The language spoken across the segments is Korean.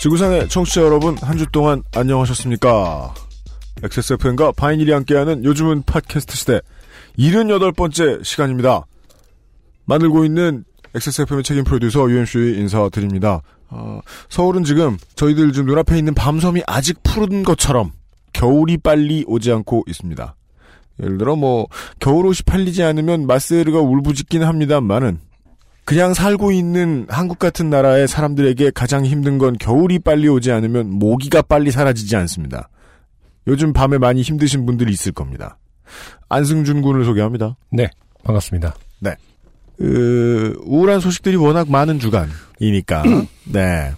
지구상의 청취자 여러분, 한 주 동안 안녕하셨습니까? XSFM과 바이닐이 함께하는 요즘은 팟캐스트 시대 78번째 시간입니다. 만들고 있는 XSFM의 책임 프로듀서 UMC 인사드립니다. 어, 서울은 지금 저희들 지금 눈앞에 있는 밤섬이 아직 푸른 것처럼 겨울이 빨리 오지 않고 있습니다. 예를 들어 뭐 겨울옷이 팔리지 않으면 마스에르가 울부짖긴 합니다만은 그냥 살고 있는 한국 같은 나라의 사람들에게 가장 힘든 건 겨울이 빨리 오지 않으면 모기가 빨리 사라지지 않습니다. 요즘 밤에 많이 힘드신 분들이 있을 겁니다. 안승준 군을 소개합니다. 네, 반갑습니다. 그, 우울한 소식들이 워낙 많은 주간이니까, 네.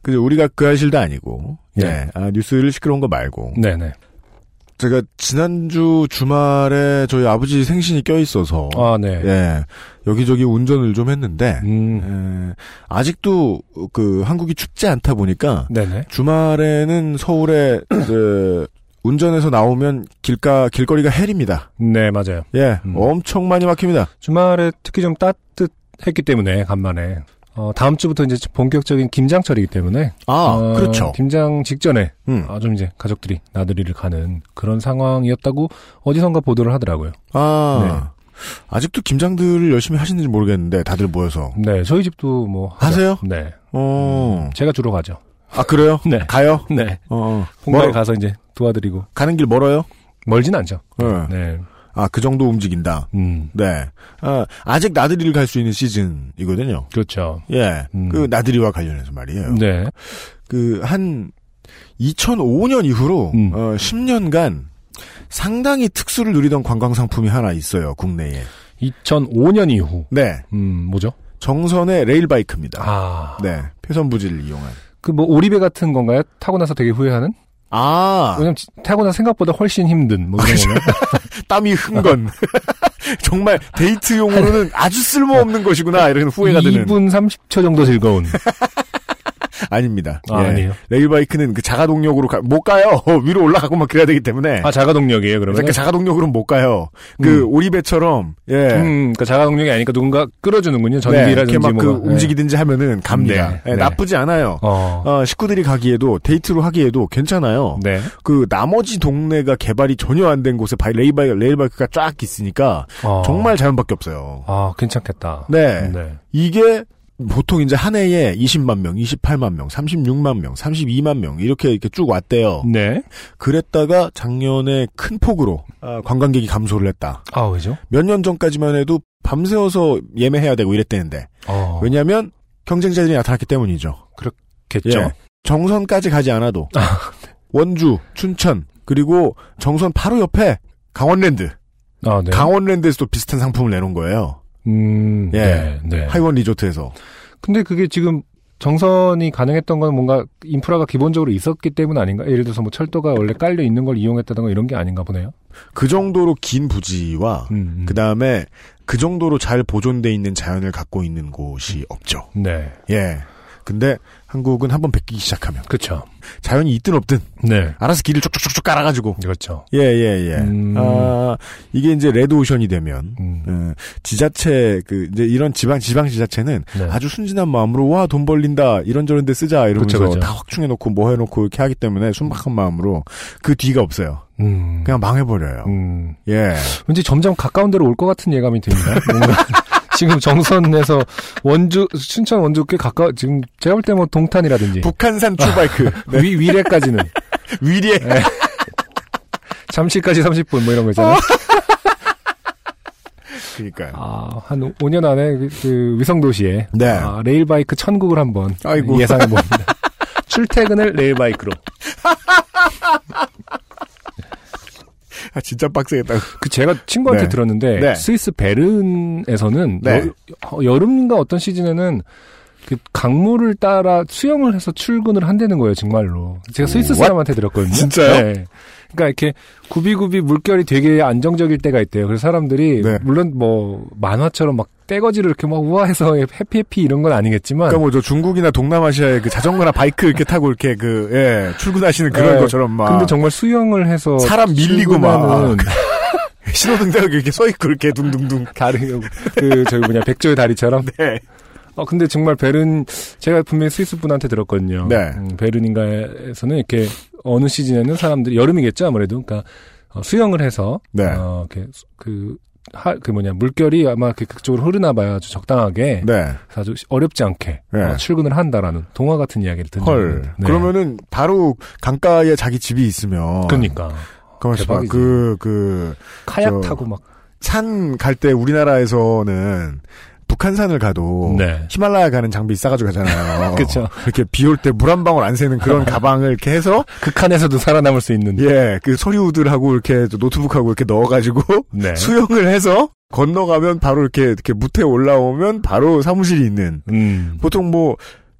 그, 우리가 그 아실도 아니고, 네. 네. 아, 뉴스를 시끄러운 거 말고. 네네. 제가 지난주 주말에 저희 아버지 생신이 껴있어서, 아, 네. 예, 여기저기 운전을 좀 했는데, 음, 예, 아직도 그 한국이 춥지 않다 보니까, 네네. 주말에는 서울에, 그, 운전해서 나오면 길가, 길거리가 헬입니다. 네, 맞아요. 예, 음. 엄청 많이 막힙니다. 주말에 특히 좀 따뜻했기 때문에, 간만에. 어, 다음 주부터 이제 본격적인 김장철이기 때문에. 아, 어, 그렇죠. 김장 직전에, 음. 아, 좀 이제 가족들이 나들이를 가는 그런 상황이었다고 어디선가 보도를 하더라고요. 아, 아직도 김장들을 열심히 하시는지 모르겠는데 다들 모여서 네, 저희 집도 뭐. 하세요? 네. 어, 제가 주로 가죠. 아 그래요? 네. 가요? 네. 어, 홍가에 멀어- 가서 이제 도와드리고. 가는 길 멀어요? 멀진 않죠. 네. 네. 아, 그 정도 움직인다. 음, 네. 아, 아직 나들이를 갈 수 있는 시즌이거든요. 그렇죠. 예. 음. 그 나들이와 관련해서 말이에요. 네. 그 한 2005년 이후로 음. 어, 10년간 상당히 특수를 누리던 관광 상품이 하나 있어요. 국내에. 2005년 이후. 네. 음, 뭐죠? 정선의 레일바이크입니다. 아. 네. 표선부지를 이용한. 그 뭐 오리배 같은 건가요? 타고 나서 되게 후회하는? 아, 왜냐면 지- 타고 나서 생각보다 훨씬 힘든 뭐 이런 거요. 땀이 흥 건. 정말 데이트용으로는 아주 쓸모없는 것이구나. 이런 후회가 드는. 2분 30초 정도 즐거운. 아닙니다. 아, 예. 아니에요. 레일바이크는 그 자가동력으로 가- 못 가요. 위로 올라가고 막 그래야 되기 때문에. 아, 자가동력이에요, 그러면? 그러니까 자가동력으로는 못 가요. 그 음. 오리배처럼 예. 음, 그러니까 자가동력이 아니까 누군가 끌어주는군요. 네, 전기라든지 이렇게 막그 뭐. 움직이든지 하면은 갑니다. 네. 예, 네. 나쁘지 않아요. 어. 어, 식구들이 가기에도 데이트로 하기에도 괜찮아요. 네. 그 나머지 동네가 개발이 전혀 안 된 곳에 바이 레일바이크 레일바이크가 쫙 있으니까 어. 정말 자연밖에 없어요. 아, 괜찮겠다. 네. 네. 이게 보통 이제 한 해에 20만 명, 28만 명, 36만 명, 32만 명 이렇게 이렇게 쭉 왔대요. 네. 그랬다가 작년에 큰 폭으로 아, 관광객이 감소를 했다. 아, 왜죠? 몇 년 전까지만 해도 밤새워서 예매해야 되고 이랬대는데 어. 왜냐하면 경쟁자들이 나타났기 때문이죠. 겠죠. 예. 정선까지 가지 않아도 아. 원주, 춘천 그리고 정선 바로 옆에 강원랜드, 아, 네. 강원랜드에서도 비슷한 상품을 내놓은 거예요. 음, 예. 네. 네. 하이원 리조트에서. 근데 그게 지금 정선이 가능했던 건 뭔가 인프라가 기본적으로 있었기 때문 아닌가? 예를 들어서 뭐 철도가 원래 깔려 있는 걸 이용했다던가 이런 게 아닌가 보네요. 그 정도로 긴 부지와 음, 음. 그 다음에 그 정도로 잘 보존돼 있는 자연을 갖고 있는 곳이 없죠. 네. 예. 근데 한국은 한번 베끼기 시작하면 그렇죠. 자연이 있든 없든 네. 알아서 길을 쭉쭉쭉쭉 깔아가지고 그렇죠. 예 예, 예. 음. 아 이게 이제 레드오션이 되면 음. 어, 지자체 그 이제 이런 지방 지방 지자체는 네. 아주 순진한 마음으로 와 돈 벌린다 이런저런 데 쓰자 이러면서 그쵸, 그쵸. 다 확충해 놓고 뭐 해놓고 이렇게 하기 때문에 순박한 마음으로 그 뒤가 없어요. 음. 그냥 망해버려요. 음. 예. 왠지 점점 가까운 데로 올 것 같은 예감이 듭니다. 뭔가 지금 정선에서 원주 춘천 원주 꽤 가까워 지금 제가 볼 때 뭐 동탄이라든지 북한산 출바이크 네. 위 위례까지는 위리에 네. 잠실까지 30분 뭐 이런 거 있잖아요. 그러니까요. 아, 한 5년 안에 그, 그 위성도시에 네. 아, 레일바이크 천국을 한번 아이고. 예상해 봅니다. 출퇴근을 레일바이크로. 아, 진짜 빡세겠다. 그 제가 친구한테 네. 들었는데 네. 스위스 베른에서는 네. 여, 름인가 어떤 시즌에는 그 강물을 따라 수영을 해서 출근을 한다는 거예요, 정말로. 제가 스위스 음, 사람한테 들었거든요. 진짜요? 네. 그러니까 이렇게 구비구비 물결이 되게 안정적일 때가 있대요. 그래서 사람들이 네. 물론 뭐 만화처럼 막 떼거지를 이렇게 막 우아해서 해피 해피 이런 건 아니겠지만 그러니까 뭐 저 중국이나 동남아시아의 그 자전거나 바이크 이렇게 타고 이렇게 그, 예, 출근하시는 그런 네. 것처럼 막. 근데 정말 수영을 해서 사람 밀리고 막. 신호등 대고 이렇게 써있고 이렇게 둥둥둥. 다리 그 저기 뭐냐 백조의 다리처럼 네. 어 근데 정말 베른 제가 분명히 스위스 분한테 들었거든요. 네. 음, 베른인가에서는 이렇게 어느 시즌에는 사람들이 여름이겠죠 아무래도 그러니까 어, 수영을 해서 네. 어 이렇게 수- 그 하, 그 뭐냐, 물결이 아마 그 그쪽으로 흐르나 봐요. 아주 적당하게. 네. 아주 어렵지 않게 네. 어, 출근을 한다라는 동화 같은 이야기를 듣는. 헐. 네. 그러면은 바로 강가에 자기 집이 있으면. 그러니까. 대박이지. 그, 그, 카약 저- 타고 막. 산 갈 때 우리나라에서는 북한산을 가도 네. 히말라야 가는 장비 싸가지고 가잖아요. 그쵸. 이렇게 비 올 때 물 한 방울 안 새는 그런 가방을 이렇게 해서 극한에서도 살아남을 수 있는. 예, 그 서류들하고 이렇게 노트북하고 이렇게 넣어가지고 네. 수영을 해서 건너가면 바로 이렇게 이렇게 무태 올라오면 바로 사무실이 있는 음. 보통 뭐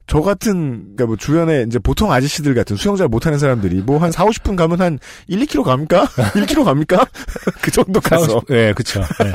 저 같은 그러니까 뭐 주변에 이제 보통 아저씨들 같은 수영 잘 못하는 사람들이 뭐 한 4, 50분 가면 한 1, 2km 갑니까? 1km 갑니까? 그 정도 가서 예, 그쵸. 네.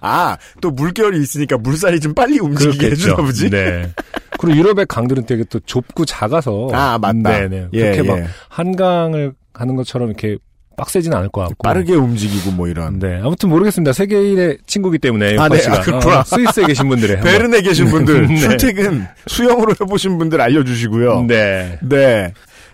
아 또 물결이 있으니까 물살이 좀 빨리 움직이게 해주나 보지. 네. 그리고 유럽의 강들은 되게 또 좁고 작아서. 아 맞다. 네네. 예, 그렇게 막 예. 한강을 가는 것처럼 이렇게 빡세진 않을 것 같고. 빠르게 움직이고 뭐 이런. 네. 아무튼 모르겠습니다. 세계인의 친구기 때문에. 아, 아, 네. 아, 그렇구나. 어, 스위스에 계신 분들의. 베른에 계신 분들 네. 출퇴근 수영으로 해보신 분들 알려주시고요. 네. 네.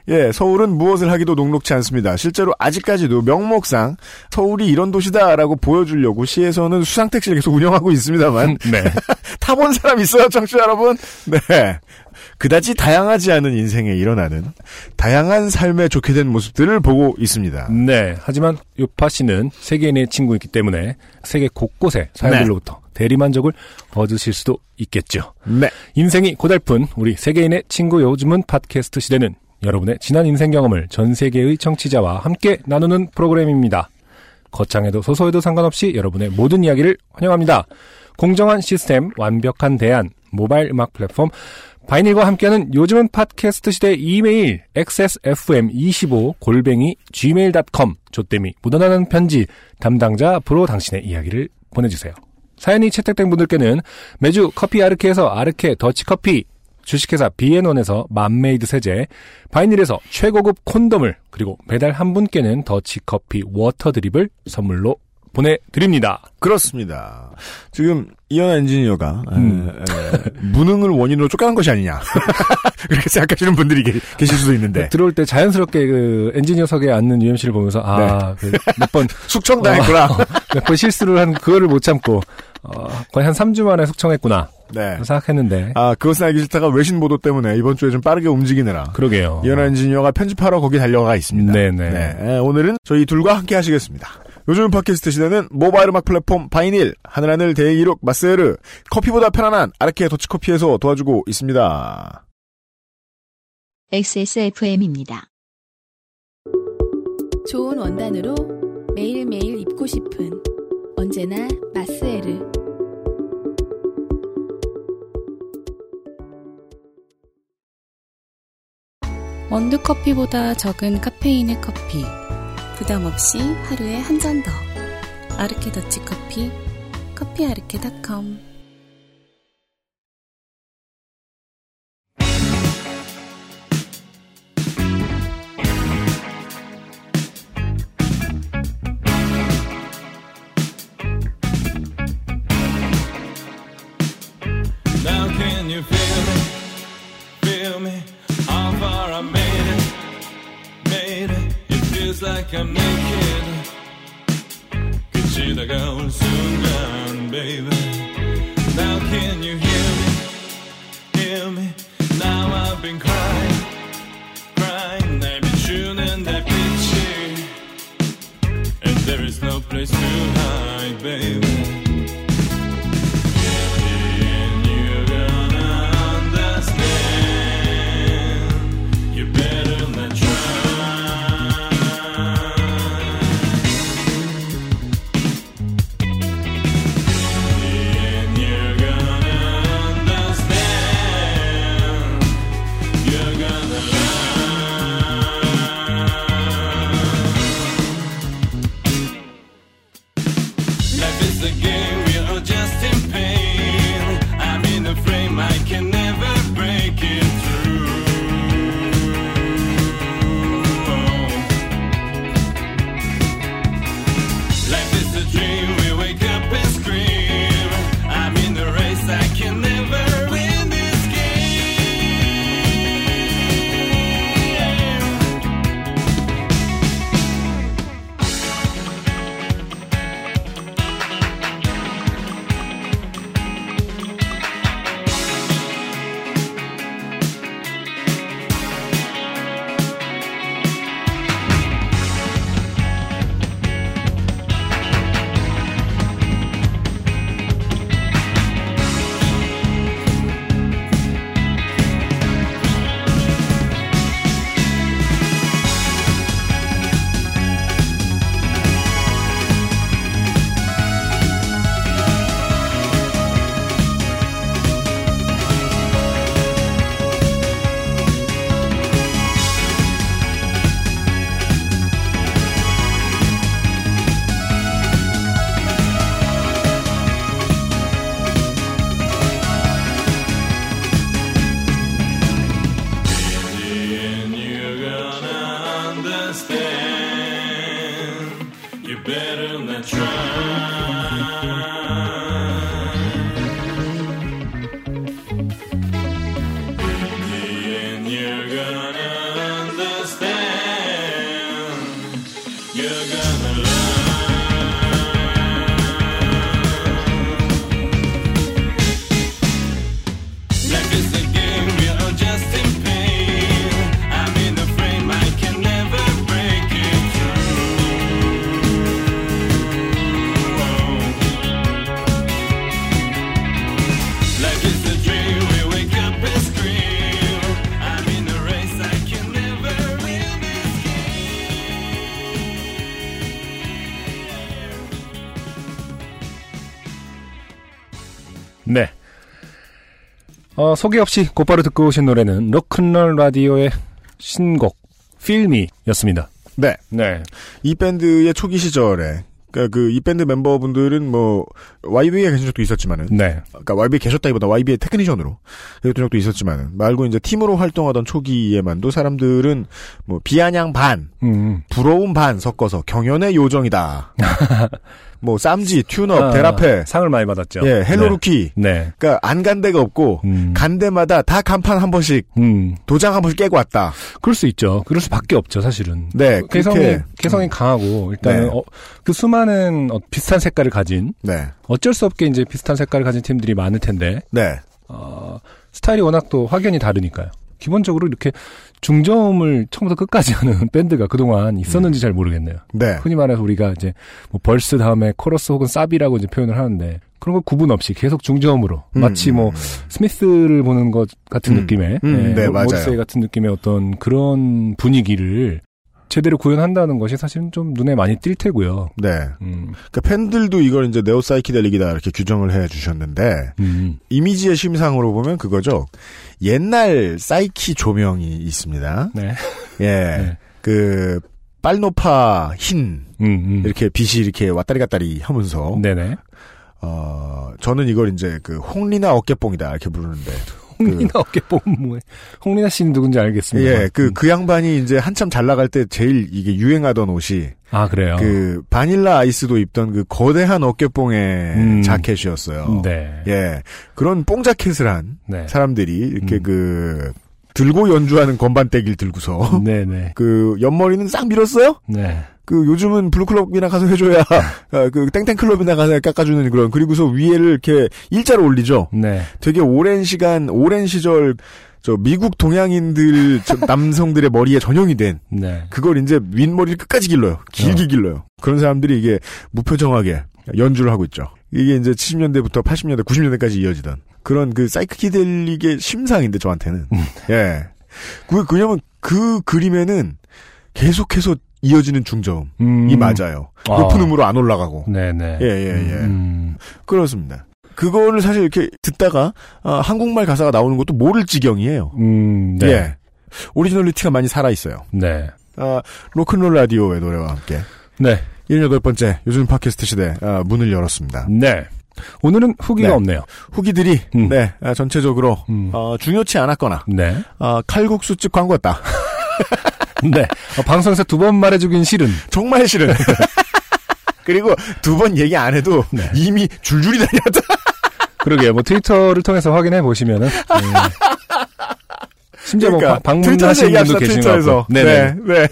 예, 서울은 무엇을 하기도 녹록치 않습니다. 실제로 아직까지도 명목상 서울이 이런 도시다라고 보여주려고 시에서는 수상택시를 계속 운영하고 있습니다만 네. 타본 사람 있어요, 청취자 여러분? 네. 그다지 다양하지 않은 인생에 일어나는 다양한 삶에 좋게 된 모습들을 보고 있습니다. 네. 하지만 요파 씨는 세계인의 친구이기 때문에 세계 곳곳에 사람들로부터 대리만족을 얻으실 수도 있겠죠. 네. 인생이 고달픈 우리 세계인의 친구 요즘은 팟캐스트 시대는 여러분의 지난 인생 경험을 전 세계의 청취자와 함께 나누는 프로그램입니다. 거창해도 소소해도 상관없이 여러분의 모든 이야기를 환영합니다. 공정한 시스템, 완벽한 대안, 모바일 음악 플랫폼, 바이닐과 함께하는 요즘은 팟캐스트 시대 이메일 xsfm25 골뱅이 gmail.com 조땜이 묻어나는 편지 담당자 앞으로 당신의 이야기를 보내주세요. 사연이 채택된 분들께는 매주 커피 아르케에서 아르케 더치커피 주식회사 비앤원에서 맘메이드 세제, 바이닐에서 최고급 콘돔을, 그리고 매달 한 분께는 더치커피 water drip을 선물로 보내드립니다. 그렇습니다. 지금 이현아 엔지니어가 음. 에, 에, 무능을 원인으로 쫓겨난 것이 아니냐 그렇게 생각하시는 분들이 계, 계실 수도 있는데 들어올 때 자연스럽게 그 엔지니어석에 앉는 UMC를 보면서, 아, 몇 번, 숙청당했구나. 몇번 실수를 한 그거를 못 참고, 어, 거의 한 3주 만에 숙청했구나. 네. 생각했는데. 아 그것은 알기 싫다가 외신 보도 때문에 이번 주에 좀 빠르게 움직이느라 그러게요. 이현아 엔지니어가 편집하러 거기 달려가 있습니다. 네네. 네, 에, 오늘은 저희 둘과 함께 하시겠습니다. 요즘 팟캐스트 시대는 모바일 음악 플랫폼 바이닐, 하늘하늘 대이룩 마스에르, 커피보다 편안한 아르케 더치커피에서 도와주고 있습니다. XSFM입니다. 좋은 원단으로 매일매일 입고 싶은 언제나 마스 원두 커피보다 적은 카페인의 커피 부담 없이 하루에 한 잔 더 아르케 더치 커피 커피아르케닷컴 Now can you feel me? feels like I'm naked. Could gone soon gone, baby. Now can you hear me? Hear me? Now I've been crying, crying. I've been tuning that picture, and there is no place to hide, baby. 어, 소개 없이 곧바로 듣고 오신 노래는 로큰롤 라디오의 신곡 Feel Me였습니다. 네. 네. 이 밴드의 초기 시절에 그러니까 그이 밴드 멤버분들은 뭐 YB에 계신 적도 있었지만은 네. 그러니까 YB에 계셨다기보다 YB의 테크니션으로 계셨던 적도 있었지만은 말고 이제 팀으로 활동하던 초기에만도 사람들은 뭐 비아냥 반, 음. 부러움 반 섞어서 경연의 요정이다. 뭐 쌈지, 튠업, 아, 데라페, 상을 많이 받았죠. 예, 헬로루키. 네. 그러니까 안 간 데가 없고 음. 간 데마다 다 간판 한 번씩 음. 도장 한 번씩 깨고 왔다. 그럴 수 있죠. 그럴 수밖에 없죠, 사실은. 네, 개성이 그렇게- 개성이 강하고 일단은 네. 어, 그 수많은 어, 비슷한 색깔을 가진 네, 어쩔 수 없게 이제 비슷한 색깔을 가진 팀들이 많을 텐데 네, 어, 스타일이 워낙 또 확연히 다르니까요. 기본적으로 이렇게 중저음을 처음부터 끝까지 하는 밴드가 그동안 있었는지 잘 모르겠네요. 네, 흔히 말해서 우리가 이제 뭐 verse 다음에 코러스 혹은 サビ라고 이제 표현을 하는데 그런 거 구분 없이 계속 중저음으로 음, 마치 뭐 스미스를 보는 것 같은 음, 느낌의 음, 네, 모- 맞아요. 같은 느낌의 어떤 그런 분위기를 제대로 구현한다는 것이 사실은 좀 눈에 많이 띌 테고요. 네. 음, 그러니까 팬들도 이걸 이제 네오 사이키델릭이다 이렇게 규정을 해 주셨는데 음, 이미지의 심상으로 보면 그거죠. 옛날 사이키 조명이 있습니다. 네, 예. 네. 그 빨노파 흰 음, 음. 이렇게 빛이 이렇게 왔다리 갔다리 하면서 네네. 어 저는 이걸 이제 그 홍리나 어깨뽕이다 이렇게 부르는데 홍리나 어깨뽕 뭐해? 홍리나 씨는 누군지 알겠습니다. 예, 그, 음. 그 양반이 이제 한참 잘 나갈 때 제일 이게 유행하던 옷이 아 그래요. 그 바닐라 아이스도 입던 그 거대한 어깨뽕의 음. 자켓이었어요. 네. 예. 그런 뽕 자켓을 한 네. 사람들이 이렇게 음. 그 들고 연주하는 건반대기를 들고서 네네. 그 옆머리는 싹 밀었어요? 네. 그 요즘은 블루클럽이나 가서 해줘야 아, 그 땡땡클럽이나 가서 깎아주는 그런 그리고서 위에를 이렇게 일자로 올리죠. 네. 되게 오랜 시간 오랜 시절 저 미국 동양인들 저 남성들의 머리에 전용이 된 네. 그걸 이제 윗머리를 끝까지 길러요. 길게 어. 길러요. 그런 사람들이 이게 무표정하게 연주를 하고 있죠. 이게 이제 70년대부터 80년대, 90년대까지 이어지던 그런 그 psychedelic의 심상인데 저한테는. 음. 예. 그, 왜냐면 그 그림에는 계속해서 이어지는 중저음이 음. 맞아요. 아. 높은 음으로 안 올라가고. 네네. 예, 예, 예. 음. 그렇습니다. 그거를 사실 이렇게 듣다가 아, 한국말 가사가 나오는 것도 모를 지경이에요. 음. 네. 예. 오리지널리티가 많이 살아 있어요. 네. 아, 로큰롤 라디오의 노래와 함께 네. 78번째 요즘 팟캐스트 시대 아, 문을 열었습니다. 네. 오늘은 후기가 네. 없네요. 후기들이 음. 네 아, 전체적으로 음. 어, 중요치 않았거나 네. 아, 칼국수집 광고였다. 네. 어, 방송에서 두 번 말해주긴 싫은. 정말 싫은. 그리고 두 번 얘기 안 해도 네. 이미 줄줄이 다녔다. 그러게요. 뭐 트위터를 통해서 확인해 보시면은. 네. 심지어 뭐 그러니까 방- 트위터에서 방문하신 분도. 계신 것. 같고. 네네. 네, 네.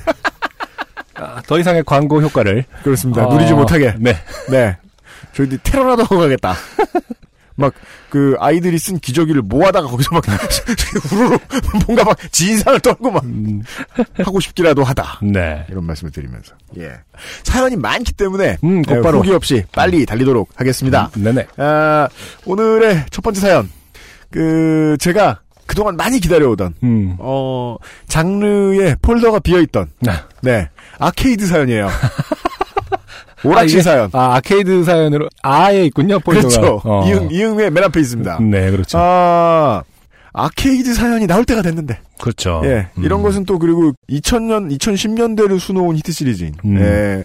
아, 더 이상의 광고 효과를 그렇습니다. 어, 누리지 못하게. 네. 네. 저희들이 테러라도 하고 가겠다. 막, 그, 아이들이 쓴 기저귀를 모아다가 거기서 막, 우르르, 뭔가 막, 지인상을 떨고 막, 음, 하고 싶기라도 하다. 네. 이런 말씀을 드리면서. 예. 사연이 많기 때문에, 음, 예, 곧바로. 후기 없이 빨리 달리도록 하겠습니다. 네네. 아, 오늘의 첫 번째 사연. 그, 제가 그동안 많이 기다려오던, 음. 어, 장르의 폴더가 비어있던, 아, 네. 아케이드 사연이에요. 오락실 이게- 사연. 아, 아케이드 사연으로 아예 있군요. 폴더가. 그렇죠. 어. 이응, 이응의 맨 앞에 있습니다. 네, 그렇죠. 아, 아케이드 사연이 나올 때가 됐는데. 그렇죠. 예. 이런 음. 것은 또 그리고 2000년, 2010년대를 수놓은 히트 시리즈인. 음. 예.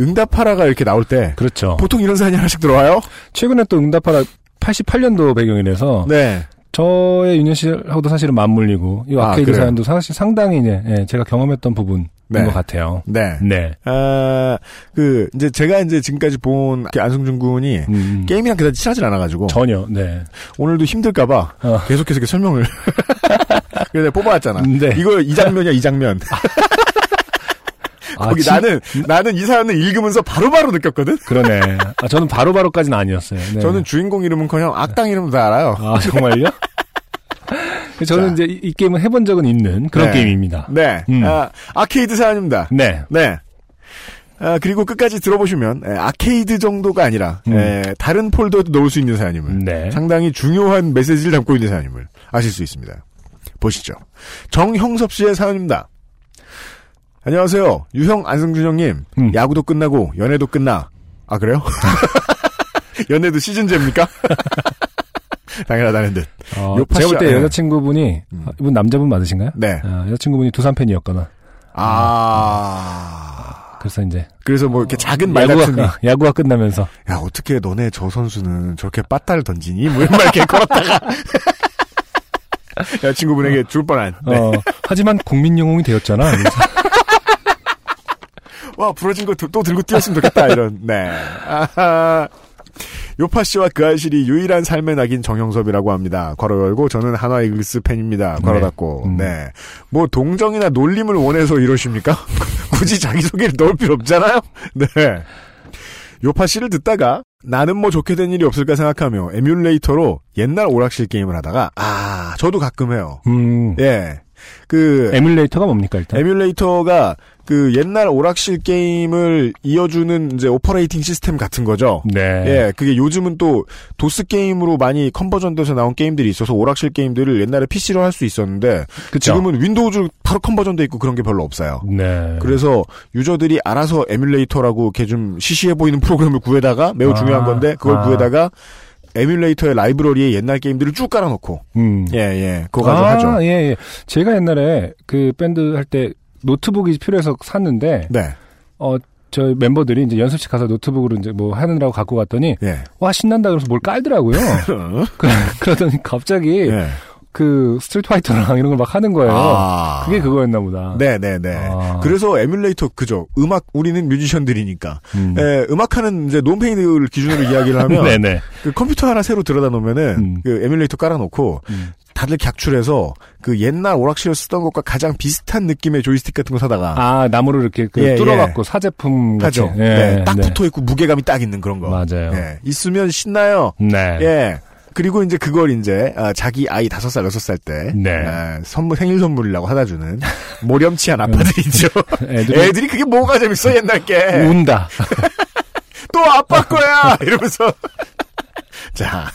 응답하라가 이렇게 나올 때. 그렇죠. 보통 이런 사연이 하나씩 들어와요? 최근에 또 응답하라 88년도 배경이라서 네. 저의 유년 시절하고도 사실은 맞물리고 이 아, 아케이드 그래요? 사연도 사실 상당히 이제 예, 제가 경험했던 부분 네. 것 같아요. 네. 네. 아, 그, 이제 제가 이제 지금까지 본 안승준 군이 음, 게임이랑 그다지 친하진 않아가지고 전혀, 네. 오늘도 힘들까봐 어. 계속해서 이렇게 설명을 그래서 뽑아왔잖아. 네. 이거 이 장면이야 이 장면. 아, 거기 진- 나는 나는 이 사연을 읽으면서 바로바로 느꼈거든. 그러네. 아, 저는 바로바로까지는 아니었어요. 네. 저는 주인공 이름은커녕 악당 이름도 다 알아요. 아, 정말요? 저는 자. 이제 이, 이 게임을 해본 적은 있는 그런 네. 게임입니다. 네, 음. 아, 아케이드 사연입니다. 네. 네. 아, 그리고 끝까지 들어보시면 에, 아케이드 정도가 아니라 음. 에, 다른 폴더에도 넣을 수 있는 사연임을 네. 상당히 중요한 메시지를 담고 있는 사연임을 아실 수 있습니다. 보시죠. 정형섭 씨의 사연입니다. 안녕하세요. 유형 안승준 형님. 음. 야구도 끝나고 연애도 끝나. 아 그래요? 연애도 시즌제입니까? 당연하다는 듯. 어, 요파 제가 볼때 씨가- 여자친구분이 음. 아, 이분 남자분 맞으신가요? 네. 아, 여자친구분이 두산 팬이었거나 아. 그래서 이제 그래서 뭐 이렇게 작은 말 같은 야구가 야구가 끝나면서 야 어떻게 너네 저 선수는 저렇게 빠따를 던지니? 뭐 이런 말 이렇게 걸었다가 여자친구분에게 줄 뻔한 네. 어, 하지만 국민 영웅이 되었잖아. 와 부러진 거 또 들고 뛰었으면 좋겠다 이런 네 아하. 요파 씨와 그 아실이 유일한 삶의 낙인 정형섭이라고 합니다. 괄호 열고 저는 한화 이글스 팬입니다. 괄호 네. 닫고 음. 네. 뭐 동정이나 놀림을 원해서 이러십니까? 굳이 자기 소개를 넣을 필요 없잖아요. 네. 요파 씨를 듣다가 나는 뭐 좋게 된 일이 없을까 생각하며 에뮬레이터로 옛날 오락실 게임을 하다가 아 저도 가끔 해요. 음, 예. 그 에뮬레이터가 뭡니까 일단? 에뮬레이터가 그 옛날 오락실 게임을 이어주는 이제 operating system 같은 거죠. 네. 예, 그게 요즘은 또 도스 게임으로 많이 conversion돼서 나온 게임들이 있어서 오락실 게임들을 옛날에 PC로 할 수 있었는데 그쵸? 지금은 윈도우즈 바로 conversion돼 있고 그런 게 별로 없어요. 네. 그래서 유저들이 알아서 에뮬레이터라고 이렇게 좀 시시해 보이는 프로그램을 구해다가 매우 아, 중요한 건데 그걸 아. 구해다가 에뮬레이터의 라이브러리에 옛날 게임들을 쭉 깔아놓고 음. 예, 예, 그거 가지고 아, 하죠. 예, 예. 제가 옛날에 그 밴드 할 때 노트북이 필요해서 샀는데 네, 어저 멤버들이 이제 연습실 가서 노트북으로 이제 뭐 하느라고 갖고 갔더니 예. 와 신난다 그래서 뭘 깔더라고요. 그, 그러더니 갑자기 예. 그 스트리트 파이터랑 이런 걸 막 하는 거예요. 아. 그게 그거였나 보다. 네네네. 아. 그래서 에뮬레이터 그죠. 음악 우리는 뮤지션들이니까. 음. 에, 음악하는 이제 놈팽이를 기준으로 이야기를 하면 네네. 그 컴퓨터 하나 새로 들여다 놓으면은 음. 그 에뮬레이터 깔아놓고 음. 다들 각출해서 그 옛날 오락실에서 쓰던 것과 가장 비슷한 느낌의 조이스틱 같은 거 사다가 아 나무를 이렇게 그 예, 뚫어갖고 사제품 같이. 하죠. 예, 네, 딱 네. 붙어 있고 무게감이 딱 있는 그런 거. 맞아요. 예, 있으면 신나요. 네. 예. 그리고 이제 그걸 이제 아, 자기 아이 다섯 살 여섯 살때 네. 아, 선물 생일 선물이라고 하다 주는 모렴치한 아빠들이죠. 애들이 애들이 그게 뭐가 재밌어 옛날 게. 운다. 또 아빠 거야! 이러면서. 자.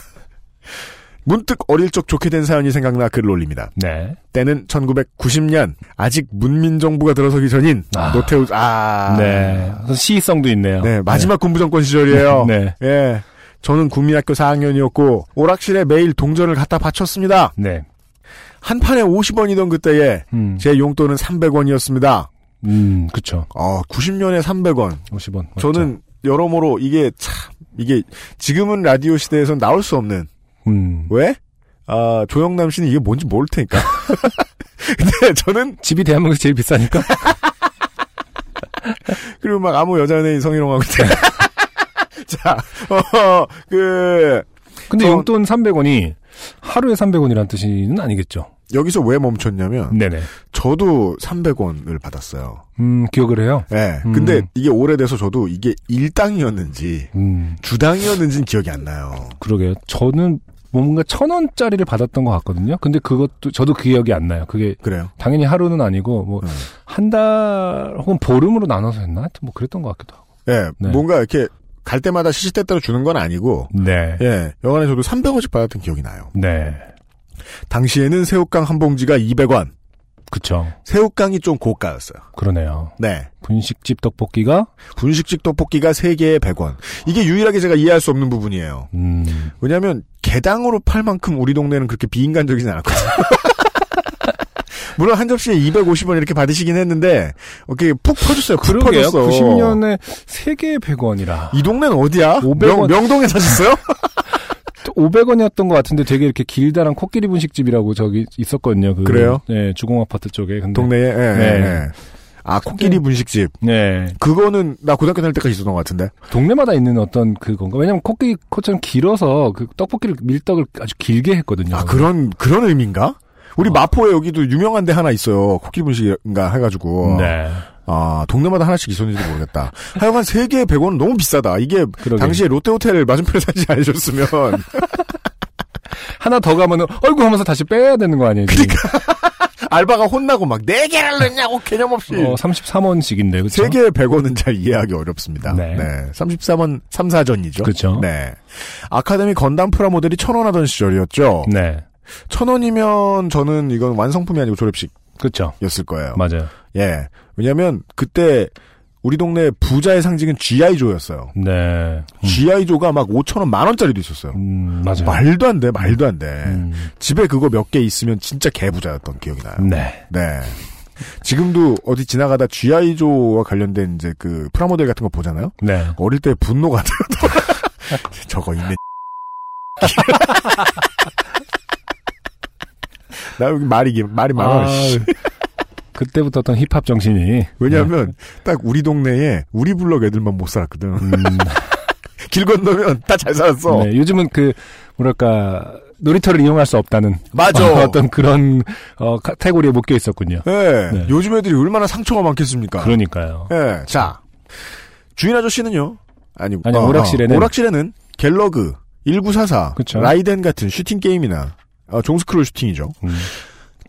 문득 어릴 적 좋게 된 사연이 생각나 글을 올립니다. 네. 때는 1990년, 아직 문민정부가 들어서기 전인, 아. 노태우, 아. 네. 시성도 있네요. 네, 마지막 군부정권 시절이에요. 네. 예. 저는 국민학교 4학년이었고, 오락실에 매일 동전을 갖다 바쳤습니다. 네. 한 판에 50원이던 그때에, 음. 제 용돈은 300원이었습니다. 음, 그쵸. 어, 90년에 300원. 50원. 저는 여러모로 이게 참, 이게 지금은 라디오 시대에선 나올 수 없는 음. 왜? 아, 조영남 씨는 이게 뭔지 모를 테니까. 근데 저는, 집이 대한민국에서 제일 비싸니까. 그리고 막 아무 여자 연예인 성희롱하고 있대. 자, 어, 그, 근데 저- 용돈 300원이 하루에 300원이란 뜻은 아니겠죠. 여기서 왜 멈췄냐면, 네네. 저도 300원을 받았어요. 음, 기억을 해요. 예. 음. 근데 이게 오래돼서 저도 이게 일당이었는지, 음, 주당이었는지는 기억이 안 나요. 그러게요. 저는 뭔가 천 원짜리를 받았던 것 같거든요. 근데 그것도 저도 기억이 안 나요. 그게 그래요. 당연히 하루는 아니고 뭐 음. 한달 혹은 보름으로 나눠서 했나? 하여튼 뭐 그랬던 것 같기도 하고. 예. 네. 뭔가 이렇게 갈 때마다 시시때때로 주는 건 아니고, 네. 예. 여간에 저도 300원씩 받았던 기억이 나요. 네. 당시에는 새우깡 한 봉지가 200원. 그쵸. 새우깡이 좀 고가였어요. 그러네요. 네. 분식집 떡볶이가 분식집 떡볶이가 3개에 100원. 이게 유일하게 제가 이해할 수 없는 부분이에요. 음, 왜냐하면 개당으로 팔 만큼 우리 동네는 그렇게 비인간적이진 않았거든요. 물론 한 접시에 250원 이렇게 받으시긴 했는데 이렇게 푹 퍼줬어요. 푹 그러게요. 퍼줬어. 90년에 3개에 100원이라. 이 동네는 어디야? 500원. 명, 동에 사셨어요? 500원이었던 것 같은데 되게 이렇게 길다란 코끼리 분식집이라고 저기 있었거든요. 그, 그래요? 네, 주공 아파트 쪽에. 근데 동네에. 예, 네. 예, 예. 아, 코끼리 분식집. 네. 그거는 나 고등학교 다닐 때까지 있었던 것 같은데. 동네마다 있는 어떤 그건가? 왜냐면 코끼리 코처럼 길어서 그 떡볶이를 밀떡을 아주 길게 했거든요. 아, 그런, 그런 의미인가? 우리 마포에 여기도 유명한 데 하나 있어요. 코끼리 분식인가 해가지고. 네. 아, 동네마다 하나씩 있었는지 모르겠다. 하여간 세개에 100원은 너무 비싸다. 이게 그러게. 당시에 롯데호텔 맞은편에 사지 않으셨으면. 하나 더 가면은 얼굴 하면서 다시 빼야 되는 거 아니에요? 그러니까. 알바가 혼나고 막 4개를 넣냐고 개념 없이. 어, 33원씩인데, 그쵸? 세 개에 100원은 잘 이해하기 어렵습니다. 네. 네. 33원 3, 4전이죠. 그쵸. 네. 아카데미 건담 프라모델이 1000원 하던 시절이었죠. 네. 1000원이면 저는 이건 완성품이 아니고 졸업식이었을 그쵸. 거예요. 맞아요. 예. 왜냐면 그때 우리 동네 부자의 상징은 GI조였어요. 네. 음, GI조가 막 5천 원 만 원짜리도 있었어요. 음, 맞아요. 말도 안 돼, 말도 안 돼. 음, 집에 그거 몇 개 있으면 진짜 개부자였던 기억이 나요. 네. 네. 지금도 어디 지나가다 GI조와 관련된 이제 그 프라모델 같은 거 보잖아요? 네. 어릴 때 분노가 들어도 저거 있네. 나 여기 말이, 기- 말이 많아. 씨. 그때부터 어떤 힙합 정신이. 왜냐하면 딱 우리 동네에 우리 블럭 애들만 못 살았거든. 음, 길 건너면 다 잘 살았어. 네, 요즘은 그, 뭐랄까, 놀이터를 이용할 수 없다는. 맞아. 어, 어떤 그런, 어, 카테고리에 묶여 있었군요. 네. 네. 요즘 애들이 얼마나 상처가 많겠습니까? 그러니까요. 예. 자. 주인 아저씨는요? 아니, 아니, 어, 오락실에는- 어, 오락실에는 갤러그, 1944, 그쵸. 라이덴 같은 슈팅 게임이나, 어, 종스크롤 슈팅이죠. 음,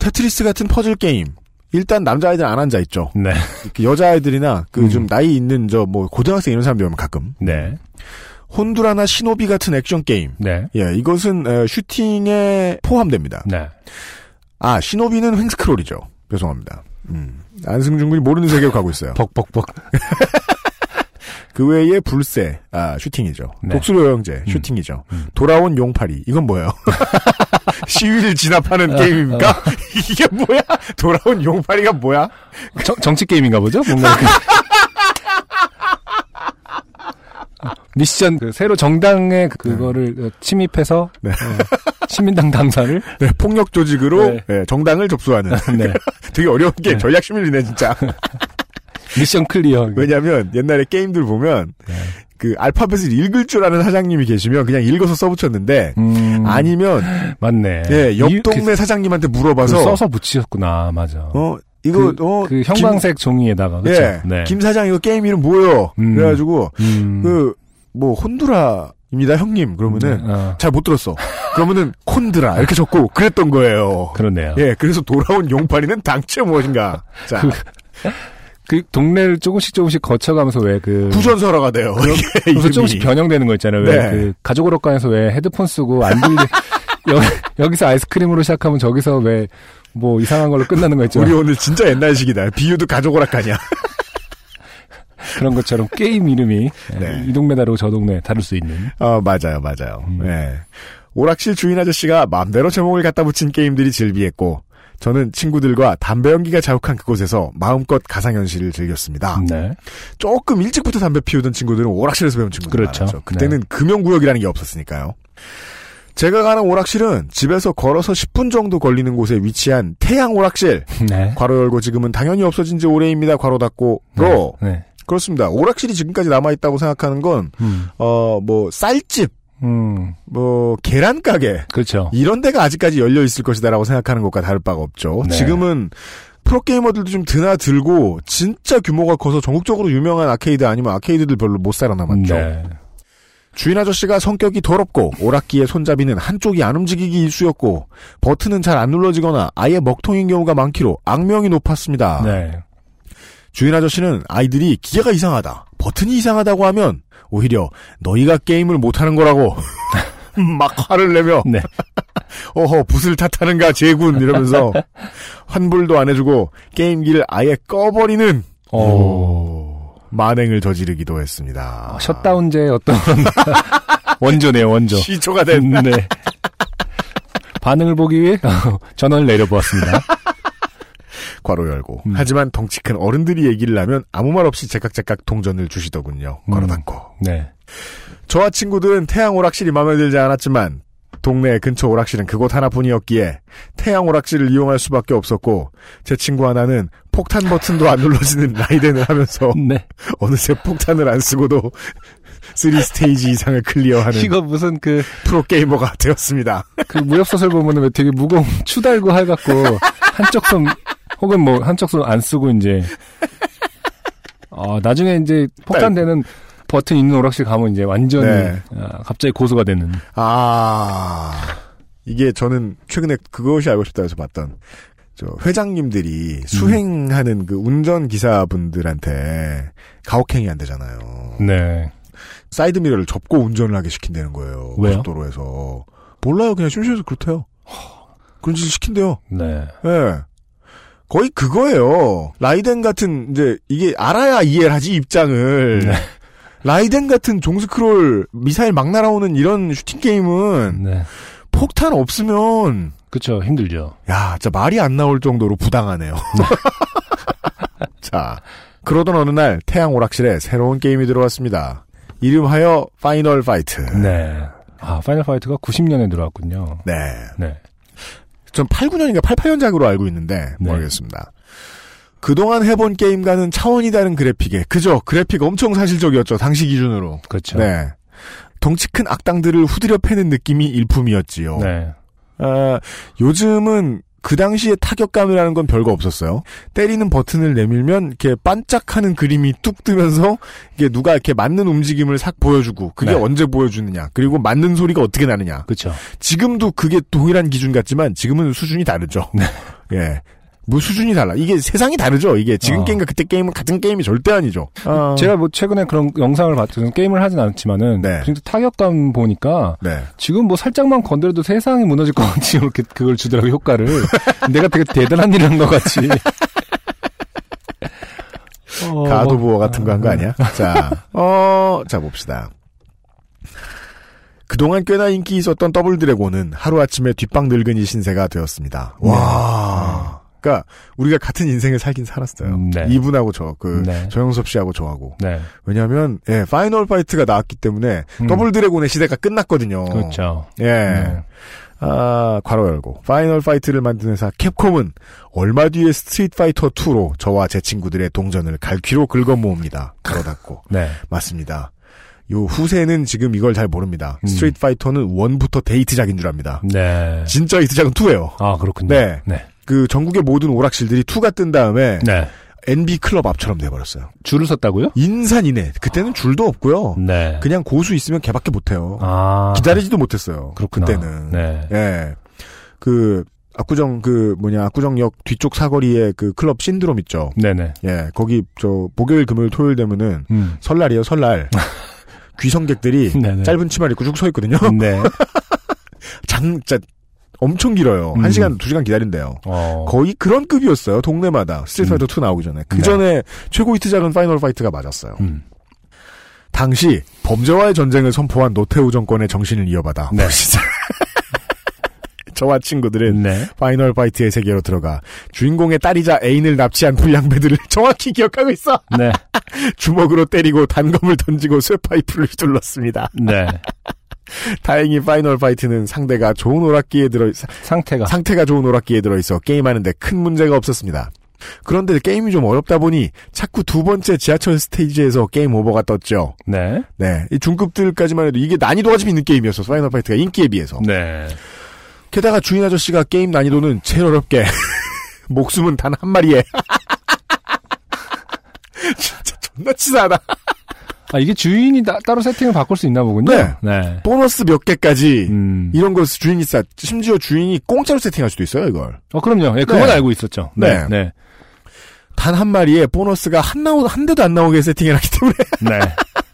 테트리스 같은 퍼즐 게임. 일단 남자아이들 안 앉아 있죠. 네. 그 여자아이들이나 그좀 음. 나이 있는 저 뭐 고등학생 이런 사람들 오면 가끔. 네. 혼두라나 시노비 같은 액션 게임. 네. 예, 이것은 에, 슈팅에 포함됩니다. 네. 아, 시노비는 횡스크롤이죠. 죄송합니다. 음. 안승준 군이 모르는 세계로 가고 있어요. 벅벅벅. 그 외에 불새, 아, 슈팅이죠. 네. 독수리 오형제, 슈팅이죠. 음. 돌아온 용팔이, 이건 뭐예요? 시위를 진압하는 게임입니까? 이게 뭐야? 돌아온 용팔이가 뭐야? 정, 정치 게임인가 보죠? 뭔가. 그... 미션, 그, 새로 정당에 그거를 어, 침입해서, 네. 어, 시민당 당사를, 네, 폭력 조직으로 네. 네, 정당을 접수하는. 네. 되게 어려운 게 네. 전략 심이네, 진짜. mission clear. 왜냐면 옛날에 게임들 보면 네. 그 알파벳을 읽을 줄 아는 사장님이 계시면 그냥 읽어서 써붙였는데 음, 아니면 맞네. 예, 옆 이- 동네 그, 사장님한테 그 물어봐서 써서 붙이셨구나. 맞아. 어 이거 그, 어 그 형광색 종이에다가, 김, 그쵸? 예, 네. 김 사장 이거 게임 이름 뭐예요? 음. 그래가지고 음, 그뭐 혼두라 입니다 형님 그러면은 네, 어, 잘못 들었어. 그러면은 콘드라 이렇게 적고 그랬던 거예요. 그렇네요. 예, 그래서 돌아온 용팔이는 당최 무엇인가. 자, 그- 그 동네를 조금씩 조금씩 거쳐가면서 왜 그. 구전설화가 돼요. 그래서. 조금씩 변형되는 거 있잖아요. 네. 왜그 가족 오락관에서 왜 헤드폰 쓰고 안 들리 여, 기 서 아이스크림으로 시작하면 저기서 왜 뭐 이상한 걸로 끝나는 거 있죠. 우리 오늘 진짜 옛날식이다. 비유도 가족 오락가냐. 그런 것처럼 게임 이름이 네. 이 동네 다르고 저 동네 다를 수 있는. 아, 맞아요, 맞아요. 음. 네. 오락실 주인 아저씨가 마음대로 제목을 갖다 붙인 게임들이 즐비했고, 저는 친구들과 담배 연기가 자욱한 그곳에서 마음껏 가상현실을 즐겼습니다. 네. 조금 일찍부터 담배 피우던 친구들은 오락실에서 배운 친구들 그렇죠. 많았죠. 그때는 금연구역이라는 게 없었으니까요. 제가 가는 오락실은 집에서 걸어서 10분 정도 걸리는 곳에 위치한 태양 오락실. 네. 괄호 열고 지금은 당연히 없어진 지 오래입니다. 괄호 닫고. 로. 네. 그렇습니다. 오락실이 지금까지 남아있다고 생각하는 건, 음. 어, 뭐, 쌀집, 음. 뭐, 계란 가게, 그렇죠. 이런 데가 아직까지 열려 있을 것이다라고 생각하는 것과 다를 바가 없죠. 네. 지금은 프로게이머들도 좀 드나들고 진짜 규모가 커서 전국적으로 유명한 아케이드 아니면 아케이드들 별로 못 살아남았죠. 네. 주인 아저씨가 성격이 더럽고 오락기의 손잡이는 한쪽이 안 움직이기 일쑤였고 버튼은 잘 안 눌러지거나 아예 먹통인 경우가 많기로 악명이 높았습니다. 네. 주인 아저씨는 아이들이 기계가 이상하다, 버튼이 이상하다고 하면 오히려 너희가 게임을 못하는 거라고 막 화를 내며 네. 어허 붓을 탓하는가 제군 이러면서 환불도 안 해주고 게임기를 아예 꺼버리는 오. 오, 만행을 저지르기도 했습니다. 어, 셧다운제 어떤 원조네요, 원조. 시초가 된 네. 반응을 보기 위해 전원을 내려보았습니다. 괄호 열고 음. 하지만 덩치 큰 어른들이 얘기를 하면 아무 말 없이 제깍제깍 동전을 주시더군요. 음. 닫고 네. 저와 친구들은 태양 오락실이 마음에 들지 않았지만 동네 근처 오락실은 그곳 하나뿐이었기에 태양 오락실을 이용할 수밖에 없었고 제 친구 하나는 폭탄 버튼도 안 눌러지는 라이덴을 하면서 네. 어느새 폭탄을 안 쓰고도 3스테이지 이상을 클리어하는 이거 무슨 그, 프로게이머가 되었습니다. 그 무협소설 보면은 왜 되게 무거운 추 달고 해갖고 한쪽 손 혹은 뭐 한쪽 손 안 쓰고 이제 어 나중에 이제 폭탄되는 버튼 있는 오락실 가면 이제 완전히 네. 아, 갑자기 고소가 되는 아, 이게 저는 최근에 그것이 알고 싶다 해서 봤던, 저, 회장님들이 수행하는 그 운전 기사분들한테 가혹행위 한대잖아요. 네 사이드 미러를 접고 운전을 하게 시킨다는 거예요. 왜요? 고속도로에서. 몰라요. 그냥 심심해서 그렇대요. 그런 짓을 시킨대요. 네. 예. 거의 그거예요. 라이덴 같은, 이제, 이게 알아야 이해를 하지, 입장을. 네. 라이덴 같은 종스크롤 미사일 막 날아오는 이런 슈팅 게임은 네. 폭탄 없으면, 그쵸 힘들죠. 야, 진짜 말이 안 나올 정도로 부당하네요. 자, 그러던 어느 날 태양 오락실에 새로운 게임이 들어왔습니다. 이름하여 파이널 파이트. 네. 아 파이널 파이트가 90년에 들어왔군요. 네. 네. 전 8, 9년인가 8, 8년작으로 알고 있는데 네. 모르겠습니다. 그동안 해본 게임과는 차원이 다른 그래픽에 그저 그래픽 엄청 사실적이었죠. 당시 기준으로. 그렇죠. 네. 덩치 큰 악당들을 후드려 패는 느낌이 일품이었지요. 네. 아, 요즘은 그 당시에 타격감이라는 건 별거 없었어요. 때리는 버튼을 내밀면 이렇게 반짝하는 그림이 뚝 뜨면서 이게 누가 이렇게 맞는 움직임을 싹 보여주고 그게 네. 언제 보여주느냐 그리고 맞는 소리가 어떻게 나느냐 그렇죠. 지금도 그게 동일한 기준 같지만 지금은 수준이 다르죠. 네. 예. 뭐 수준이 달라. 이게 세상이 다르죠. 이게 지금 어. 게임과 그때 게임은 같은 게임이 절대 아니죠. 어. 제가 뭐 최근에 그런 영상을 봤죠. 게임을 하진 않지만은 네. 진짜 타격감 보니까 네. 지금 뭐 살짝만 건드려도 세상이 무너질 것 같이 이렇게 그걸 주더라고 효과를. 내가 되게 대단한 일을 한 것 같이. 어, 가도부어 같은 거 한거 아니야? 자, 어, 자 봅시다. 그동안 꽤나 인기 있었던 더블 드래곤은 하루아침에 뒷방 늙은이 신세가 되었습니다. 와. 그니까, 우리가 같은 인생을 살긴 살았어요. 음, 네. 이분하고 저, 그, 네. 정영섭 씨하고 저하고. 네. 왜냐면, 하 예, 파이널 파이트가 나왔기 때문에, 음. 더블 드래곤의 시대가 끝났거든요. 그렇죠. 예. 네. 아, 괄호 열고. 파이널 파이트를 만든 회사 캡콤은 얼마 뒤에 스트리트 파이터 2로 저와 제 친구들의 동전을 갈퀴로 긁어 모읍니다. 괄호 닫고. 네. 맞습니다. 요 후세는 지금 이걸 잘 모릅니다. 음. 스트리트 파이터는 1부터 대히트작인 줄 압니다. 네. 진짜 데이트작은 2예요. 아, 그렇군요. 네. 네. 그 전국의 모든 오락실들이 2가 뜬 다음에 네. NB 클럽 앞처럼 돼버렸어요. 줄을 섰다고요? 인산이네. 그때는 줄도 없고요. 네. 그냥 고수 있으면 걔밖에 못해요. 아. 기다리지도 못했어요. 그렇구나. 그때는. 네. 예. 그, 압구정, 그, 뭐냐, 압구정역 뒤쪽 사거리에 그 클럽 신드롬 있죠. 네네. 예, 거기, 저, 목요일, 금요일, 토요일 되면은, 음. 설날이에요, 설날. 귀성객들이 네네. 짧은 치마를 입고 쭉 서 있거든요. 네. 장, 진짜, 엄청 길어요. 음. 한 시간, 두 시간 기다린대요. 어. 거의 그런 급이었어요, 동네마다. 스트리트 음. 파이터 2 나오기 전에. 그 네. 전에 최고 히트작은 파이널 파이트가 맞았어요. 음. 당시, 범죄와의 전쟁을 선포한 노태우 정권의 정신을 이어받아. 네. 저와 친구들은 네. 파이널 파이트의 세계로 들어가 주인공의 딸이자 애인을 납치한 불량배들을 정확히 기억하고 있어. 네. 주먹으로 때리고 단검을 던지고 쇠파이프를 휘둘렀습니다. 네. 다행히 파이널 파이트는 상대가 좋은 오락기에 들어 상태가. 상태가 좋은 오락기에 들어 있어 게임하는데 큰 문제가 없었습니다. 그런데 게임이 좀 어렵다 보니 자꾸 두 번째 지하철 스테이지에서 게임 오버가 떴죠. 네. 네, 이 중급들까지만 해도 이게 난이도가 좀 있는 게임이었어. 파이널 파이트가 인기에 비해서. 네. 게다가 주인 아저씨가 게임 난이도는 제일 어렵게 목숨은 단 한 마리에 진짜 존나 치사하다 아, 이게 주인이 따, 따로 세팅을 바꿀 수 있나 보군요. 네. 네. 보너스 몇 개까지 음. 이런 거 주인이 싸 심지어 주인이 공짜로 세팅할 수도 있어요 이걸 어, 그럼요. 예, 그건 네. 알고 있었죠. 네. 네. 네. 단한 마리에 보너스가 한 나오 한 대도 안 나오게 세팅해 놨기 때문에 네.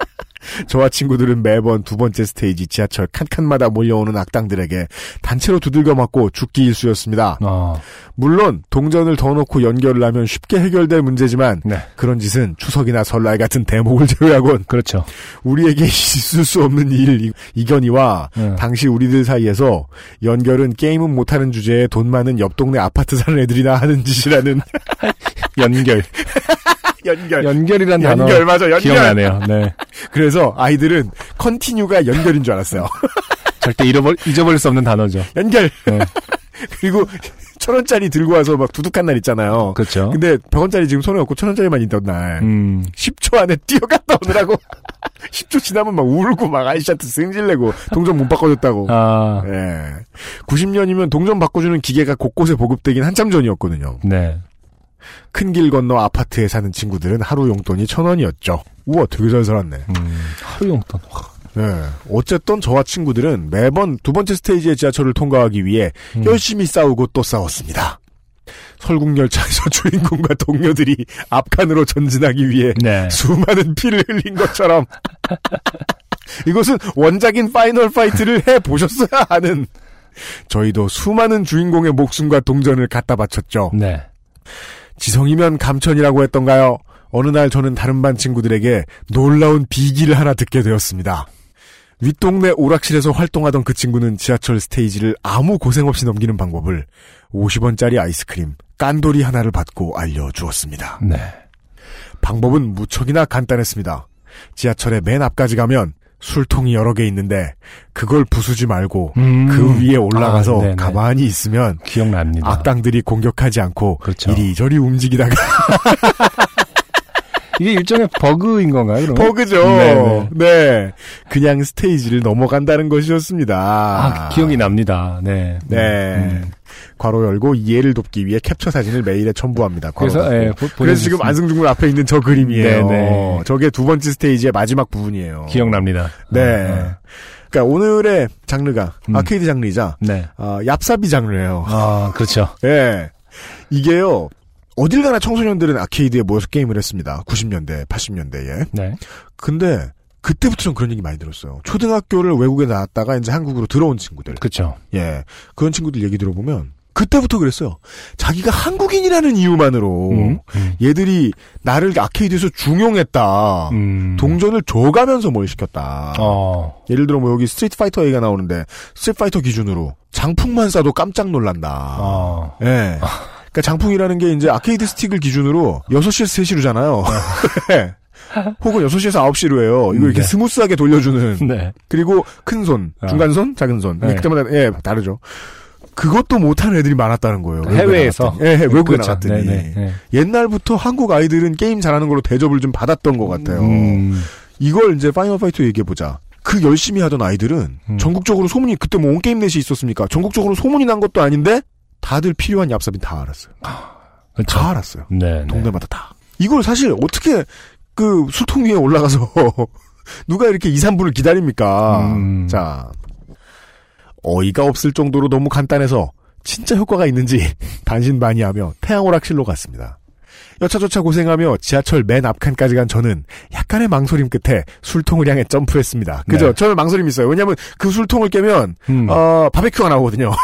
저와 친구들은 매번 두 번째 스테이지 지하철 칸칸마다 몰려오는 악당들에게 단체로 두들겨 맞고 죽기 일쑤였습니다. 어, 물론 동전을 더 넣고 연결을 하면 쉽게 해결될 문제지만 네. 그런 짓은 추석이나 설날 같은 대목을 제외하곤 그렇죠. 우리에게 있을 수 없는 일 이- 이견이와 네. 당시 우리들 사이에서 연결은 게임은 못하는 주제에 돈 많은 옆 동네 아파트 사는 애들이나 하는 짓이라는 연결. 연결. 연결이란 연결, 단어. 맞아, 연결. 기억나네요. 네. 그래서 아이들은 컨티뉴가 연결인 줄 알았어요. 절대 잃어버, 잊어버릴 수 없는 단어죠. 연결. 네. 그리고 천 원짜리 들고 와서 막 두둑한 날 있잖아요. 그렇죠. 근데 100원짜리 지금 손에 없고 천 원짜리만 있던 날. 음, 10초 안에 뛰어갔다 오느라고 10초 지나면 막 울고 막 아이씨한테 승질내고 동전 못 바꿔줬다고. 아, 예. 90년이면 동전 바꿔주는 기계가 곳곳에 보급되긴 한참 전이었거든요. 네. 큰 길 건너 아파트에 사는 친구들은 하루 용돈이 천 원이었죠. 우와, 되게 잘 살았네. 음, 하루 용돈. 와, 예. 어쨌든 저와 친구들은 매번 두 번째 스테이지의 지하철을 통과하기 위해 음. 열심히 싸우고 또 싸웠습니다. 설국열차에서 주인공과 동료들이 앞칸으로 전진하기 위해 네. 수많은 피를 흘린 것처럼 이것은 원작인 파이널 파이트를 해 보셨어야 하는 저희도 수많은 주인공의 목숨과 동전을 갖다 바쳤죠. 네. 지성이면 감천이라고 했던가요? 어느 날 저는 다른 반 친구들에게 놀라운 비기를 하나 듣게 되었습니다. 윗동네 오락실에서 활동하던 그 친구는 지하철 스테이지를 아무 고생 없이 넘기는 방법을 50원짜리 아이스크림 깐돌이 하나를 받고 알려주었습니다. 네. 방법은 무척이나 간단했습니다. 지하철의 맨 앞까지 가면 술통이 여러 개 있는데 그걸 부수지 말고 음. 그 위에 올라가서 아. 가만히 있으면 기억납니다. 악당들이 공격하지 않고 그렇죠. 이리저리 움직이다가 이게 일종의 버그인 건가요, 그러면? 버그죠. 네네. 네. 그냥 스테이지를 넘어간다는 것이었습니다. 아, 기억이 납니다. 네. 네. 음. 괄호 열고 이해를 돕기 위해 캡처 사진을 메일에 첨부합니다. 그래서. 예, 보- 그래서. 지금 안승준 군 앞에 있는 저 그림이에요. 네네. 저게 두 번째 스테이지의 마지막 부분이에요. 기억납니다. 네. 어, 그러니까 오늘의 장르가 음. 아케이드 장르이자 네. 어, 얍삽이 장르예요. 아, 그렇죠. 예. 이게요. 어딜 가나 청소년들은 아케이드에 모여서 게임을 했습니다. 90년대, 80년대에. 네. 근데 그때부터 전 그런 얘기 많이 들었어요. 초등학교를 외국에 나왔다가 이제 한국으로 들어온 친구들. 그렇죠. 예. 그런 친구들 얘기 들어보면 그때부터 그랬어요. 자기가 한국인이라는 이유만으로 음, 음. 얘들이 나를 아케이드에서 중용했다. 음. 동전을 줘가면서 뭘 시켰다. 어. 예를 들어 뭐 여기 스트리트 파이터 얘기가 나오는데 스트리트 파이터 기준으로 장풍만 쏴도 깜짝 놀란다. 어. 예. 그러니까 장풍이라는 게 이제 아케이드 스틱을 기준으로 6시에서 3시로 잖아요. 혹은 6시에서 9시로 해요. 이거 이렇게 네. 스무스하게 돌려주는. 네. 그리고 큰 손, 아. 중간 손, 작은 손. 네. 그때마다 예, 다르죠. 그것도 못하는 애들이 많았다는 거예요. 해외에서. 예, 예, 외국에 그렇죠. 나갔더니. 네네. 네. 옛날부터 한국 아이들은 게임 잘하는 걸로 대접을 좀 받았던 것 같아요. 음. 이걸 이제 파이널 파이터 얘기해보자. 그 열심히 하던 아이들은 음. 전국적으로 소문이 그때 뭐 온게임넷이 있었습니까? 전국적으로 소문이 난 것도 아닌데 다들 필요한 얍삽이는 다 알았어요. 그렇죠. 다 알았어요. 네. 네. 동네마다 다. 이걸 사실 어떻게 그 술통 위에 올라가서 누가 이렇게 2, 3분을 기다립니까? 음. 자. 어이가 없을 정도로 너무 간단해서 진짜 효과가 있는지 반신반의하며 태양오락실로 갔습니다. 여차저차 고생하며 지하철 맨 앞칸까지 간 저는 약간의 망설임 끝에 술통을 향해 점프했습니다. 그죠? 네. 저는 망설임 있어요. 왜냐하면 그 술통을 깨면 음. 어 바베큐가 나오거든요.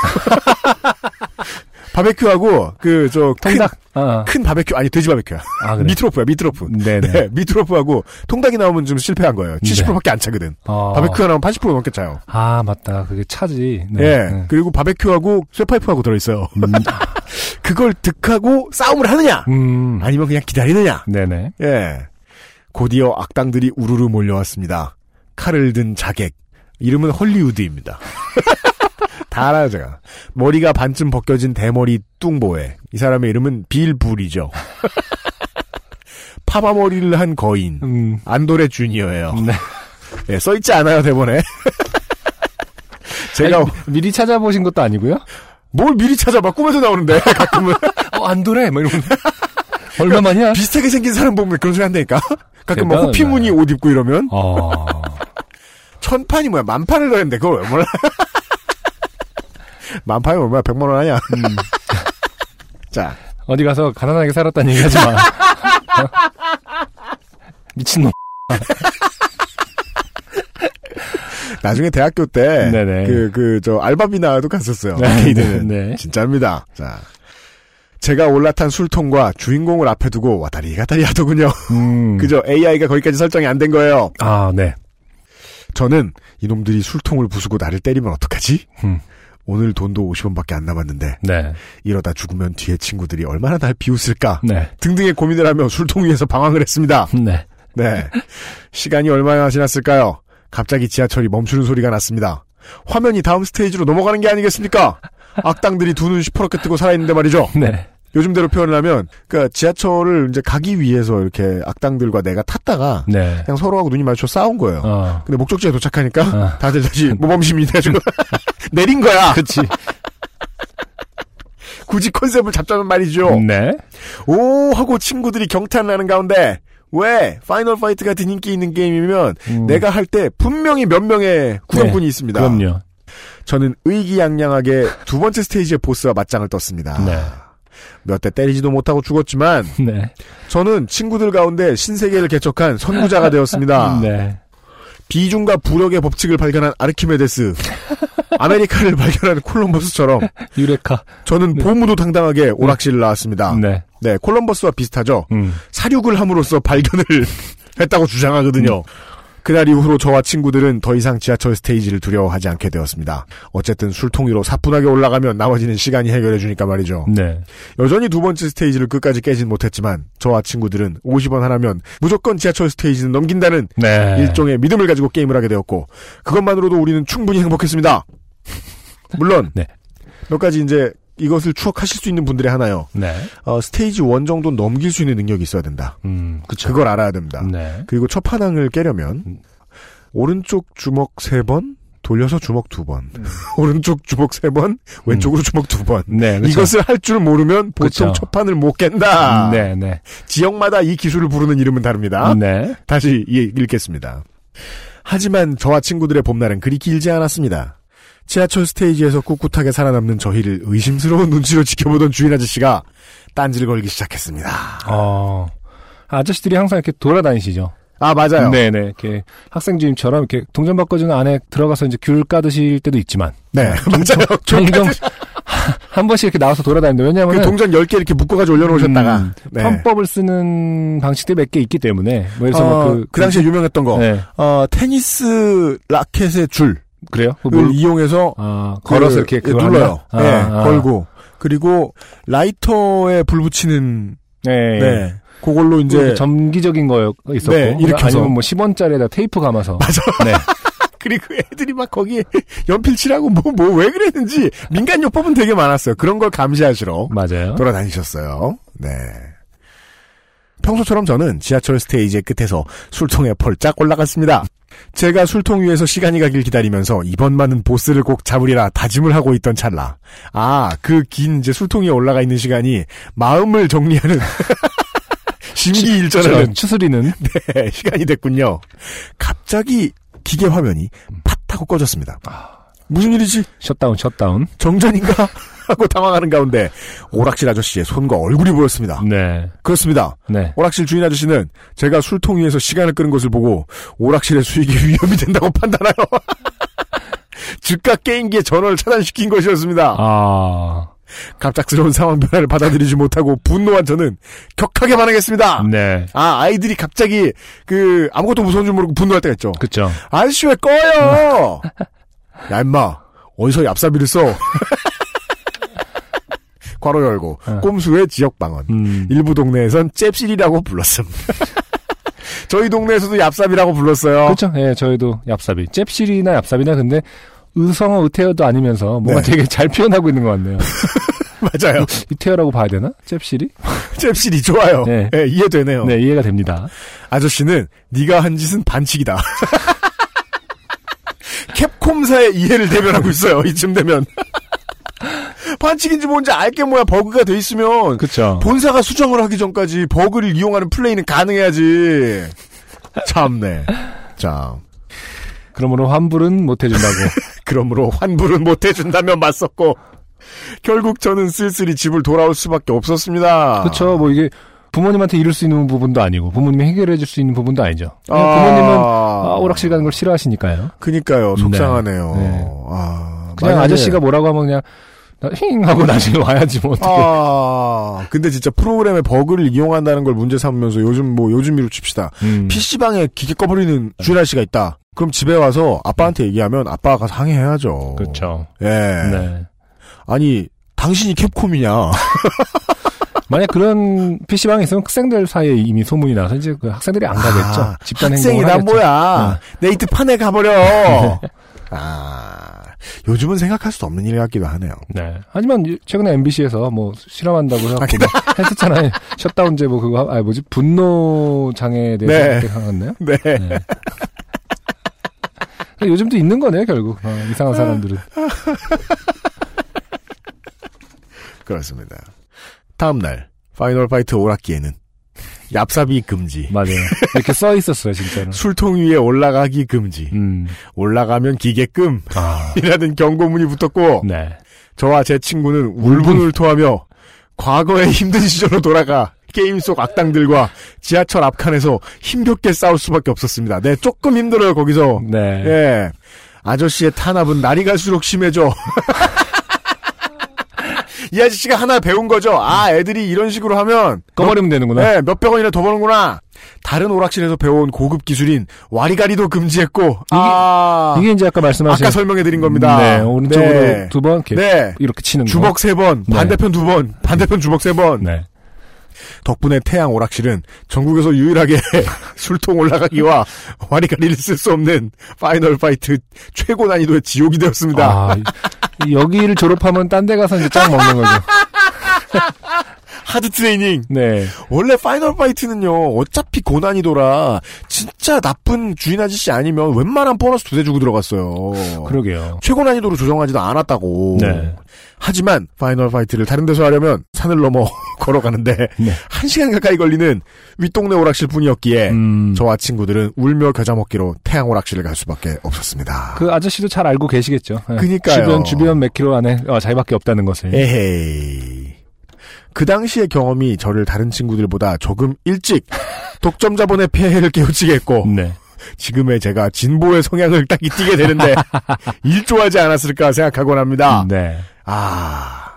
바베큐하고 그저큰 통닭. 아, 큰 바베큐 아니 돼지 바베큐야. 아, 그래. 미트로프야 미트로프. 네네. 네, 미트로프하고 통닭이 나오면 좀 실패한 거예요. 70%밖에 안 차거든. 어. 바베큐가 나오면 80% 넘게 차요. 아, 맞다. 그게 차지. 네. 예. 네. 그리고 바베큐하고 쇠파이프하고 들어있어요. 음. 그걸 득하고 싸움을 하느냐? 음. 아니면 그냥 기다리느냐? 네네. 예. 곧이어 악당들이 우르르 몰려왔습니다. 칼을 든 자객. 이름은 헐리우드입니다. 다 알아요, 제가. 머리가 반쯤 벗겨진 대머리 뚱보에. 이 사람의 이름은 빌불이죠. 파마머리를 한 거인. 음. 안도레 주니어예요. 네. 예, 써있지 않아요, 대본에. 제가 아니, 미리 찾아보신 것도 아니고요? 뭘 미리 찾아봐. 꿈에도 나오는데, 가끔은. 어, 안 도래! 뭐 이러면. 얼마만이야? 비슷하게 생긴 사람 보면 그런 소리 한다니까? 가끔 막 대단하네. 호피무늬 옷 입고 이러면. 어. 천판이 뭐야? 만판을 넣었는데 그걸 왜 몰라? 만판이 얼마야? 백만 원 하냐? 음. 자, 어디 가서 가난하게 살았다는 얘기 하지 마. 어? 미친놈. 나중에 대학교 때. 그, 그, 저, 알바비나도 갔었어요. 네. 네, 네. 진짜입니다. 자. 제가 올라탄 술통과 주인공을 앞에 두고 왔다리 갔다리 하더군요. 음. 그죠? AI가 거기까지 설정이 안 된 거예요. 아, 네. 저는 이놈들이 술통을 부수고 나를 때리면 어떡하지? 음. 오늘 돈도 50원밖에 안 남았는데 네. 이러다 죽으면 뒤에 친구들이 얼마나 날 비웃을까? 네. 등등의 고민을 하며 술통 위에서 방황을 했습니다. 네. 네. 시간이 얼마나 지났을까요? 갑자기 지하철이 멈추는 소리가 났습니다. 화면이 다음 스테이지로 넘어가는 게 아니겠습니까? 악당들이 두 눈 시퍼렇게 뜨고 살아있는데 말이죠. 네. 요즘대로 표현을 하면, 그니까 지하철을 이제 가기 위해서 이렇게 악당들과 내가 탔다가, 네. 그냥 서로하고 눈이 마주쳐 싸운 거예요. 어. 근데 목적지에 도착하니까, 어. 다들 다시 모범심이 돼가지고, 내린 거야! 그치. 굳이 컨셉을 잡자면 말이죠. 네. 오! 하고 친구들이 경탄을 하는 가운데, 왜? 파이널 파이트 같은 인기 있는 게임이면, 음. 내가 할 때 분명히 몇 명의 구경꾼이 있습니다. 그럼요. 저는 의기양양하게 두 번째 스테이지의 보스와 맞짱을 떴습니다. 네. 몇 대 때리지도 못하고 죽었지만 네. 저는 친구들 가운데 신세계를 개척한 선구자가 되었습니다. 네. 비중과 부력의 법칙을 발견한 아르키메데스, 아메리카를 발견한 콜럼버스처럼 유레카. 저는 보무도 당당하게 오락실을 나왔습니다. 네. 네, 콜럼버스와 비슷하죠. 음. 사륙을 함으로써 발견을 했다고 주장하거든요. 그날 이후로 저와 친구들은 더 이상 지하철 스테이지를 두려워하지 않게 되었습니다. 어쨌든 술통 위로 사뿐하게 올라가면 나머지는 시간이 해결해 주니까 말이죠. 네. 여전히 두 번째 스테이지를 끝까지 깨진 못했지만 저와 친구들은 50원 하나면 무조건 지하철 스테이지는 넘긴다는 네. 일종의 믿음을 가지고 게임을 하게 되었고 그것만으로도 우리는 충분히 행복했습니다. 물론 네. 몇 가지 이제 이것을 추억하실 수 있는 분들의 하나요. 네. 어, 스테이지 1 정도 넘길 수 있는 능력이 있어야 된다. 음, 그쵸. 그걸 알아야 됩니다. 네. 그리고 첫 판왕을 깨려면 음. 오른쪽 주먹 세 번, 돌려서 주먹 두 번, 음. 오른쪽 주먹 세 번, 왼쪽으로 주먹 두 번. 네. 그쵸. 이것을 할 줄 모르면 보통 그쵸. 첫 판을 못 깬다. 네, 네. 지역마다 이 기술을 부르는 이름은 다릅니다. 네. 다시 이- 읽겠습니다. 하지만 저와 친구들의 봄날은 그리 길지 않았습니다. 지하철 스테이지에서 꿋꿋하게 살아남는 저희를 의심스러운 눈치로 지켜보던 주인 아저씨가 딴지를 걸기 시작했습니다. 어. 아저씨들이 항상 이렇게 돌아다니시죠. 아 맞아요. 네네. 이렇게 학생 주임처럼 이렇게 동전 바꿔주는 안에 들어가서 이제 귤 까드실 때도 있지만. 네, 맞아요. 종종 한 번씩 이렇게 나와서 돌아다니는데 그 왜냐하면 동전 10개 이렇게 묶어가지고 올려놓으셨다가 음, 네. 편법을 쓰는 방식들이 몇 개 있기 때문에 뭐 그래서 어, 뭐 그, 그 당시에 유명했던 거 네. 어, 테니스 라켓의 줄을 그래요? 그 뭘- 이용해서 아, 그, 걸어서 이렇게 그걸 눌러요. 하나? 네, 아, 아. 걸고 그리고 라이터에 불 붙이는 네. 네, 그걸로 이제 전기적인 거 있었고 네, 일으켜서. 아니면 뭐 10원짜리에다 테이프 감아서 맞아. 네. 그리고 애들이 막 거기에 연필 칠하고 뭐 뭐 왜 그랬는지 민간 요법은 되게 많았어요. 그런 걸 감시하시러 맞아요. 돌아다니셨어요. 네. 평소처럼 저는 지하철 스테이지의 끝에서 술통에 펄쩍 올라갔습니다. 제가 술통 위에서 시간이 가길 기다리면서 이번만은 보스를 꼭 잡으리라 다짐을 하고 있던 찰나. 아, 그 긴 이제 술통 위에 올라가 있는 시간이 마음을 정리하는 심기일전하는 저, 추스리는 네, 시간이 됐군요. 갑자기 기계 화면이 팟 하고 꺼졌습니다. 무슨 일이지? 셧다운 셧다운. 정전인가? 하고 당황하는 가운데 오락실 아저씨의 손과 얼굴이 보였습니다. 네. 그렇습니다. 네. 오락실 주인 아저씨는 제가 술통 위에서 시간을 끄는 것을 보고 오락실의 수익이 위험이 된다고 판단하여 즉각 게임기의 전원을 차단시킨 것이었습니다. 아. 갑작스러운 상황 변화를 받아들이지 못하고 분노한 저는 격하게 반응했습니다. 네. 아 아이들이 갑자기 그 아무것도 무서운 줄 모르고 분노할 때가 있죠. 그쵸. 아저씨 왜 꺼요? 야 임마 어디서 얍삽이를 써? 괄호 열고 어. 꼼수의 지역 방언. 음. 일부 동네에선 잽실이라고 불렀음. 저희 동네에서도 얍삽이라고 불렀어요. 그렇죠. 예, 저희도 얍삽이. 잽실이나 얍삽이나 근데 의성어 의태어도 아니면서 뭔가 네. 되게 잘 표현하고 있는 것 같네요. 맞아요. 이태어라고 봐야 되나? 잽실이? 잽실이 좋아요. 네. 네, 이해되네요. 네, 이해가 됩니다. 아저씨는 네가 한 짓은 반칙이다. 캡콤사의 이해를 대변하고 있어요. 이쯤 되면. 반칙인지 뭔지 알게 뭐야 버그가 돼 있으면 그쵸. 본사가 수정을 하기 전까지 버그를 이용하는 플레이는 가능해야지. 참네. 자, 그러므로 환불은 못 해준다고. 그러므로 환불은 못 해준다면 맞섰고 결국 저는 쓸쓸히 집을 돌아올 수밖에 없었습니다. 그쵸. 뭐 이게 부모님한테 이룰 수 있는 부분도 아니고 부모님이 해결해 줄 수 있는 부분도 아니죠. 아, 부모님은 아, 오락실 가는 걸 싫어하시니까요. 그니까요. 속상하네요. 네. 아, 그냥 만약에- 아저씨가 뭐라고 하면 그냥 나힝 하고 나중에 와야지 뭐 어떻게. 아, 근데 진짜 프로그램의 버그를 이용한다는 걸 문제 삼으면서 요즘 뭐 요즘으로 칩시다. 음. PC방에 기계 꺼버리는 주인아 씨가 있다. 그럼 집에 와서 아빠한테 얘기하면 아빠가 가서 항의해야죠. 그렇죠. 예. 네. 아니, 당신이 캡콤이냐. 만약 그런 PC방에 있으면 학생들 사이에 이미 소문이 나서 이제 그 학생들이 안 가겠죠. 아, 집단 학생이 행동을 난 하겠죠. 뭐야. 네이트 판에 가버려. 아, 요즘은 생각할 수 없는 일 같기도 하네요. 네. 하지만 최근에 MBC에서 뭐 실험한다고 해갖고 아, 했었잖아요. 셧다운제 뭐 그거 아 뭐지 분노 장애에 네. 대해서 하나요? 네. 네. 요즘도 있는 거네요 결국 어, 이상한 사람들은. 그렇습니다. 다음날, 파이널 파이트 오락기에는 얍삽이 금지, 맞아요. 이렇게 써 있었어요 진짜로. 술통 위에 올라가기 금지, 음. 올라가면 기계끔, 아. 이라는 경고문이 붙었고, 네. 저와 제 친구는 울분울토하며 과거의 힘든 시절로 돌아가 게임 속 악당들과 지하철 앞칸에서 힘겹게 싸울 수밖에 없었습니다. 네, 조금 힘들어요, 거기서. 네. 예. 아저씨의 탄압은 날이 갈수록 심해져. 이 아저씨가 하나 배운 거죠. 아, 애들이 이런 식으로 하면 꺼버리면 되는구나. 네, 몇백 원이나 더 버는구나. 다른 오락실에서 배워온 고급 기술인 와리가리도 금지했고, 아, 이게 이제 아까 말씀하신 아까 설명해 드린 겁니다. 네, 오른쪽으로 네. 두번 이렇게, 네. 이렇게 치는 거. 주먹 세 번, 네. 반대편 두 번, 반대편 주먹 세 번. 네. 덕분에 태양 오락실은 전국에서 유일하게 술통 올라가기와 와리가리를 쓸 수 없는 파이널 파이트 최고 난이도의 지옥이 되었습니다. 아, 이- 여기를 졸업하면 딴 데 가서 이제 짱 먹는 거죠. 하드 트레이닝. 네. 원래 Final Fight는요, 어차피 고난이도라, 진짜 나쁜 주인 아저씨 아니면 웬만한 보너스 두 대 주고 들어갔어요. 그러게요. 최고 난이도로 조정하지도 않았다고. 네. 하지만, Final Fight를 다른 데서 하려면 산을 넘어 걸어가는데, 네. 한 시간 가까이 걸리는 윗동네 오락실 뿐이었기에, 음. 저와 친구들은 울며 겨자 먹기로 태양 오락실을 갈 수밖에 없었습니다. 그 아저씨도 잘 알고 계시겠죠. 네. 그니까요. 주변, 주변 몇 킬로 안에 어, 자기밖에 없다는 것을. 에헤이. 그 당시의 경험이 저를 다른 친구들보다 조금 일찍 독점 자본의 폐해를 깨우치게 했고, 네. 지금의 제가 진보의 성향을 딱 띠게 되는데 일조하지 않았을까 생각하곤 합니다. 네. 아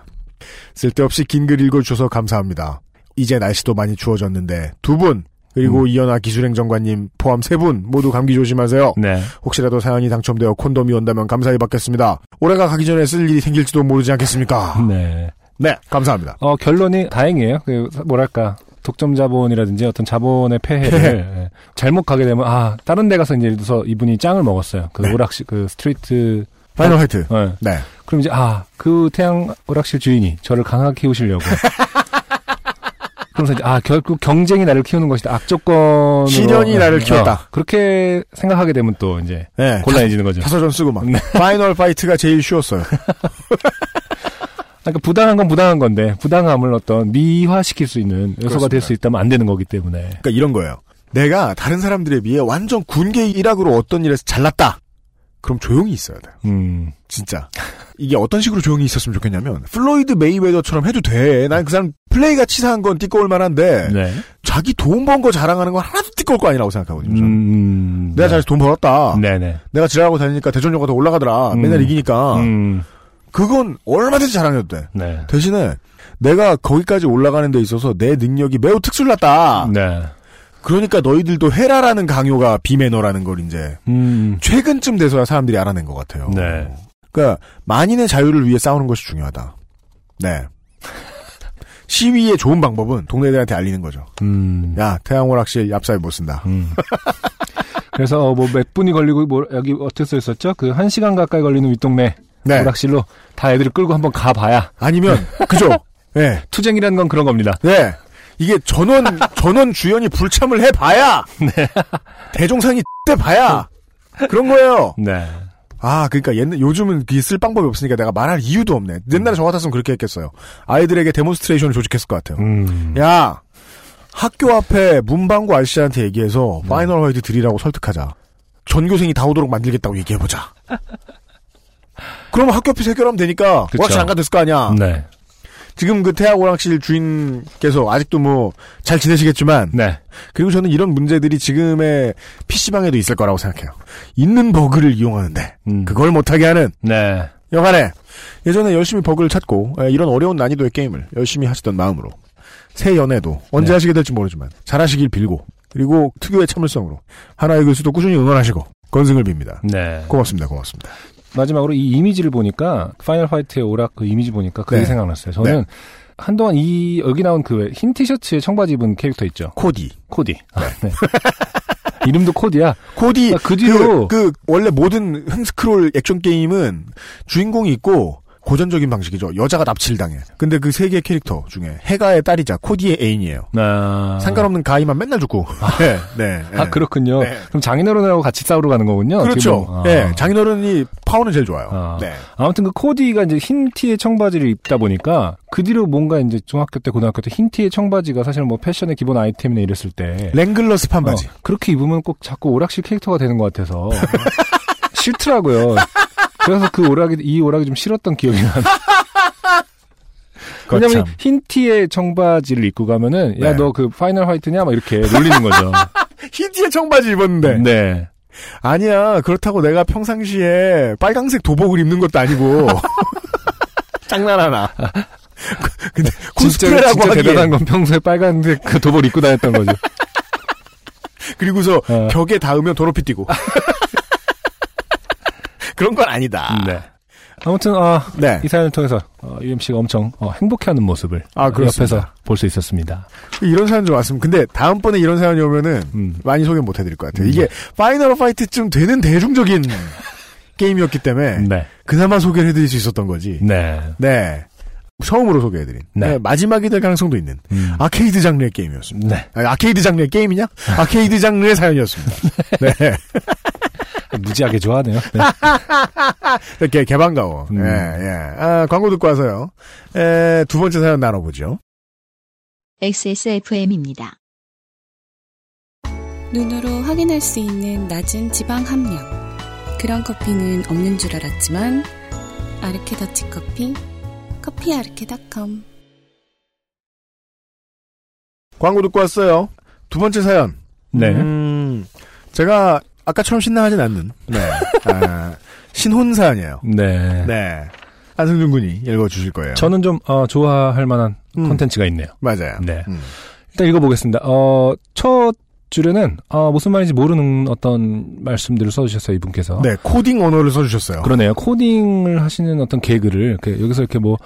쓸데없이 긴 글 읽어주셔서 감사합니다. 이제 날씨도 많이 추워졌는데 두 분 그리고 음. 이현아 기술행정관님 포함 세 분 모두 감기 조심하세요. 네. 혹시라도 사연이 당첨되어 콘돔이 온다면 감사히 받겠습니다. 올해가 가기 전에 쓸 일이 생길지도 모르지 않겠습니까? 네. 네, 감사합니다. 어, 결론이 다행이에요. 그, 뭐랄까. 독점 자본이라든지 어떤 자본의 폐해를 예, 잘못 가게 되면 아 다른 데 가서 이제 예를 들어서 이분이 짱을 먹었어요 그 네. 오락실 그 street Final Fight. 예. 네. 그럼 이제 아 그 태양 오락실 주인이 저를 강하게 키우시려고 그러면서 이제 아 결국 경쟁이 나를 키우는 것이다 악조건 시련이 나를 키웠다. 그렇게 생각하게 되면 또 이제 네. 곤란해지는 거죠. 자서전 쓰고 막. 네. Final Fight가 제일 쉬웠어요. 그러니까 부당한 건 부당한 건데 부당함을 어떤 미화시킬 수 있는 요소가 될. 수 있다면 안 되는 거기 때문에 그러니까 이런 거예요. 내가 다른 사람들에 비해 완전 군계 일학으로 어떤 일에서 잘났다. 그럼 조용히 있어야 돼요. 음 진짜. 이게 어떤 식으로 조용히 있었으면 좋겠냐면 플로이드 메이웨더처럼 해도 돼. 난 그 사람 플레이가 치사한 건 띠꺼울 만한데 네. 자기 돈 번 거 자랑하는 건 하나도 띠꺼울 거 아니라고 생각하거든요. 음, 내가 네. 잘해서 돈 벌었다. 네네. 내가 지랄하고 다니니까 대전료가 더 올라가더라. 음. 맨날 이기니까. 음, 그건 얼마든지 자랑해도 돼. 네. 대신에 내가 거기까지 올라가는 데 있어서 내 능력이 매우 특출났다. 네. 그러니까 너희들도 해라라는 강요가 비매너라는 걸 이제 음, 최근쯤 돼서야 사람들이 알아낸 것 같아요. 네. 그러니까 만인의 자유를 위해 싸우는 것이 중요하다. 네. 시위의 좋은 방법은 동네들한테 알리는 거죠. 음, 야 태양 오락실 얍살 못 쓴다. 음. 그래서 뭐 몇 분이 걸리고 뭐 여기 어떻게 써 있었죠? 그 한 시간 가까이 걸리는 윗동네 네. 오락실로 다 애들을 끌고 한번 가봐야 아니면 그죠. 네. 투쟁이라는 건 그런 겁니다. 네. 이게 전원 전원 주연이 불참을 해봐야 대종상이 때 봐야 그런 거예요. 네. 아, 그러니까 옛날 요즘은 쓸 방법이 없으니까 내가 말할 이유도 없네. 옛날에 저 같았으면 그렇게 했겠어요. 아이들에게 데몬스트레이션을 조직했을 것 같아요. 음, 야, 학교 앞에 문방구 아저씨한테 얘기해서 Final Fight 들이라고 설득하자. 전교생이 다 오도록 만들겠다고 얘기해보자. 그러면 학교 앞에서 해결하면 되니까 그쵸. 오락실 안 가도 됐을 거 아니야. 네. 지금 그 태학 오락실 주인께서 아직도 뭐 잘 지내시겠지만 네. 그리고 저는 이런 문제들이 지금의 PC방에도 있을 거라고 생각해요. 있는 버그를 이용하는데 음. 그걸 못하게 하는 네. 여간에 예전에 열심히 버그를 찾고 에, 이런 어려운 난이도의 게임을 열심히 하시던 마음으로 새 연애도 언제 네. 하시게 될지 모르지만 잘하시길 빌고 그리고 특유의 참을성으로 하나의 글수도 꾸준히 응원하시고 건승을 빕니다. 네. 고맙습니다. 고맙습니다. 마지막으로 이 이미지를 보니까 Final Fight의 오락 그 이미지 보니까 그게 네. 생각났어요. 저는 한동안 이 여기 나온 그 흰 티셔츠에 청바지 입은 캐릭터 있죠. 코디. 코디. 아, 네. 이름도 코디야. 코디 아, 그 뒤로- 그, 그 원래 모든 횡스크롤 액션 게임은 주인공이 있고 고전적인 방식이죠. 여자가 납치를 당해. 근데 그 세 개의 캐릭터 중에 해거의 딸이자 코디의 애인이에요. 아, 상관없는 가이만 맨날 죽고. 네, 네. 아 네. 그렇군요. 네. 그럼 장인어른하고 같이 싸우러 가는 거군요. 그렇죠. 아. 네, 장인어른이 파워는 제일 좋아요. 아. 네. 아무튼 그 코디가 이제 흰 티의 청바지를 입다 보니까 그 뒤로 뭔가 이제 중학교 때 고등학교 때 흰 티의 청바지가 사실 뭐 패션의 기본 아이템이나 이랬을 때 랭글러 스판 바지. 어, 그렇게 입으면 꼭 자꾸 오락실 캐릭터가 되는 것 같아서 싫더라고요. 그래서 그 오락이 이 오락이 좀 싫었던 기억이 나요. 왜냐면. 흰 티의 청바지를 입고 가면은 야 네. 너그 파이널 화이트냐 막 이렇게 놀리는 거죠. 흰티의 청바지 입었는데. 네. 아니야. 그렇다고 내가 평상시에 빨강색 도복을 입는 것도 아니고. 장난하나. 근데 진짜, 코스프레라고 진짜 하기에 대단한 건 평소에 빨간색 그 도복 입고 다녔던 거죠. 그리고서 어. 벽에 닿으면 도로피 뛰고. 그런 건 아니다. 네. 아무튼 아, 네. 이 사연을 통해서 어, UMC가 엄청 어, 행복해하는 모습을 아. 옆에서 볼 수 있었습니다. 이런 사연 좀 왔으면. 근데 다음번에 이런 사연이 오면은 음. 많이 소개 못 해드릴 것 같아요. 음. 이게 Final Fight쯤 되는 대중적인 게임이었기 때문에 네. 그나마 소개를 해드릴 수 있었던 거지. 네. 네. 처음으로 소개해드린. 네. 네, 마지막이 될 가능성도 있는 음. 아케이드 장르의 게임이었습니다. 네. 아, 아케이드 장르의 게임이냐? 아케이드 장르의 사연이었습니다. 네. 무지하게 좋아하네요. 네. 이렇게 개방가워. 음. 예, 예. 아, 광고 듣고 와서요. 에, 두 번째 사연 나눠보죠. XSFM입니다. 눈으로 확인할 수 있는 낮은 지방 함량. 그런 커피는 없는 줄 알았지만 아르케 더치 커피, 커피 아르케닷컴. 광고 듣고 왔어요. 두 번째 사연. 네. 음, 제가 아까처럼 신나하진 않는, 네. 아, 신혼 사연이에요. 네. 네. 안승준 군이 읽어주실 거예요. 저는 좀 어, 좋아할 만한 음. 콘텐츠가 있네요. 맞아요. 네. 음. 일단 읽어보겠습니다. 어, 첫 줄에는 어, 무슨 말인지 모르는 어떤 말씀들을 써주셨어요 이분께서. 네, 코딩 언어를 써주셨어요. 그러네요. 코딩을 하시는 어떤 개그를 이렇게 여기서 이렇게 뭐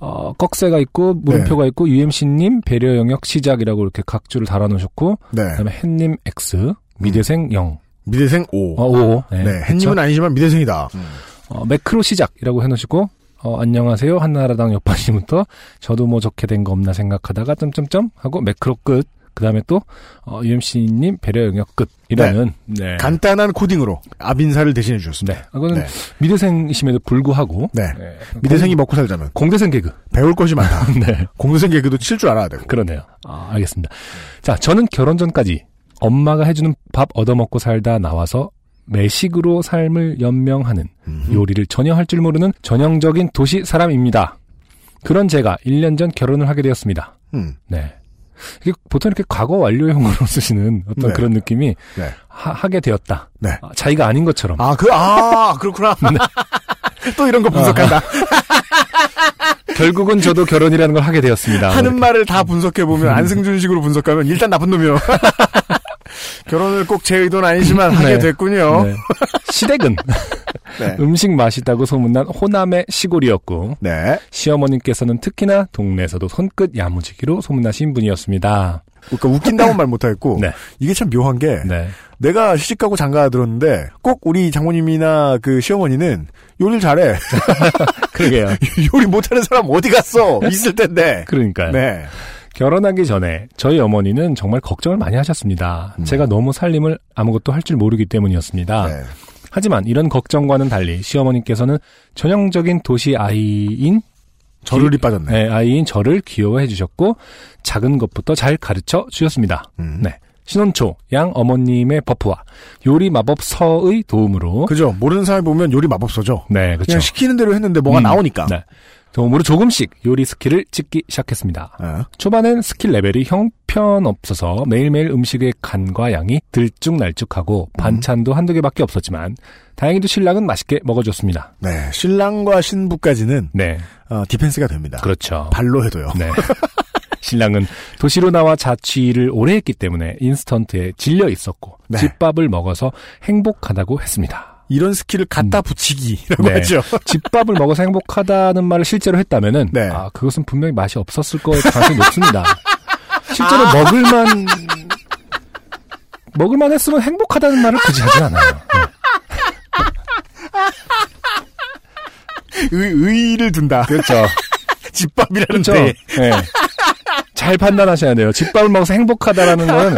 어, 꺽쇠가 있고 물음표가 네. 있고 UMC님 배려 영역 시작이라고 이렇게 각 줄을 달아놓으셨고 네. 그다음에 햇님 X 미대생 0 미대생 5. 어, 5 네, 네, 햇님은? 아니지만 미대생이다. 어, 매크로 시작이라고 해놓으시고 어, 안녕하세요 한나라당 옆반님부터 저도 뭐 좋게 된 거 없나 생각하다가 점점점 하고 매크로 끝. 그 다음에 또, 어, UMC님 배려 영역 끝이라는, 네. 간단한 코딩으로 압인사를 대신해 주셨습니다. 네. 이거는 네. 미대생이심에도 불구하고, 네. 네. 미대생이 먹고 살자면 공대생 개그. 배울 것이 많다. 네. 공대생 개그도 칠 줄 알아야 되고. 그러네요. 아, 알겠습니다. 자, 저는 결혼 전까지 엄마가 해주는 밥 얻어먹고 살다 나와서 매식으로 삶을 연명하는 음. 요리를 전혀 할 줄 모르는 전형적인 도시 사람입니다. 그런 제가 1년 전 결혼을 하게 되었습니다. 음. 네. 이게 보통 이렇게 과거 완료형으로 쓰시는 어떤 네. 그런 느낌이 네. 하, 게 되었다. 네. 아, 자기가 아닌 것처럼. 아, 그, 아, 그렇구나. 또 이런 거 분석한다. 결국은 저도 결혼이라는 걸 하게 되었습니다. 하는 말을 다 분석해보면 안승준식으로 분석하면 일단 나쁜 놈이요. 결혼을 꼭 제 의도는 아니지만 하게 네. 됐군요. 네. 시댁은 네. 음식 맛있다고 소문난 호남의 시골이었고 네. 시어머님께서는 특히나 동네에서도 손끝 야무지기로 소문나신 분이었습니다. 그러니까 웃긴다고 말 못하겠고 네. 이게 참 묘한 게 네. 내가 시집가고 장가 들었는데 꼭 우리 장모님이나 그 시어머니는 요리를 잘해. 그러게요. 요리 못하는 사람 어디 갔어? 있을 텐데. 그러니까요. 네. 결혼하기 전에 저희 어머니는 정말 걱정을 많이 하셨습니다. 음. 제가 너무 살림을 아무것도 할 줄 모르기 때문이었습니다. 네. 하지만 이런 걱정과는 달리 시어머니께서는 전형적인 도시 아이인 저를이 기- 빠졌네. 네, 아이인 저를 귀여워해 주셨고 작은 것부터 잘 가르쳐 주셨습니다. 음. 네. 신혼초 양 어머님의 buff와 요리 마법서의 도움으로 그죠. 모르는 사람이 보면 요리 마법서죠. 네, 그렇죠. 그냥 시키는 대로 했는데 뭐가 음, 나오니까. 네. 도움으로 조금씩 요리 skill을 찍기 시작했습니다. 어. 초반엔 스킬 레벨이 형편없어서 매일매일 음식의 간과 양이 들쭉날쭉하고 반찬도 한두 개밖에 없었지만 다행히도 신랑은 맛있게 먹어줬습니다. 네. 신랑과 신부까지는 네, 어, 디펜스가 됩니다. 그렇죠. 발로 해도요. 네. 신랑은 도시로 나와 자취를 오래 했기 때문에 인스턴트에 질려 있었고 네. 집밥을 먹어서 행복하다고 했습니다. 이런 skill을 갖다 붙이기라고 네. 하죠. 집밥을 먹어서 행복하다는 말을 실제로 했다면은 네. 아 그것은 분명히 맛이 없었을 거의 가능성이 높습니다. 실제로 먹을만 먹을만 했으면 행복하다는 말을 굳이 하진 않아요. 네. 의, 의의를 둔다. 그렇죠. 집밥이라는 그렇죠. 데. 네. 잘 판단하셔야 돼요. 집밥을 먹어서 행복하다라는 건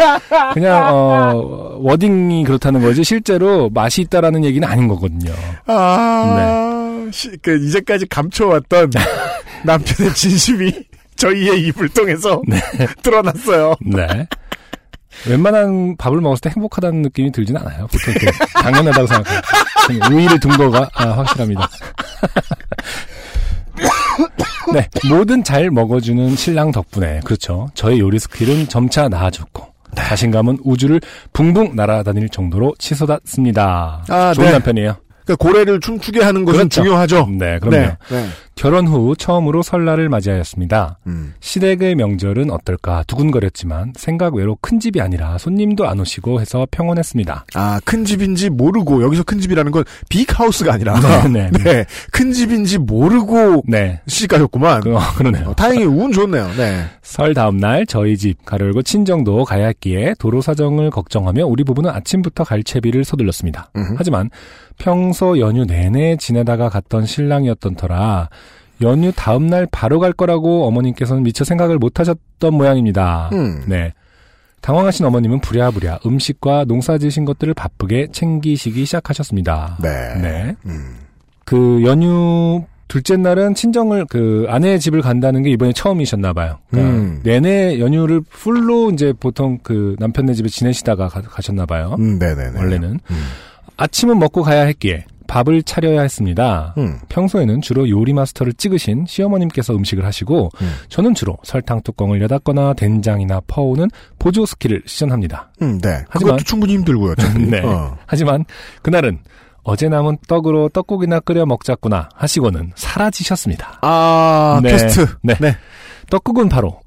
그냥 어, 워딩이 그렇다는 거지 실제로 맛이 있다라는 얘기는 아닌 거거든요. 아, 시- 그 이제까지 감춰왔던 남편의 진심이 저희의 입을 통해서 드러났어요. 네. 웬만한 밥을 먹었을 때 행복하다는 느낌이 들진 않아요. 보통 이렇게 당연하다고 생각해요. 의의를 둔 거가 아, 확실합니다. 네, 뭐든 잘 먹어주는 신랑 덕분에 그렇죠. 저의 요리 스킬은 점차 나아졌고 자신감은 우주를 붕붕 날아다닐 정도로 치솟았습니다. 아, 좋은 네. 남편이에요. 그러니까 고래를 춤추게 하는 것은 그렇죠. 중요하죠. 네, 그럼요. 네. 네. 결혼 후 처음으로 설날을 맞이하였습니다. 음. 시댁의 명절은 어떨까 두근거렸지만 생각 외로 큰 집이 아니라 손님도 안 오시고 해서 평온했습니다. 아, 큰 집인지 모르고, 여기서 큰 집이라는 건 빅하우스가 아니라, 네, 네, 네. 큰 집인지 모르고 네. 시집가셨구만. 그, 어, 그러네요. 어, 다행히 운 좋네요. 네. 설 다음 날 저희 집 가려고 친정도 가야 했기에 도로 사정을 걱정하며 우리 부부는 아침부터 갈채비를 서둘렀습니다. 음흠. 하지만 평소 연휴 내내 지내다가 갔던 신랑이었던 터라 연휴 다음 날 바로 갈 거라고 어머님께서는 미처 생각을 못 하셨던 모양입니다. 음. 네. 당황하신 어머님은 부랴부랴 음식과 농사 지으신 것들을 바쁘게 챙기시기 시작하셨습니다. 네. 네. 음. 그 연휴 둘째 날은 친정을 그 아내의 집을 간다는 게 이번에 처음이셨나 봐요. 그러니까 음. 내내 연휴를 full로 이제 보통 그 남편네 집에 지내시다가 가, 셨나 봐요. 음, 네네네. 원래는 음. 아침은 먹고 가야 했기에 밥을 차려야 했습니다. 음. 평소에는 주로 요리 마스터를 찍으신 시어머님께서 음식을 하시고 음. 저는 주로 설탕 뚜껑을 여닫거나 된장이나 퍼오는 보조 skill을 시전합니다. 음, 네. 하지만- 그것도 충분히 힘들고요. 네. 어. 하지만 그날은 어제 남은 떡으로 떡국이나 끓여 먹자꾸나 하시고는 사라지셨습니다. 아, 네. 퀘스트. 네. 네. 떡국은 바로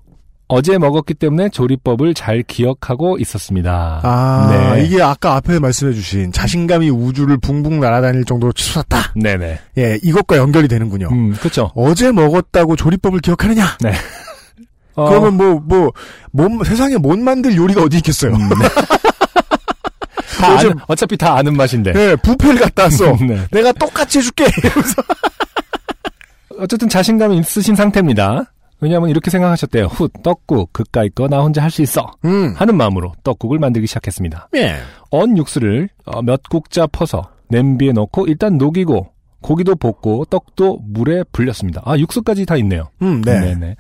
어제 먹었기 때문에 조리법을 잘 기억하고 있었습니다. 아, 네. 이게 아까 앞에 말씀해주신 자신감이 우주를 붕붕 날아다닐 정도로 치솟았다. 네네. 예, 이것과 연결이 되는군요. 음, 그렇죠. 어제 먹었다고 조리법을 기억하느냐? 어, 그러면 뭐, 뭐, 몸, 세상에 못 만들 요리가 어디 있겠어요? 음, 네. 다 아는, 어차피 다 아는 맛인데. 예, 부페를 갔다 왔어. 네. 내가 똑같이 해줄게. 이러면서. 어쨌든 자신감이 있으신 상태입니다. 왜냐하면 이렇게 생각하셨대요. 훗, 떡국, 그까이 거 나 혼자 할 수 있어. 음. 하는 마음으로 떡국을 만들기 시작했습니다. 예. 언 육수를 어, 몇 국자 퍼서 냄비에 넣고 일단 녹이고 고기도 볶고 떡도 물에 불렸습니다. 아 육수까지 다 있네요. 음, 네. 네네.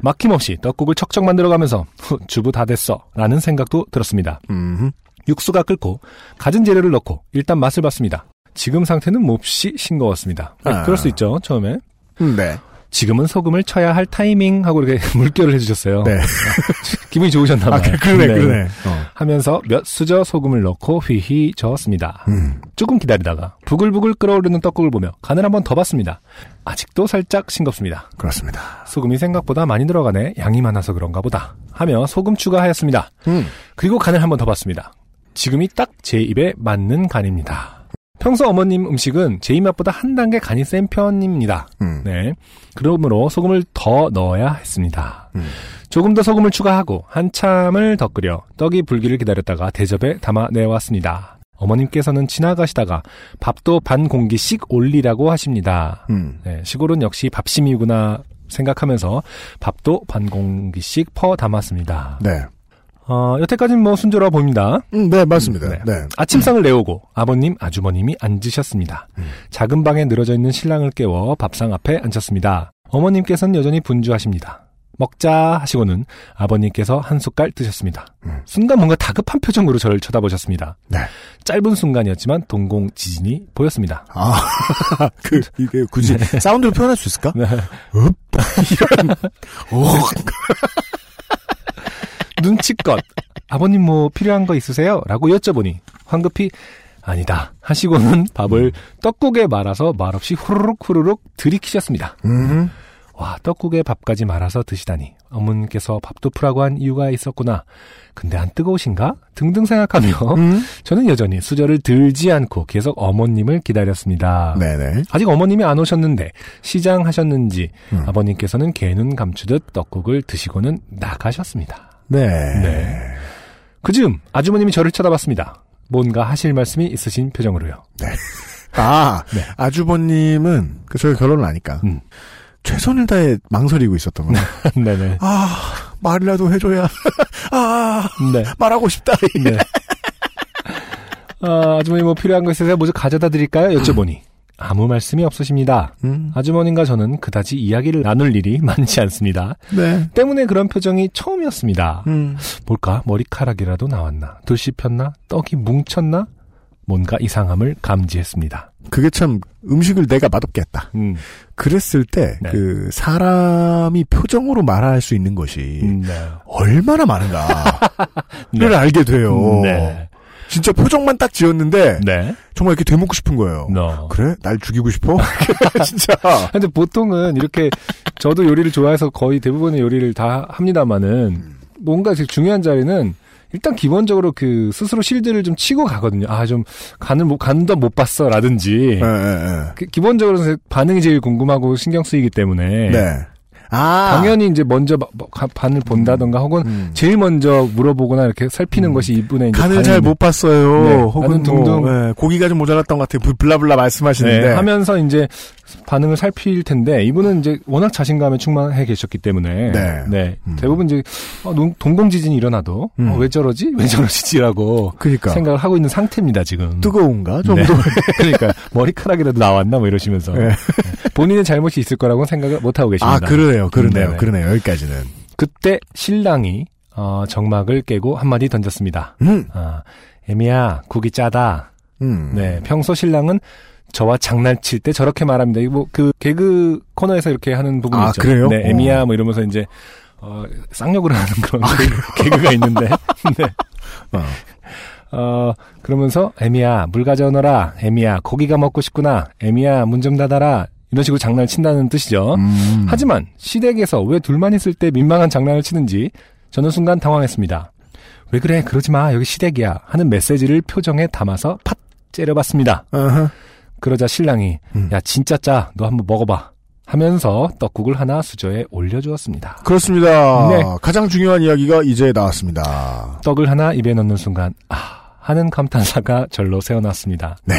막힘없이 떡국을 척척 만들어가면서 후, 주부 다 됐어 라는 생각도 들었습니다. 음. 육수가 끓고 갖은 재료를 넣고 일단 맛을 봤습니다. 지금 상태는 몹시 싱거웠습니다. 네, 아. 그럴 수 있죠 처음에. 음, 네. 지금은 소금을 쳐야 할 타이밍 하고 이렇게 물결을 해주셨어요. 네. 기분이 좋으셨나봐요. 아, 그- 그러네, 네. 그러네. 어. 하면서 몇 수저 소금을 넣고 휘휘 저었습니다. 음. 조금 기다리다가 부글부글 끓어오르는 떡국을 보며 간을 한번 더 봤습니다. 아직도 살짝 싱겁습니다. 그렇습니다. 소금이 생각보다 많이 들어가네. 양이 많아서 그런가 보다. 하며 소금 추가하였습니다. 음. 그리고 간을 한번 더 봤습니다. 지금이 딱 제 입에 맞는 간입니다. 평소 어머님 음식은 제 입맛보다 한 단계 간이 센 편입니다. 음. 네. 그러므로 소금을 더 넣어야 했습니다. 음. 조금 더 소금을 추가하고 한참을 더 끓여 떡이 불기를 기다렸다가 대접에 담아 내왔습니다. 어머님께서는 지나가시다가 밥도 반 공기씩 올리라고 하십니다. 음. 네, 시골은 역시 밥심이구나 생각하면서 밥도 반 공기씩 퍼 담았습니다. 네. 어, 여태까지는 뭐 순조로워 보입니다. 음, 네, 맞습니다. 네. 네. 아침상을 내오고 아버님, 아주머님이 앉으셨습니다. 음. 작은 방에 늘어져 있는 신랑을 깨워 밥상 앞에 앉혔습니다. 어머님께서는 여전히 분주하십니다. 먹자 하시고는 아버님께서 한 숟갈 드셨습니다. 음. 순간 뭔가 다급한 표정으로 저를 쳐다보셨습니다. 네. 짧은 순간이었지만 동공 지진이 보였습니다. 아, 그, 이게 굳이 사운드로 표현할 수 있을까? 네. 이런, 오, 눈치껏 아버님 뭐 필요한 거 있으세요? 라고 여쭤보니 황급히 아니다 하시고는 밥을 떡국에 말아서 말없이 후루룩 후루룩 들이키셨습니다. 음, 와 떡국에 밥까지 말아서 드시다니 어머님께서 밥도 푸라고 한 이유가 있었구나. 근데 안 뜨거우신가? 등등 생각하며 음. 저는 여전히 수저를 들지 않고 계속 어머님을 기다렸습니다. 네네. 아직 어머님이 안 오셨는데 시장 하셨는지 음. 아버님께서는 개눈 감추듯 떡국을 드시고는 나가셨습니다. 네. 네. 그 즈음 아주머님이 저를 쳐다봤습니다. 뭔가 하실 말씀이 있으신 표정으로요. 아, 네. 아주버님은, 그, 저희 결혼을 아니까. 음. 최선을 다해 망설이고 있었던 거예요. 네네. 아, 말이라도 해줘야. 아, 네. 말하고 싶다. 네. 아, 아주머니 뭐 필요한 거 있으세요? 뭐 좀 가져다 드릴까요? 여쭤보니 아무 말씀이 없으십니다. 음, 아주머님과 저는 그다지 이야기를 나눌 일이 많지 않습니다. 네. 때문에 그런 표정이 처음이었습니다. 음, 뭘까? 머리카락이라도 나왔나? 덜 씹혔나? 떡이 뭉쳤나? 뭔가 이상함을 감지했습니다. 그게 참 음식을 내가 맛없게 했다. 음, 그랬을 때, 네. 그, 사람이 표정으로 말할 수 있는 것이 음, 네. 얼마나 많은가를 네. 알게 돼요. 네. 진짜 표정만 딱 지었는데, 네. 정말 이렇게 되묻고 싶은 거예요. 너. 그래? 날 죽이고 싶어? 진짜. 근데 보통은 이렇게 저도 요리를 좋아해서 거의 대부분의 요리를 다 합니다만은 뭔가 제일 중요한 자리는 일단 기본적으로 그 스스로 실드를 좀 치고 가거든요. 아 좀 간을 못 간도 못 봤어라든지 예, 예, 예. 그 기본적으로 반응이 제일 궁금하고 신경 쓰이기 때문에 네. 아. 당연히 이제 먼저 반을 본다던가 혹은 음. 제일 먼저 물어보거나 이렇게 살피는 것이 이분의 이제 간을 잘. 못 봤어요. 네, 혹은 둥둥. 뭐, 예, 고기가 좀 모자랐던 것 같아요. 블- 블라블라 말씀하시는데. 네, 하면서 이제 반응을 살필 텐데 이분은 이제 워낙 자신감에 충만해 계셨기 때문에 네. 음. 대부분 이제 어, 농- 동공 지진이 일어나도 음. 어, 왜 저러지 왜 저러지라고 그러니까 생각을 하고 있는 상태입니다 지금. 뜨거운가 좀 네. 더. 그러니까 머리카락이라도 나왔나 뭐 이러시면서 네. 네. 본인의 잘못이 있을 거라고 생각을 못 하고 계십니다. 아 그러네요, 그러네요, 네네. 그러네요. 여기까지는. 그때 신랑이 어, 정막을 깨고 한마디 던졌습니다. 음, 아, 애미야 국이 짜다. 음. 네, 평소 신랑은 저와 장난칠 때 저렇게 말합니다. 이거 뭐그 개그 코너에서 이렇게 하는 부분이 아, 있죠. 그래요? 네, 에미야 뭐 이러면서 이제 어, 쌍욕을 하는 그런 개그, 개그가 있는데. 네. 어. 어, 그러면서 에미야 물 가져오너라. 에미야 고기가 먹고 싶구나. 에미야 문 좀 닫아라. 이런 식으로 장난을 친다는 뜻이죠. 음. 하지만 시댁에서 왜 둘만 있을 때 민망한 장난을 치는지 저는 순간 당황했습니다. 왜 그래 그러지 마 여기 시댁이야 하는 메시지를 표정에 담아서 팥 째려봤습니다. 아하. 그러자 신랑이 음. 야 진짜 짜 너 한번 먹어봐 하면서 떡국을 하나 수저에 올려주었습니다. 그렇습니다. 네. 가장 중요한 이야기가 이제 나왔습니다. 떡을 하나 입에 넣는 순간 아 하는 감탄사가 절로 새어났습니다. 네.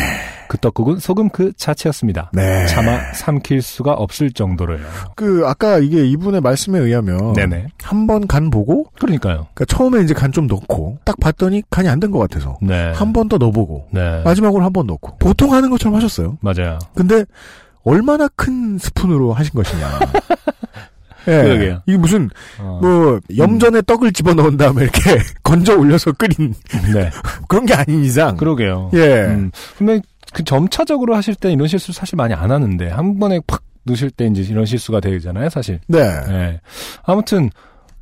그 떡국은 소금 그 자체였습니다. 네. 차마 삼킬 수가 없을 정도로요. 그 아까 이게 이분의 말씀에 의하면 네네. 한 번 간 보고 그러니까요. 그러니까 처음에 이제 간 좀 넣고 딱 봤더니 간이 안 된 것 같아서 네. 한 번 더 넣어보고 네. 마지막으로 한 번 넣고 보통 하는 것처럼 하셨어요. 맞아요. 근데 얼마나 큰 스푼으로 하신 것이냐. 예. 그러게요. 이게 무슨 어, 뭐 염전에 떡을 집어 넣은 다음에 이렇게 건져 올려서 끓인 네. 그런 게 아닌 이상. 그러게요. 예. 음, 분명히 그 점차적으로 하실 때 이런 실수 사실 많이 안 하는데 한 번에 팍 넣으실 때 이제 이런 실수가 되잖아요, 사실. 네. 예. 아무튼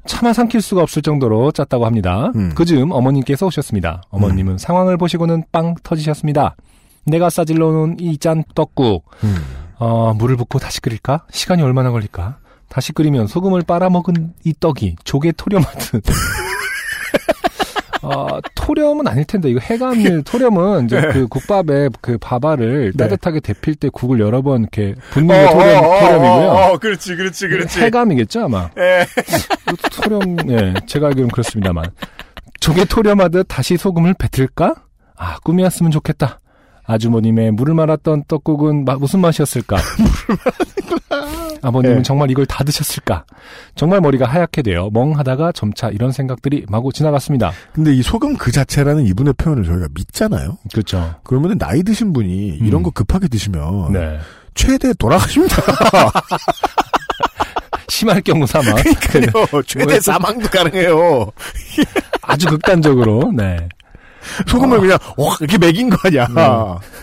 차마 삼킬 수가 없을 정도로 짰다고 합니다. 음. 그 즈음 어머님께서 오셨습니다. 어머님은 상황을 보시고는 빵 터지셨습니다. 내가 싸질러 놓은 이 짠 떡국, 음. 어, 물을 붓고 다시 끓일까? 시간이 얼마나 걸릴까? 다시 끓이면 소금을 빨아먹은 이 떡이 조개 토렴하듯. 어, 토렴은 아닐 텐데, 이거 해감일 토렴은 이제 그 국밥에 그 밥알을 네. 따뜻하게 데필 때 국을 여러 번 이렇게 붓는 게 토렴, 토렴이고요. 어, 그렇지, 그렇지, 해감이겠죠, 아마. 예. 토렴, 예, 제가 알기로는 그렇습니다만. 조개 토렴하듯 다시 소금을 뱉을까? 아, 꿈이었으면 좋겠다. 아주머님의 물을 말았던 떡국은 마- 무슨 맛이었을까? 아버님은 예. 정말 이걸 다 드셨을까? 정말 머리가 하얗게 되어 멍하다가 점차 이런 생각들이 마구 지나갔습니다. 근데 이 소금 그 자체라는 이분의 표현을 저희가 믿잖아요. 그렇죠. 그러면 나이 드신 분이 이런 음. 거 급하게 드시면 네. 최대 돌아가십니다. 심할 경우 사망. 그러니까요. 최대 사망도 가능해요. 아주 극단적으로, 네. 소금을 그냥 확 이렇게 먹인 거 아니야. 음.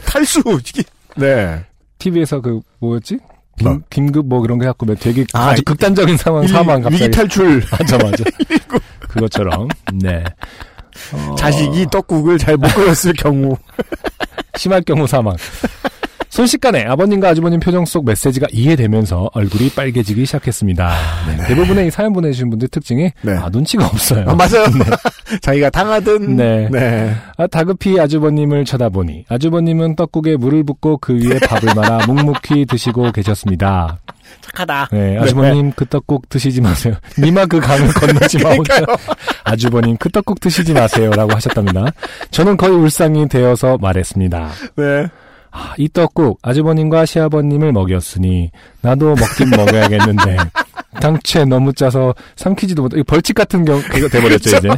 탈수. 이게- 네. TV에서 그, 뭐였지? 김, 뭐? 긴급 뭐 그런 거 해갖고 몇 되게 아, 아, 주 극단적인 상황 위- 사망 갑자기. 위기 탈출. 맞아, 맞아. 그것처럼. 네. 어, 자식이 떡국을 잘 못 끓였을 경우. 심할 경우 사망. 순식간에 아버님과 아주버님 표정 속 메시지가 이해되면서 얼굴이 빨개지기 시작했습니다. 네, 대부분의 이 사연 보내주신 분들 특징이 네. 아, 눈치가 없어요. 아, 맞아요. 자기가 당하든. 네. 네. 아, 다급히 아주버님을 쳐다보니 아주버님은 떡국에 물을 붓고 그 위에 밥을 말아 묵묵히 드시고 계셨습니다. 착하다. 네, 아주버님 그 떡국 드시지 마세요. 니마 그 강을 건너지 마. 혼자. 아주버님 그 떡국 드시지 마세요라고 하셨답니다. 저는 거의 울상이 되어서 말했습니다. 네. 아, 이 떡국 아주버님과 시아버님을 먹였으니 나도 먹긴 먹어야겠는데 당최 너무 짜서 삼키지도 못. 이거 벌칙 같은 경우 그거 돼버렸죠 이제.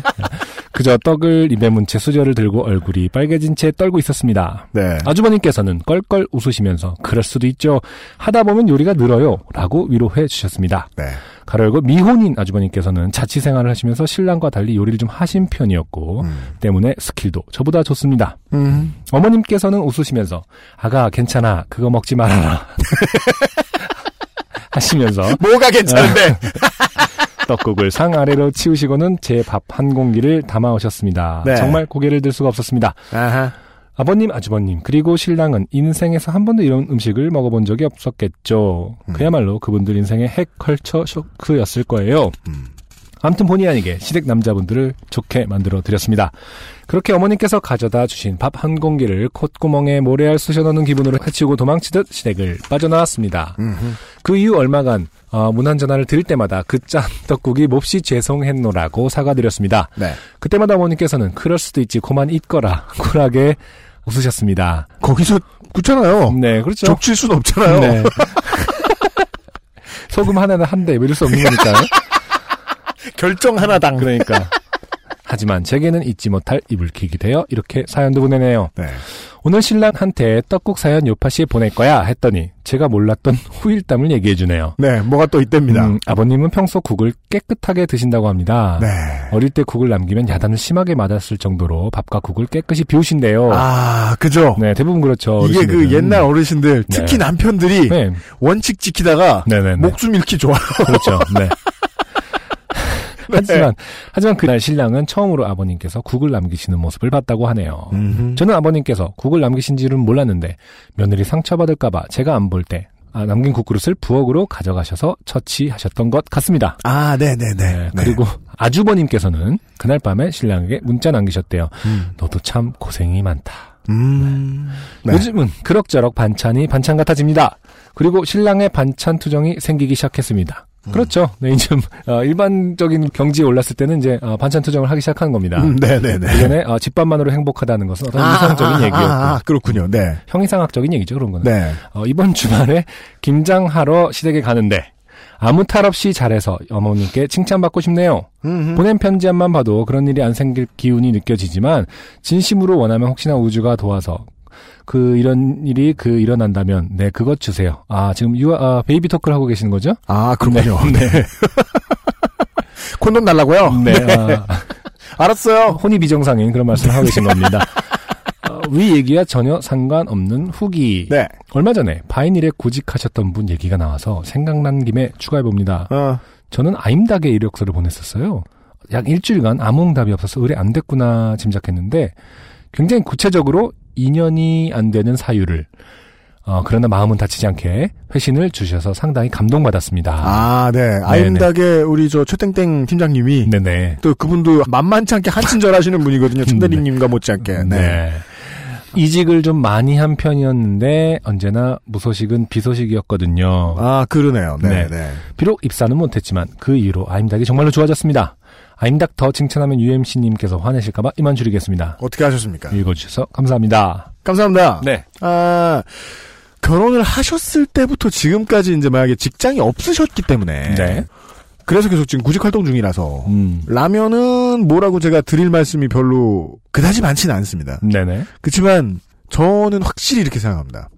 그저 떡을 입에 문 채 수저를 들고 얼굴이 빨개진 채 떨고 있었습니다. 네. 아주버님께서는 껄껄 웃으시면서 그럴 수도 있죠. 하다 보면 요리가 늘어요. 라고 위로해 주셨습니다. 네. 가로열고 미혼인 아주버님께서는 자취 생활을 하시면서 신랑과 달리 요리를 좀 하신 편이었고 음. 때문에 스킬도 저보다 좋습니다. 음. 어머님께서는 웃으시면서 아가 괜찮아 그거 먹지 말아라 하시면서 뭐가 괜찮은데? 떡국을 상 아래로 치우시고는 제 밥 한 공기를 담아 오셨습니다. 네. 정말 고개를 들 수가 없었습니다. 아하. 아버님, 아주버님, 그리고 신랑은 인생에서 한 번도 이런 음식을 먹어본 적이 없었겠죠. 음. 그야말로 그분들 인생의 핵컬처 쇼크였을 거예요. 음. 아무튼 본의 아니게 시댁 남자분들을 좋게 만들어 드렸습니다. 그렇게 어머님께서 가져다 주신 밥 한 공기를 콧구멍에 모래알 쑤셔 넣는 기분으로 해치우고 도망치듯 시댁을 빠져나왔습니다. 음흠. 그 이후 얼마간 어, 문안 전화를 드릴 때마다 그 짠 떡국이 몹시 죄송했노라고 사과드렸습니다. 네. 그때마다 어머니께서는 그럴 수도 있지 고만 있거라 쿨하게 웃으셨습니다. 거기서 굳잖아요. 네, 그렇죠. 족칠 순 없잖아요. 네. 소금 하나는 한 대 이럴 수 없는 거니까요. 결정 하나당. 그러니까. 하지만 제게는 잊지 못할 이불킥이 되어 이렇게 사연도 보내네요. 네. 오늘 신랑한테 떡국 사연 요파시에 보낼 거야 했더니 제가 몰랐던 후일담을 얘기해 주네요. 네, 뭐가 또 있답니다. 음, 아버님은 평소 국을 깨끗하게 드신다고 합니다. 네. 어릴 때 국을 남기면 야단을 심하게 맞았을 정도로 밥과 국을 깨끗이 비우신대요. 아, 그죠. 네, 대부분 그렇죠. 이게 그 어르신들은. 옛날 어르신들, 특히 네. 남편들이 네, 원칙 지키다가 네네네. 목숨 잃기 좋아. 그렇죠. 네. 하지만 하지만 그날 신랑은 처음으로 아버님께서 국을 남기시는 모습을 봤다고 하네요. 음흠. 저는 아버님께서 국을 남기신 줄은 몰랐는데 며느리 상처받을까봐 제가 안 볼때 아, 남긴 국그릇을 부엌으로 가져가셔서 처치하셨던 것 같습니다. 아, 네네네. 네, 그리고 아주버님께서는 그날 밤에 신랑에게 문자 남기셨대요. 음. 너도 참 고생이 많다. 음. 네. 요즘은 그럭저럭 반찬이 반찬 같아집니다. 그리고 신랑의 반찬 투정이 생기기 시작했습니다. 음. 그렇죠. 네, 이제 어, 일반적인 경지에 올랐을 때는 이제 어, 반찬 투정을 하기 시작하는 겁니다. 음, 네네네. 예전에 어, 집밥만으로 행복하다는 것은 어떤 이상적인 아, 얘기였고 아, 아, 그렇군요. 네. 형이상학적인 얘기죠 그런 거는. 네. 어, 이번 주말에 김장하러 시댁에 가는데 아무 탈 없이 잘해서 어머님께 칭찬받고 싶네요. 음흠. 보낸 편지함만 봐도 그런 일이 안 생길 기운이 느껴지지만 진심으로 원하면 혹시나 우주가 도와서 그 이런 일이 그 일어난다면 네 그것 주세요. 아 지금 유아 아, baby talk를 하고 계시는 거죠? 아, 그렇군요. 네. 콘돔 달라고요? 네. 아, 알았어요. 혼이 비정상인 그런 말씀을 하고 계신 겁니다. 어, 위 얘기와 전혀 상관없는 후기. 네. 얼마 전에 바이닐에 구직하셨던 분 얘기가 나와서 생각난 김에 추가해 봅니다. 어, 저는 아임닭에 이력서를 보냈었어요. 약 일주일간 아무 응답이 없어서 의뢰 안 됐구나 짐작했는데 굉장히 구체적으로 2년이 안 되는 사유를 어, 그러나 마음은 다치지 않게 회신을 주셔서 상당히 감동받았습니다. 아, 네. 아임닭의 우리 저 최땡땡 팀장님이 네네. 또 그분도 만만치 않게 한친절 하시는 분이거든요. 천대리님과 못지않게. 네. 네. 이직을 좀 많이 한 편이었는데 언제나 무소식은 비소식이었거든요. 아, 그러네요. 네, 네. 네. 비록 입사는 못했지만 그 이후로 아임닭이 정말로 좋아졌습니다. 아임닭 더 칭찬하면 UMC님께서 화내실까봐 이만 줄이겠습니다. 어떻게 하셨습니까? 읽어주셔서 감사합니다. 감사합니다. 네. 아, 결혼을 하셨을 때부터 지금까지 이제 만약에 직장이 없으셨기 때문에. 네. 그래서 계속 지금 구직 활동 중이라서. 음. 라면은 뭐라고 제가 드릴 말씀이 별로 그다지 많지는 않습니다. 네네. 그렇지만 저는 확실히 이렇게 생각합니다.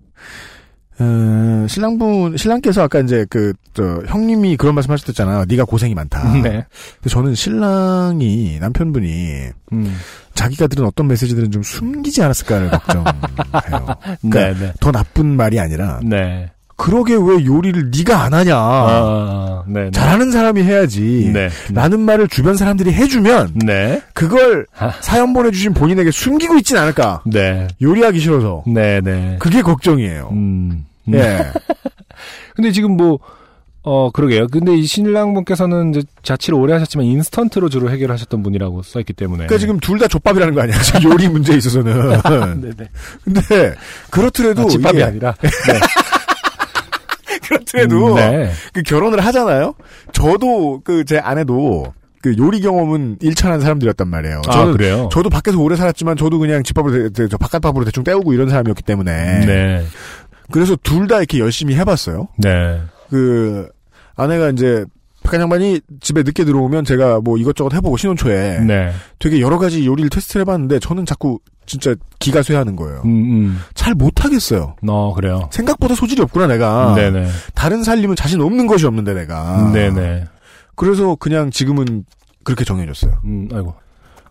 어, 신랑분 신랑께서 아까 이제 그 저 형님이 그런 말씀하셨잖아요. 네가 고생이 많다. 네. 근데 저는 신랑이 남편분이 음. 자기가 들은 어떤 메시지들은 좀 숨기지 않았을까를 걱정해요. 네, 그러니까 네. 더 나쁜 말이 아니라 네. 그러게 왜 요리를 네가 안 하냐. 아, 네. 네. 잘하는 사람이 해야지. 네. 라는 말을 주변 사람들이 해주면 네. 그걸 아. 사연 보내주신 본인에게 숨기고 있진 않을까. 네. 요리하기 싫어서. 네, 네. 그게 걱정이에요. 음. 음. 예. 근데 지금 뭐, 어, 그러게요. 근데 이 신랑분께서는 이제 자취를 오래 하셨지만 인스턴트로 주로 해결하셨던 분이라고 써있기 때문에. 그러니까 지금 둘 다 족밥이라는 거 아니야. 요리 문제에 있어서는. 네네. 근데 그렇더라도 아, 집밥이 이게 아니라. 네. 그렇더라도 네. 그 결혼을 하잖아요. 저도 그 제 아내도 그 요리 경험은 일천한 사람들이었단 말이에요. 아, 저는 그래요? 저도 밖에서 오래 살았지만 저도 그냥 집밥으로 대- 저 바깥밥으로 대충 때우고 이런 사람이었기 때문에 네. 그래서 둘 다 이렇게 열심히 해봤어요. 네. 그 아내가 이제 백한 양반이 집에 늦게 들어오면 제가 뭐 이것저것 해보고 신혼초에 네. 되게 여러 가지 요리를 테스트를 해봤는데 저는 자꾸 진짜 기가 쇠하는 거예요. 음, 음. 잘 못하겠어요. 어, 그래요. 생각보다 소질이 없구나 내가. 네네. 다른 살림은 자신 없는 것이 없는데 내가. 네네. 그래서 그냥 지금은 그렇게 정해졌어요. 음, 아이고.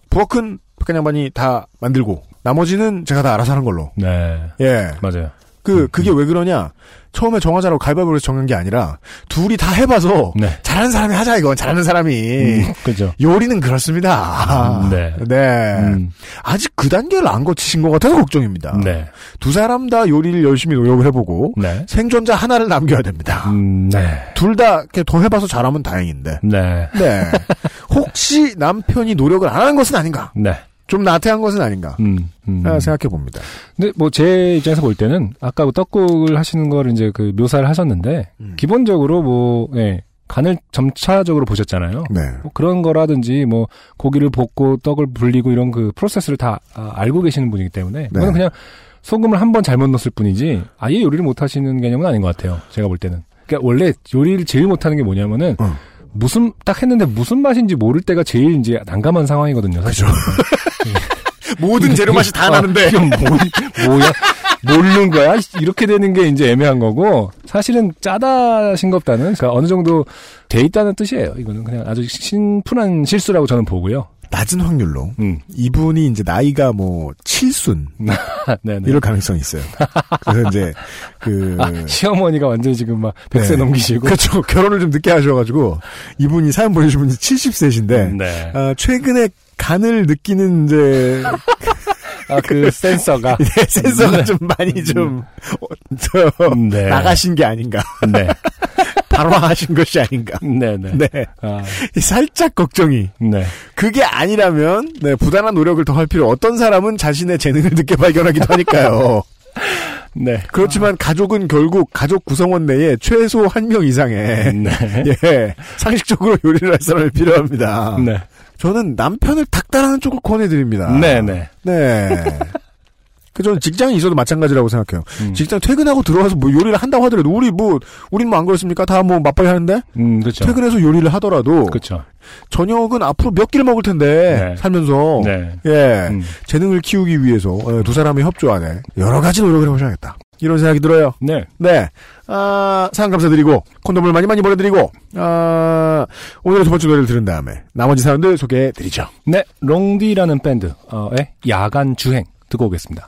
부엌은 백한 양반이 다 만들고 나머지는 제가 다 알아서 하는 걸로. 네. 예. 맞아요. 그 그게 왜 그러냐? 처음에 정하자라고 해서 정한 게 아니라 둘이 다 해봐서 네. 잘하는 사람이 하자 이건 잘하는 사람이 음, 그죠. 요리는 그렇습니다. 음, 네. 네. 음, 아직 그 단계를 안 거치신 것 같아서 걱정입니다. 네. 두 사람 다 요리를 열심히 노력을 해보고 네. 생존자 하나를 남겨야 됩니다. 음, 네. 둘다더 해봐서 잘하면 다행인데. 네. 네. 혹시 남편이 노력을 안 하는 것은 아닌가? 네. 좀 나태한 것은 아닌가? 음, 음. 아, 생각해 봅니다. 근데 뭐 제 입장에서 볼 때는 아까 그 떡국을 하시는 걸 이제 그 묘사를 하셨는데 음. 기본적으로 뭐 예, 간을 점차적으로 보셨잖아요. 네. 뭐 그런 거라든지 뭐 고기를 볶고 떡을 불리고 이런 그 프로세스를 다 아, 알고 계시는 분이기 때문에 네. 그건 그냥 소금을 한 번 잘못 넣었을 뿐이지 아예 요리를 못 하시는 개념은 아닌 것 같아요. 제가 볼 때는. 그러니까 원래 요리를 제일 못하는 게 뭐냐면은 어. 무슨 딱 했는데 무슨 맛인지 모를 때가 제일 이제 난감한 상황이거든요. 사실. 모든 재료 맛이 다 나는데. 이건 뭐, 뭐야? 모르는 거야? 이렇게 되는 게 이제 애매한 거고, 사실은 짜다 싱겁다는, 그러니까 어느 정도 돼 있다는 뜻이에요. 이거는 그냥 아주 심플한 실수라고 저는 보고요. 낮은 확률로 음. 이분이 이제 나이가 뭐 칠순 네네. 이럴 가능성이 있어요. 그래서 이제 그 아, 시어머니가 완전히 지금 막 100세 네. 넘기시고. 그렇죠. 결혼을 좀 늦게 하셔가지고 이분이 사연 보내주신 분이 70세신데 네. 아, 최근에 간을 느끼는 이제 아, 그 센서가. 센서가 좀 많이 좀 어, 저, 네. 나가신 게 아닌가 네. 발화하신 것이 아닌가. 네네. 네, 아, 살짝 걱정이. 네. 그게 아니라면 네, 부단한 노력을 더 할 필요. 어떤 사람은 자신의 재능을 늦게 발견하기도 하니까요. 네. 그렇지만 가족은 결국 가족 구성원 내에 최소 한 명 이상의 네. 예 상식적으로 요리를 할 사람이 필요합니다. 네. 저는 남편을 닥달하는 쪽을 권해드립니다. 네네. 네. 그 저는 직장이 있어도 마찬가지라고 생각해요. 음. 직장 퇴근하고 들어와서 뭐 요리를 한다고 하더라도 우리 뭐 우린 뭐 안 그렇습니까? 다 뭐 맞벌이 하는데 음, 그렇죠. 퇴근해서 요리를 하더라도 그렇죠. 저녁은 앞으로 몇 끼를 먹을 텐데 네. 살면서 네. 예 음. 재능을 키우기 위해서 어, 두 사람의 협조 안에 여러 가지 노력을 해보셔야겠다. 이런 생각이 들어요. 네. 네. 아, 사연 감사드리고, 콘돔을 많이 많이 보내드리고, 아, 오늘의 두 번째 노래를 들은 다음에, 나머지 사연들 소개해드리죠. 네, 롱디라는 밴드의 야간 주행 듣고 오겠습니다.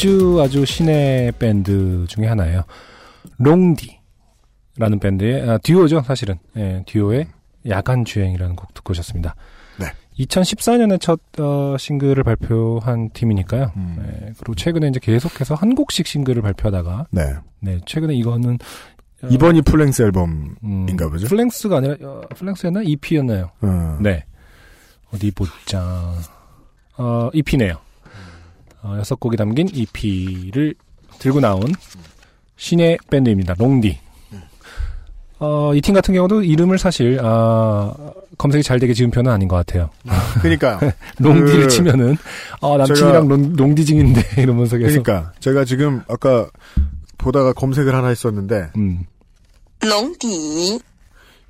아주 아주 신예 밴드 중에 하나예요. 롱디라는 밴드의 아, 듀오죠, 사실은. 예, 듀오의 야간 주행이라는 곡 듣고 오셨습니다. 네. 2014년에 첫 어, 싱글을 발표한 팀이니까요. 음. 예, 그리고 최근에 이제 계속해서 한 곡씩 싱글을 발표하다가 네. 네, 최근에 이거는 어, 이번이 full-length 앨범. 음, 인가 보죠? full-length가 아니라 어, full-length였나 EP였나요? 어. 네. 어디 보자. 어, EP네요. 어, 여섯 곡이 담긴 EP를 들고 나온 신예 밴드입니다. 롱디. 어, 이 팀 같은 경우도 이름을 사실, 아, 검색이 잘 되게 지은 편은 아닌 것 같아요. 그러니까요. 롱디를 그- 치면은, 아, 남친이랑 롱, 롱디 중인데, 이러면서 계속. 그러니까 제가 지금 아까 보다가 검색을 하나 했었는데 음,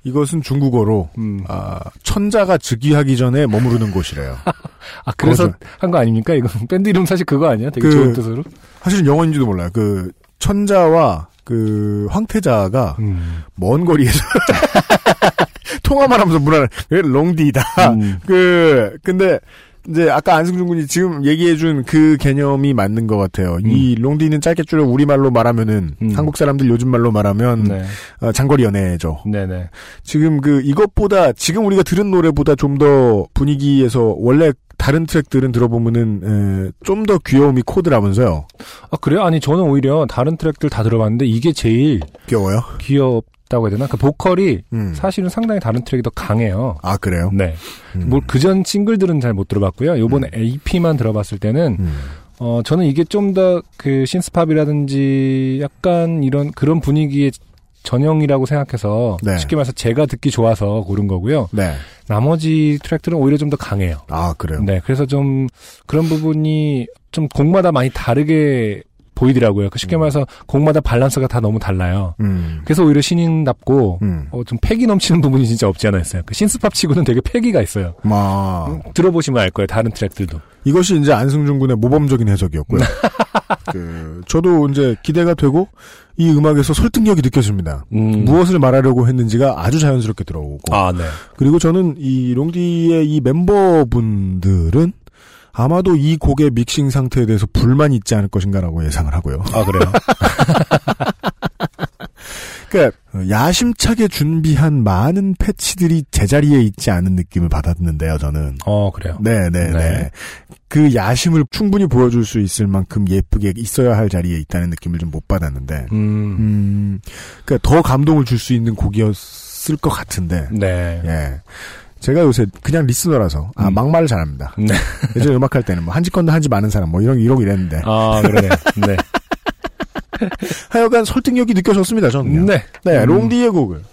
이것은 중국어로 음. 아, 천자가 즉위하기 전에 머무르는 곳이래요. 아, 그래서 한 거 아닙니까? 이거 밴드 이름 사실 그거 아니야? 되게 그- 좋은 뜻으로? 사실은 영어인지도 몰라요. 그 천자와 그 황태자가 음. 먼 거리에서 통화만 하면서 문화를 롱디다. 음. 그 근데 이제 아까 안승준 군이 지금 얘기해준 그 개념이 맞는 것 같아요. 이 롱디는 짧게 줄여 우리 말로 말하면은 음. 한국 사람들 요즘 말로 말하면 네. 어, 장거리 연애죠. 네네. 지금 그 이것보다 지금 우리가 들은 노래보다 좀 더 분위기에서 원래 다른 트랙들은 들어보면은 좀 더 귀여움이 코드라면서요. 아, 그래요? 아니, 저는 오히려 다른 트랙들 다 들어봤는데 이게 제일 귀여워요? 귀엽 다고 해야 되나? 그 보컬이 음. 사실은 상당히 다른 트랙이 더 강해요. 아 그래요? 네. 음. 뭐 그전 싱글들은 잘 못 들어봤고요. 요번에 AP만 들어봤을 때는 음. 어 저는 이게 좀 더 그 신스팝이라든지 약간 이런 그런 분위기의 전형이라고 생각해서 네. 쉽게 말해서 제가 듣기 좋아서 고른 거고요. 네. 나머지 트랙들은 오히려 좀 더 강해요. 아 그래요. 네, 그래서 좀 그런 부분이 좀 곡마다 많이 다르게 보이더라고요. 그 쉽게 말해서 곡마다 밸런스가 다 너무 달라요. 음. 그래서 오히려 신인답고 음. 어, 좀 패기 넘치는 부분이 진짜 없지 않아 있어요. 그 신스팝 치고는 되게 패기가 있어요. 마 음, 들어보시면 알 거예요. 다른 트랙들도. 이것이 이제 안승준 군의 모범적인 해석이었고요. 그 저도 이제 기대가 되고 이 음악에서 설득력이 느껴집니다. 음. 무엇을 말하려고 했는지가 아주 자연스럽게 들어오고 아, 네. 그리고 저는 이 롱디의 이 멤버분들은 아마도 이 곡의 믹싱 상태에 대해서 불만이 있지 않을 것인가라고 예상을 하고요. 아, 그래요? 그러니까 야심차게 준비한 많은 패치들이 제자리에 있지 않은 느낌을 받았는데요, 저는. 어, 그래요. 네, 네, 네. 네. 그 야심을 충분히 보여줄 수 있을 만큼 예쁘게 있어야 할 자리에 있다는 느낌을 좀 못 받았는데, 음, 음, 그러니까 더 감동을 줄 수 있는 곡이었을 것 같은데, 네. 예. 제가 요새 그냥 리스너라서, 아, 음. 막말을 잘합니다. 네. 예전에 음악할 때는 뭐, 한지 건너 한지 많은 사람, 뭐, 이런, 이러고 이랬는데, 아, 그러네. 네. 하여간 설득력이 느껴졌습니다, 저는. 네. 네, 음. 롱디의 곡을.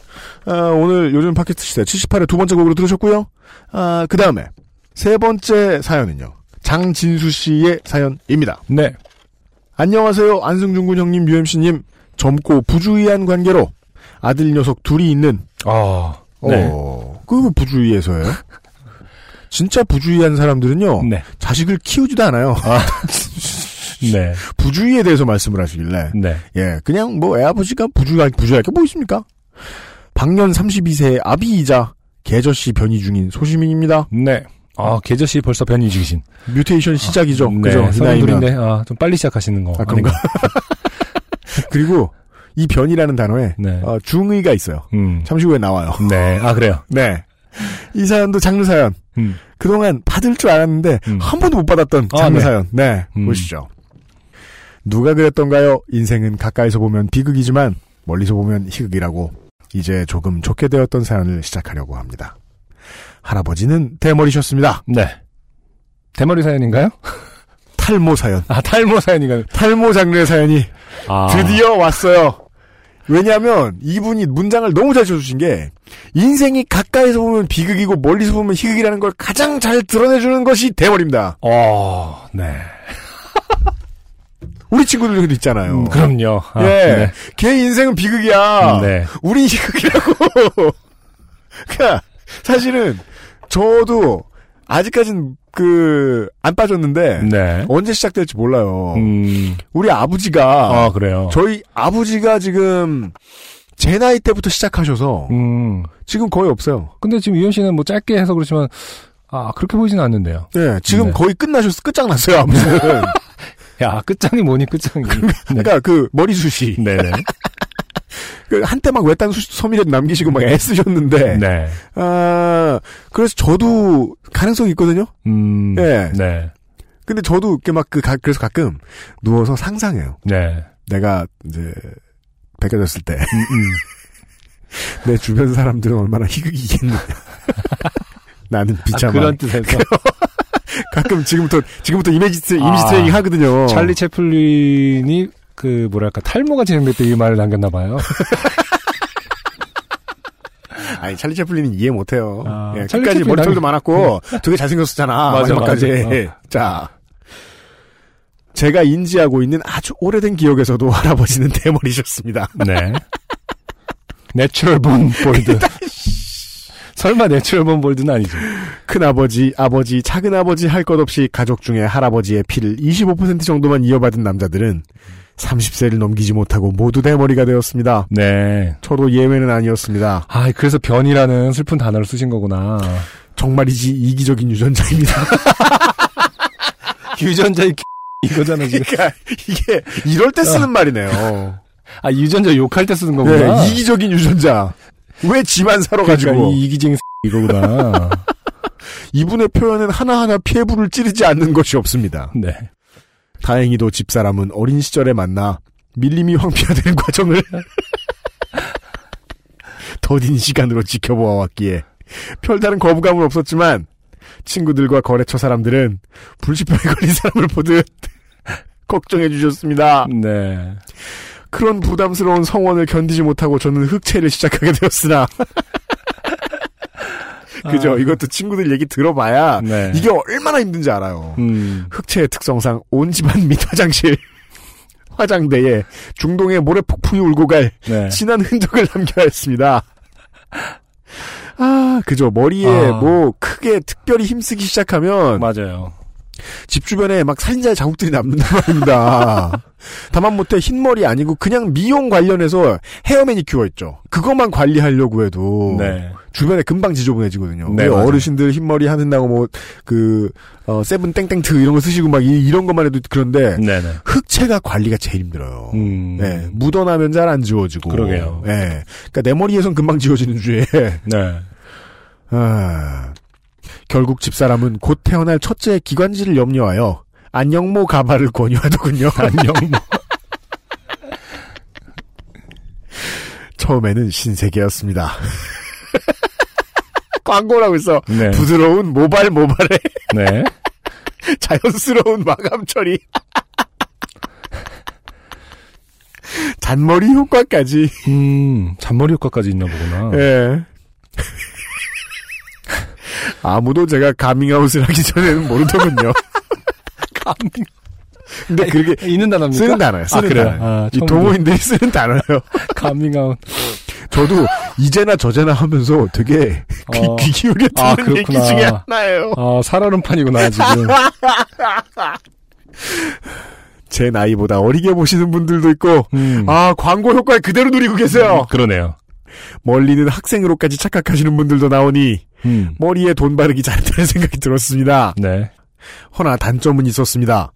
아, 오늘 요즘 팟캐스트 시대 78회 두 번째 곡으로 들으셨고요. 아, 그 다음에 세 번째 사연은요. 장진수 씨의 사연입니다. 네. 안녕하세요. 안승준 군 형님, UMC님. 젊고 부주의한 관계로 아들 녀석 둘이 있는, 아, 네. 어, 그 부주의에서예요. 진짜 부주의한 사람들은요. 네. 자식을 키우지도 않아요. 네. 부주의에 대해서 말씀을 하시길래. 네. 예, 그냥 뭐 애아버지가 부주의할, 부주의할 게 뭐 있습니까? 방년 32세의 아비이자 계저씨 변이 중인 소시민입니다. 네. 아, 계저씨 벌써 변이 중이신. 뮤테이션 시작이죠. 네, 그죠? 이 나이면. 서른둘인데, 아, 좀 빨리 시작하시는 거. 아, 그런가? 그리고 이 변이라는 단어에 네. 어, 중의가 있어요. 음. 잠시 후에 나와요. 네. 아, 그래요. 네. 이 사연도 장르 사연. 음. 그동안 받을 줄 알았는데 음. 한 번도 못 받았던 아, 장르 네. 사연. 네. 음. 보시죠. 누가 그랬던가요? 인생은 가까이서 보면 비극이지만 멀리서 보면 희극이라고 이제 조금 좋게 되었던 사연을 시작하려고 합니다. 할아버지는 대머리셨습니다. 네. 대머리 사연인가요? 탈모 사연. 아, 탈모 사연인가요? 탈모 장르의 사연이 아. 드디어 왔어요. 왜냐하면 이분이 문장을 너무 잘 쳐주신 게 인생이 가까이서 보면 비극이고 멀리서 보면 희극이라는 걸 가장 잘 드러내주는 것이 대머리입니다. 어, 네. 우리 친구들도 있잖아요. 음, 그럼요. 아, 예, 네. 걔 인생은 비극이야. 네. 우린 희극이라고. 그러니까 사실은 저도 아직까진 그안 빠졌는데 네. 언제 시작될지 몰라요. 음, 우리 아버지가 아, 그래요. 저희 아버지가 지금 제 나이 때부터 시작하셔서 음. 지금 거의 없어요. 근데 지금 이현 씨는 뭐 짧게 해서 그렇지만, 아, 그렇게 보이지는 않는데요. 네, 지금 네. 거의 끝나셨어. 끝장 났어요, 아버지는. 야, 끝장이 뭐니, 끝장이. 네. 그러니까 그 머리숱이 네네. 그 한때 막 외딴 수- 섬이라도 남기시고 막 애쓰셨는데 네. 아 그래서 저도 가능성이 있거든요. 음. 예. 네. 근데 저도 이렇게 막 그 그래서 가끔 누워서 상상해요. 네. 내가 이제 벗겨졌을 때 내 음, 주변 사람들은 얼마나 희극이겠느냐. 나는 아, 비참한. 그런 뜻에서. 가끔 지금부터 지금부터 이미지 이미지 아, 트레이닝 하거든요. 찰리 채플린이 그 뭐랄까 탈모가 진행될 때 이 말을 남겼나 봐요. 아니 찰리 채플린은 이해 못해요. 아, 예, 끝까지 머리털도 남- 많았고 되게 잘생겼었잖아. 맞아, 마지막까지. 맞아. 자, 제가 인지하고 있는 아주 오래된 기억에서도 할아버지는 대머리셨습니다. 네. natural born bald. 설마 natural born bald는 아니죠. 큰아버지, 아버지, 작은아버지 할 것 없이 가족 중에 할아버지의 피를 25% 정도만 이어받은 남자들은 30세를 넘기지 못하고 모두 대머리가 되었습니다. 네. 저도 예외는 아니었습니다. 아, 그래서 변이라는 슬픈 단어를 쓰신 거구나. 정말이지 이기적인 유전자입니다. 유전자의 이거잖아, 지금. 그러니까 이게 이럴 때 쓰는 말이네요. 아, 유전자 욕할 때 쓰는 거구나. 네, 이기적인 유전자. 왜 집안 사러 가지고 그러니까 이 이기징 이거구나. 이분의 표현은 하나하나 피해부를 찌르지 않는 것이 없습니다. 네. 다행히도 집사람은 어린 시절에 만나 밀림이 황폐화되는 과정을 더딘 시간으로 지켜보아왔기에 별다른 거부감은 없었지만 친구들과 거래처 사람들은 불치병에 걸린 사람을 보듯 걱정해 주셨습니다. 네. 그런 부담스러운 성원을 견디지 못하고 저는 흑채를 시작하게 되었으나 그죠? 아. 이것도 친구들 얘기 들어봐야 네. 이게 얼마나 힘든지 알아요. 음. 흑채의 특성상 온 집안 및 화장실, 화장대에 중동의 모래 폭풍이 울고 갈 네. 진한 흔적을 남겨야 했습니다. 아, 그죠. 머리에 아. 뭐 크게 특별히 힘쓰기 시작하면 맞아요. 집 주변에 막 살인자의 자국들이 남는단 말입니다. 하다못해 흰머리 아니고 그냥 미용 관련해서 헤어 매니큐어 있죠. 그것만 관리하려고 해도 네. 주변에 금방 지저분해지거든요. 네. 어르신들 흰머리 하는다고 뭐 그 어, 세븐 땡땡트 이런 거 쓰시고 막 이, 런 것만 해도 그런데 네네. 흑채가 관리가 제일 힘들어요. 음. 네, 묻어나면 잘 안 지워지고. 그러게요. 네, 그러니까 내 머리에선 금방 지워지는 주에 네. 아, 결국 집사람은 곧 태어날 첫째의 기관지를 염려하여 안녕모 가발을 권유하더군요. 안녕. 처음에는 신세계였습니다. 광고라고 있어. 네. 부드러운 모발 모발에 네. 자연스러운 마감 처리. 잔머리 효과까지. 음, 잔머리 효과까지 있나 보구나. 예. 아무도 제가 가밍아웃을 하기 전에는 모르더군요. 가밍. 근데 그게 있는 단어입니까? 쓰는 단어예요. 쓰는 아, 그래요? 단어예요. 아, 이 동호인들이 쓰는 단어예요. 가밍아웃. 저도 이제나 저제나 하면서 되게 귀, 어. 귀 기울여 듣는 아, 얘기. 중에 하나예요. 아, 살얼음판이구나, 지금. 제 나이보다 어리게 보시는 분들도 있고, 음. 아, 광고 효과를 그대로 누리고 계세요. 그러네요. 멀리는 학생으로까지 착각하시는 분들도 나오니 음. 머리에 돈 바르기 잘했다는 생각이 들었습니다. 네. 허나 단점은 있었습니다.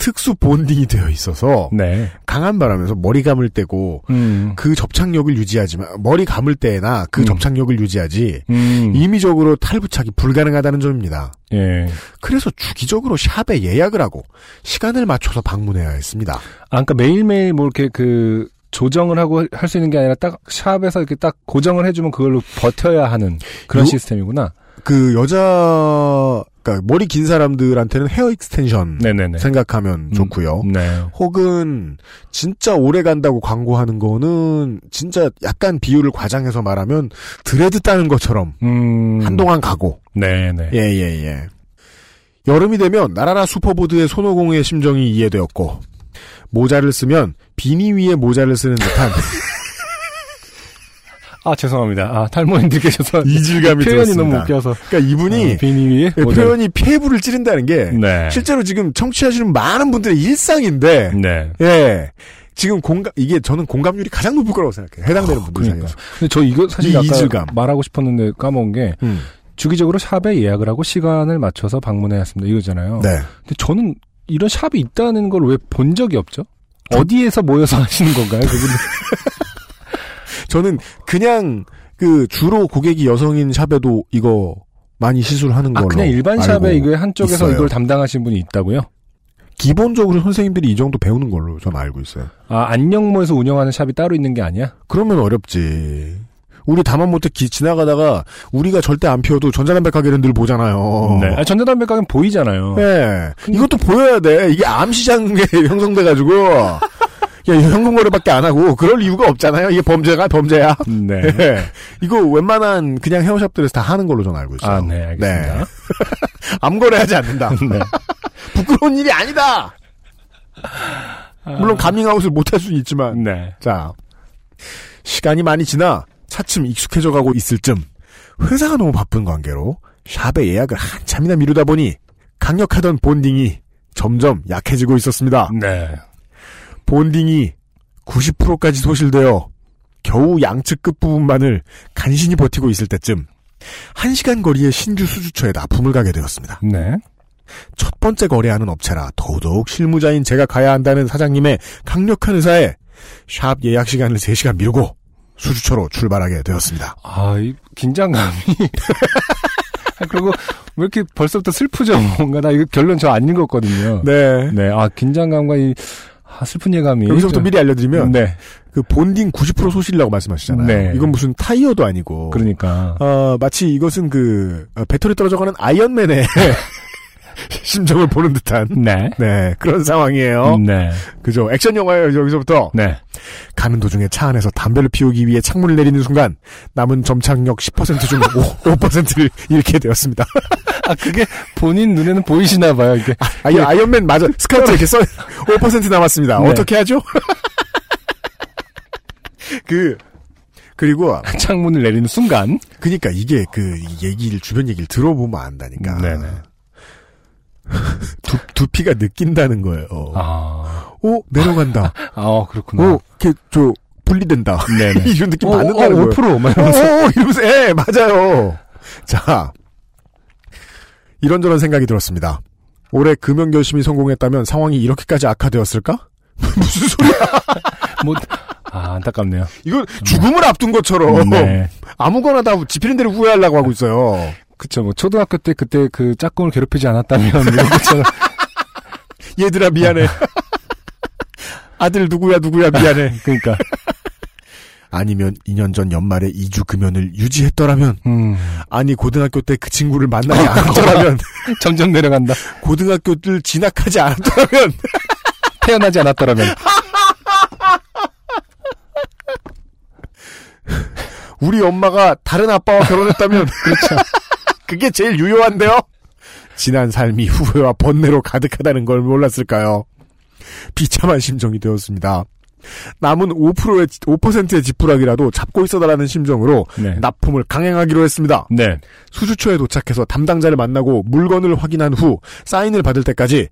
특수 본딩이 되어 있어서 네. 강한 바람에서 머리 감을 때고 음. 그 접착력을 유지하지만 머리 감을 때나 그 음. 접착력을 유지하지 음. 임의적으로 탈부착이 불가능하다는 점입니다. 예. 그래서 주기적으로 샵에 예약을 하고 시간을 맞춰서 방문해야 했습니다. 아, 그러니까 매일매일 뭐 이렇게 그 조정을 하고 할 수 있는 게 아니라 딱 샵에서 이렇게 딱 고정을 해주면 그걸로 버텨야 하는 그런 요- 시스템이구나. 그 여자 그러니까 머리 긴 사람들한테는 hair extension 네네네. 생각하면 음, 좋고요. 네. 혹은 진짜 오래 간다고 광고하는 거는 진짜 약간 비율을 과장해서 말하면 dread 따는 것처럼 음. 한동안 가고 네네. 예예예 예, 여름이 되면 날아라 슈퍼보드의 손오공의 심정이 이해되었고 모자를 쓰면 비니 위에 모자를 쓰는 듯한 아 죄송합니다. 아 탈모인들 계셔서 이질감이 표현이 들었습니다. 너무 웃겨서. 그러니까 이분이 어, 비니 위에 예, 모자. 표현이 폐부를 찌른다는 게 네. 실제로 지금 청취하시는 많은 분들의 일상인데 네. 예 지금 공감 이게 저는 공감률이 가장 높을 거라고 생각해요 해당되는 분들 그러니까. 사이에서 근데 저 이거 사실 이 아까 이질감. 말하고 싶었는데 까먹은 게 음. 주기적으로 샵에 예약을 하고 시간을 맞춰서 방문해야 했습니다. 이거잖아요. 네 근데 저는 이런 샵이 있다는 걸 왜 본 적이 없죠? 어디에서 모여서 하시는 건가요, 그분들? 저는 그냥 그 주로 고객이 여성인 샵에도 이거 많이 시술을 하는 아, 걸로 그냥 일반 샵에 이거 한쪽에서 있어요. 이걸 담당하신 분이 있다고요? 기본적으로 선생님들이 이 정도 배우는 걸로 저는 알고 있어요. 아, 안녕모에서 운영하는 샵이 따로 있는 게 아니야? 그러면 어렵지. 우리 다만 못해 기- 지나가다가 우리가 절대 안 피워도 전자담배 가게는 늘 보잖아요. 네. 아, 전자담배 가면 보이잖아요. 네. 이것도 보여야 돼. 이게 암시장에 형성돼가지고. 야, 현금거래밖에 안 하고 그럴 이유가 없잖아요. 이게 범죄가 범죄야. 네. 네. 이거 웬만한 그냥 헤어샵들에서 다 하는 걸로 저는 알고 있어요. 아, 네, 알겠습니다. 암거래하지 않는다. 네. 부끄러운 일이 아니다. 물론 가밍아웃을 못 할 수는 있지만. 네. 자, 시간이 많이 지나 차츰 익숙해져 가고 있을 쯤 회사가 너무 바쁜 관계로 샵에 예약을 한참이나 미루다 보니 강력하던 본딩이 점점 약해지고 있었습니다. 네. 본딩이 90%까지 소실되어 겨우 양측 끝부분만을 간신히 버티고 있을 때쯤 1시간 거리의 신규 수주처에 납품을 가게 되었습니다. 네. 첫 번째 거래하는 업체라 더더욱 실무자인 제가 가야 한다는 사장님의 강력한 의사에 샵 예약 시간을 3시간 미루고 수주처로 출발하게 되었습니다. 아, 이 긴장감이. 아, 그리고 왜 이렇게 벌써부터 슬프죠? 뭔가 나 이거 결론 저 안 읽었거든요. 네. 네. 아, 긴장감과 이 아, 슬픈 예감이. 여기서부터 좀- 미리 알려드리면 네. 그 본딩 90% 소실이라고 말씀하시잖아요. 네. 이건 무슨 타이어도 아니고 그러니까. 어, 마치 이것은 그 어, 배터리 떨어져가는 아이언맨의 심정을 보는 듯한 네. 네 그런 상황이에요. 네. 그죠? 액션 영화예요. 여기서부터 네. 가는 도중에 차 안에서 담배를 피우기 위해 창문을 내리는 순간 남은 점착력 10%중 5, 5%를 잃게 되었습니다. 아, 그게 본인 눈에는 보이시나 봐요, 이게. 아, 이 아이언맨 맞아. 스카우트 이렇게 써, 5% 남았습니다. 네. 어떻게 하죠? 그, 그리고, 창문을 내리는 순간. 그니까 이게 그 얘기를, 주변 얘기를 들어보면 안다니까. 네네. 두, 두피가 느낀다는 거예요. 아. 오, 내려간다. 아, 그렇구나. 오, 이렇게, 저, 분리된다. 네네. 이런 느낌 어, 받는다는 어, 거예요. 5%. 막 오, 이러면서. 오, 이러면서, 예, 맞아요. 자, 이런저런 생각이 들었습니다. 올해 금연 결심이 성공했다면 상황이 이렇게까지 악화되었을까? 무슨 소리야? 뭐, 아, 안타깝네요. 이건 죽음을 앞둔 것처럼 네. 아무거나 다 지피는 대로 후회하려고 하고 있어요. 그쵸, 뭐, 초등학교 때 그때 그 짝꿍을 괴롭히지 않았다면, 이런 것처럼. 얘들아 미안해. 아들 누구야 누구야 미안해. 그러니까. 아니면 2년 전 연말에 2주 금연을 유지했더라면 음, 아니 고등학교 때 그 친구를 만나지 않았더라면 점점 내려간다. 고등학교를 진학하지 않았더라면 태어나지 않았더라면. 우리 엄마가 다른 아빠와 결혼했다면 그렇죠. 그게 제일 유효한데요. 지난 삶이 후회와 번뇌로 가득하다는 걸 몰랐을까요? 비참한 심정이 되었습니다. 남은 5%의 5%의 지푸라기라도 잡고 있어달라는 심정으로 네. 납품을 강행하기로 했습니다. 네. 수주처에 도착해서 담당자를 만나고 물건을 확인한 후 사인을 받을 때까지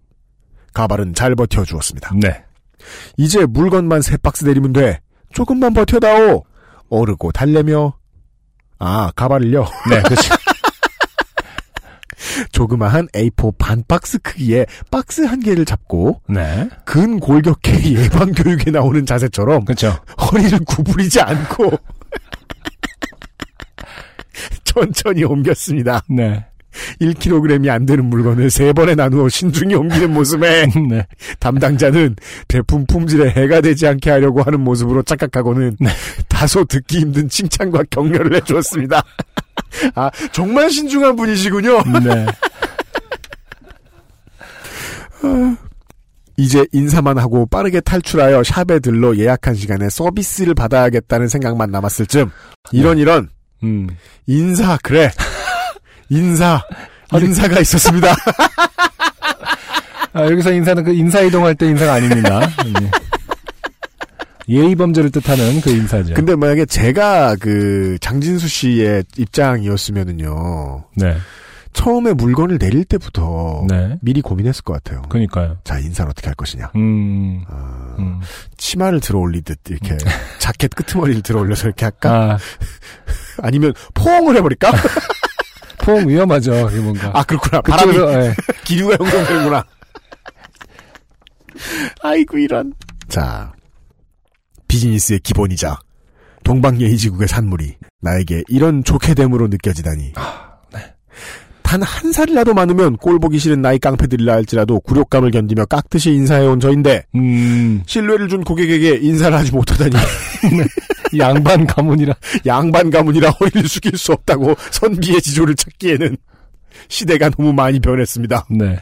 가발은 잘 버텨주었습니다. 네. 이제 물건만 세 박스 내리면 돼. 조금만 버텨다오. 오르고 달래며 아 가발을요 네, 그렇죠. 조그마한 A4 반 박스 크기의 박스 한 개를 잡고 네, 근골격계 예방 교육에 나오는 자세처럼 그렇죠. 허리를 구부리지 않고 천천히 옮겼습니다. 네, 1kg이 안 되는 물건을 세 번에 나누어 신중히 옮기는 모습에 네, 담당자는 제품 품질에 해가 되지 않게 하려고 하는 모습으로 착각하고는 다소 듣기 힘든 칭찬과 격려를 해주었습니다. 아 정말 신중한 분이시군요. 네. 이제 인사만 하고 빠르게 탈출하여 샵에 들러 예약한 시간에 서비스를 받아야겠다는 생각만 남았을 쯤 이런 이런 음. 인사 그래 인사 인사가 있었습니다. 아, 여기서 인사는 그 인사 이동할 때 인사가 아닙니다. 네. 예의 범죄를 뜻하는 그 인사죠. 근데 만약에 제가 그 장진수 씨의 입장이었으면은요 네, 처음에 물건을 내릴 때부터 네. 미리 고민했을 것 같아요. 그러니까요. 자 인사를 어떻게 할 것이냐. 음, 아, 음. 치마를 들어 올리듯 이렇게 자켓 끄트머리를 들어 올려서 이렇게 할까? 아, 아니면 포옹을 해버릴까? 포옹 위험하죠. 그게 뭔가. 아 그렇구나. 바람이 예. 기류가 형성되는구나. 아이고 이런. 자 비즈니스의 기본이자 동방예의지국의 산물이 나에게 이런 좋게 됨으로 느껴지다니. 단한 살이라도 많으면 꼴 보기 싫은 나이 깡패들이라 할지라도 굴욕감을 견디며 깍듯이 인사해온 저인데 음, 신뢰를 준 고객에게 인사를 하지 못하다니 양반 가문이라. 양반 가문이라 허리를 숙일 수 없다고 선비의 지조를 찾기에는 시대가 너무 많이 변했습니다. 네.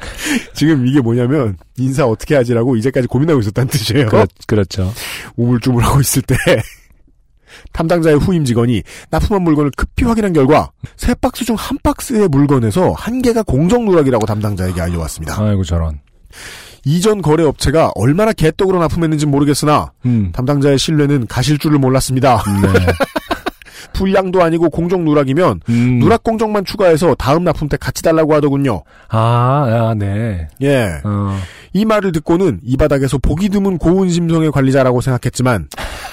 지금 이게 뭐냐면 인사 어떻게 하지라고 이제까지 고민하고 있었다는 뜻이에요. 그렇, 그렇죠. 우물쭈물하고 있을 때 담당자의 후임 직원이 납품한 물건을 급히 확인한 결과 세 박스 중 한 박스의 물건에서 한 개가 공정 누락이라고 담당자에게 알려왔습니다. 아이고, 저런. 이전 거래 업체가 얼마나 개떡으로 납품했는지 모르겠으나 음. 담당자의 신뢰는 가실 줄을 몰랐습니다. 네. 불량도 아니고 공정 누락이면 음. 누락 공정만 추가해서 다음 납품 때 같이 달라고 하더군요. 아, 아, 네. 예. 어, 이 말을 듣고는 이 바닥에서 보기 드문 고운 심성의 관리자라고 생각했지만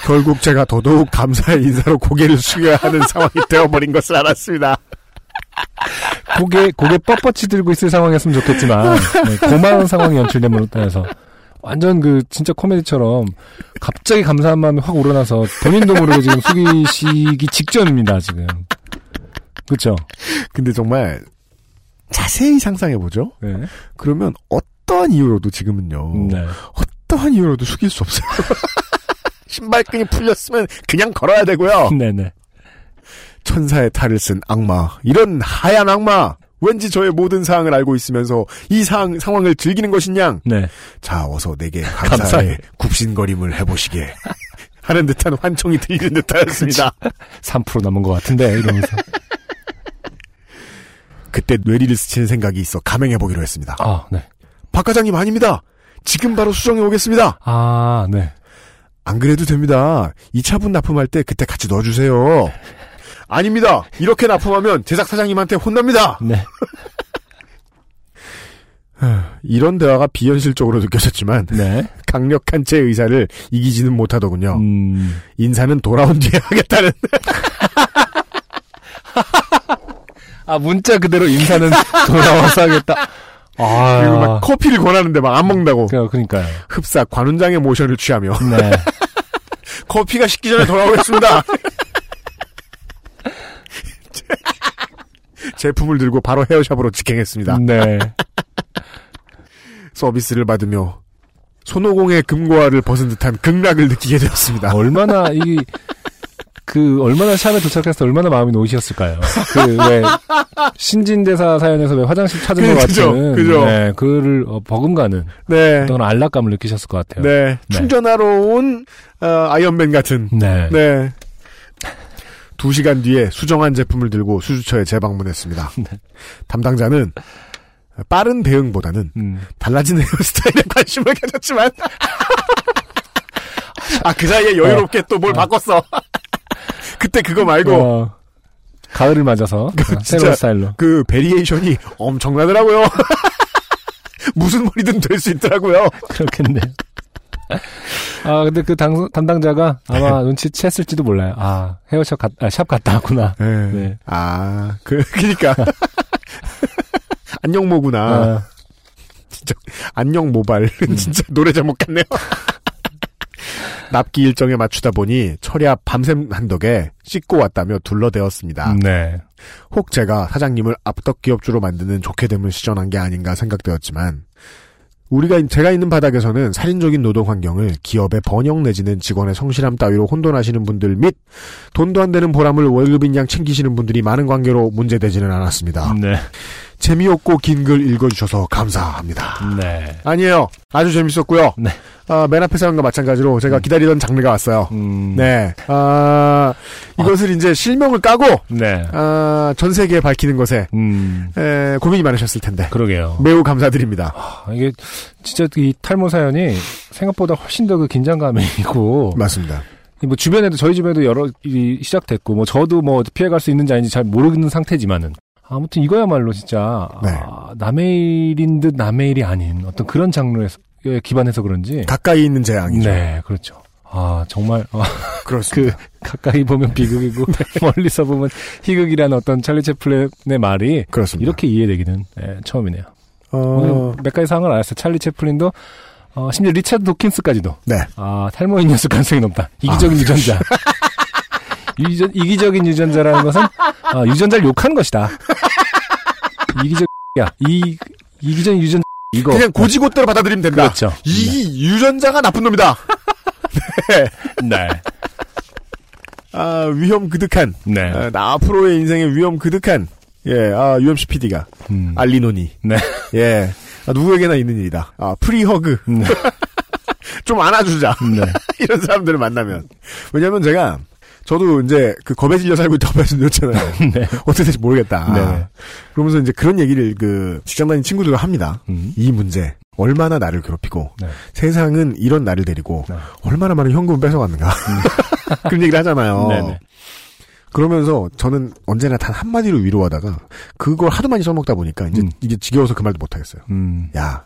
결국 제가 더더욱 감사의 인사로 고개를 숙여야 하는 상황이 되어버린 것을 알았습니다. 고개, 고개 뻣뻣이 들고 있을 상황이었으면 좋겠지만, 네, 고마운 상황이 연출됨으로 따라서, 완전 그, 진짜 코미디처럼, 갑자기 감사한 마음이 확 우러나서, 본인도 모르게 지금 숙이시기 직전입니다, 지금. 그쵸? 근데 정말 자세히 상상해 보죠. 네. 그러면 어떠한 이유로도 지금은요. 네. 어떠한 이유로도 숙일 수 없어요. 신발끈이 풀렸으면 그냥 걸어야 되고요. 네네. 천사의 탈을 쓴 악마. 이런 하얀 악마. 왠지 저의 모든 사항을 알고 있으면서 이 상황, 상황을 즐기는 것이냐. 네. 자, 어서 내게 감사의 감사해. 굽신거림을 해보시게. 하는 듯한 환청이 들리는 듯하였습니다. 3% 남은 것 같은데, 이러면서. 그때 뇌리를 스치는 생각이 있어 감행해보기로 했습니다. 아, 네. 박 과장님 아닙니다. 지금 바로 수정해 오겠습니다. 아, 네. 안 그래도 됩니다. 2차분 납품할 때 그때 같이 넣어주세요. 아닙니다. 이렇게 납품하면 제작 사장님한테 혼납니다. 네. 이런 대화가 비현실적으로 느껴졌지만 네. 강력한 제 의사를 이기지는 못하더군요. 음, 인사는 돌아온 뒤에 하겠다는 아, 문자 그대로 인사는 돌아와서 하겠다. 아, 그리고 막 커피를 권하는데 막 안 먹는다고 그, 그니까요. 흡사 관훈장의 모션을 취하며 네. 커피가 식기 전에 돌아오겠습니다. 제품을 들고 바로 헤어샵으로 직행했습니다. 네. 서비스를 받으며 손오공의 금고화를 벗은 듯한 극락을 느끼게 되었습니다. 얼마나 이, 그, 얼마나 샵에 도착했을 때 얼마나 마음이 놓이셨을까요? 그, 왜, 신진대사 사연에서 왜 화장실 찾은 것 그죠, 같은. 그죠. 네, 그를 어, 버금가는 네. 어떤 안락감을 느끼셨을 것 같아요. 네. 네. 충전하러 온, 어, 아이언맨 같은. 네. 네. 두 시간 뒤에 수정한 제품을 들고 수주처에 재방문했습니다. 네. 담당자는 빠른 대응보다는 음. 달라진 헤어스타일에 관심을 가졌지만, 아, 그 사이에 여유롭게 또뭘 바꿨어. 그때 그거 말고, 어, 가을을 맞아서 어, 진짜- 새로운 스타일로. 그 variation이 엄청나더라고요. 무슨 머리든 될 수 있더라고요. 그렇겠네. 아, 근데 그 당, 담당자가 아마 눈치챘을지도 몰라요. 아, 헤어샵 갔, 아, 샵 갔다 왔구나. 네. 네. 아, 그, 그니까. 안녕 모구나. 아, 안녕 모발은 진짜 노래 제목 같네요. 납기 일정에 맞추다 보니 앞 밤샘 한 덕에 씻고 왔다며 둘러대었습니다. 네. 혹 제가 사장님을 앞덕 기업주로 만드는 좋게 됨을 시전한 게 아닌가 생각되었지만 우리가 제가 있는 바닥에서는 살인적인 노동 환경을 기업의 번영 내지는 직원의 성실함 따위로 혼돈하시는 분들 및 돈도 안 되는 보람을 월급인 양 챙기시는 분들이 많은 관계로 문제되지는 않았습니다. 네. 재미없고 긴 글 읽어주셔서 감사합니다. 네. 아니에요. 아주 재밌었고요. 네. 아, 맨 앞에 사연과 마찬가지로 제가 기다리던 장르가 왔어요. 음. 네. 아, 이것을 이제 실명을 까고 네. 아, 전 세계에 밝히는 것에 음. 에, 고민이 많으셨을 텐데 그러게요. 매우 감사드립니다. 아, 이게 진짜 이 탈모 사연이 생각보다 훨씬 더 그 긴장감이 있고 맞습니다. 뭐 주변에도 저희 주변에도 여러 일이 시작됐고 뭐 저도 뭐 피해갈 수 있는지 아닌지 잘 모르는 상태지만은 아무튼 이거야말로 진짜 네. 아, 남의 일인 듯 남의 일이 아닌 어떤 그런 장르에 기반해서 그런지 가까이 있는 재앙이죠. 네 그렇죠. 아 정말 아, 그렇습니다. 그 가까이 보면 비극이고 멀리서 보면 희극이라는 어떤 찰리 채플린의 말이 그렇습니다. 이렇게 이해되기는 네, 처음이네요. 어, 오늘 몇 가지 상황을 알았어요. 찰리 채플린도 어, 심지어 리차드 도킨스까지도 네. 아 탈모인이었을 가능성이 높다. 이기적인 유전자. 유전, 이기적인 유전자라는 것은 아, 유전자를 욕하는 것이다. 이기적이야. 이 이기적인 유전 이거 그냥 고지고대로 받아들이면 된다. 그렇죠. 이 유전자가 나쁜 놈이다. 네. 아, 위험 그득한. 네. 아, 나 앞으로의 인생에 위험 그득한. 예, 아, UMC PD가 음. 알리노니. 네. 예. 아, 누구에게나 있는 일이다. 아, 프리허그. 네. 좀 안아주자. 네. 이런 사람들을 만나면. 왜냐면 제가, 저도 이제 그 겁에 질려 살고 있다고 말씀드렸잖아요. 네. 어떻게 될지 모르겠다. 네. 그러면서 이제 그런 얘기를 그 직장 다니는 친구들과 합니다. 음. 이 문제. 얼마나 나를 괴롭히고 네. 세상은 이런 나를 데리고 네. 얼마나 많은 현금을 뺏어갔는가 그런 얘기를 하잖아요. 네네. 그러면서 저는 언제나 단 한마디로 위로하다가 그걸 하도 많이 써먹다 보니까 이제 음. 이게 지겨워서 그 말도 못하겠어요. 음. 야,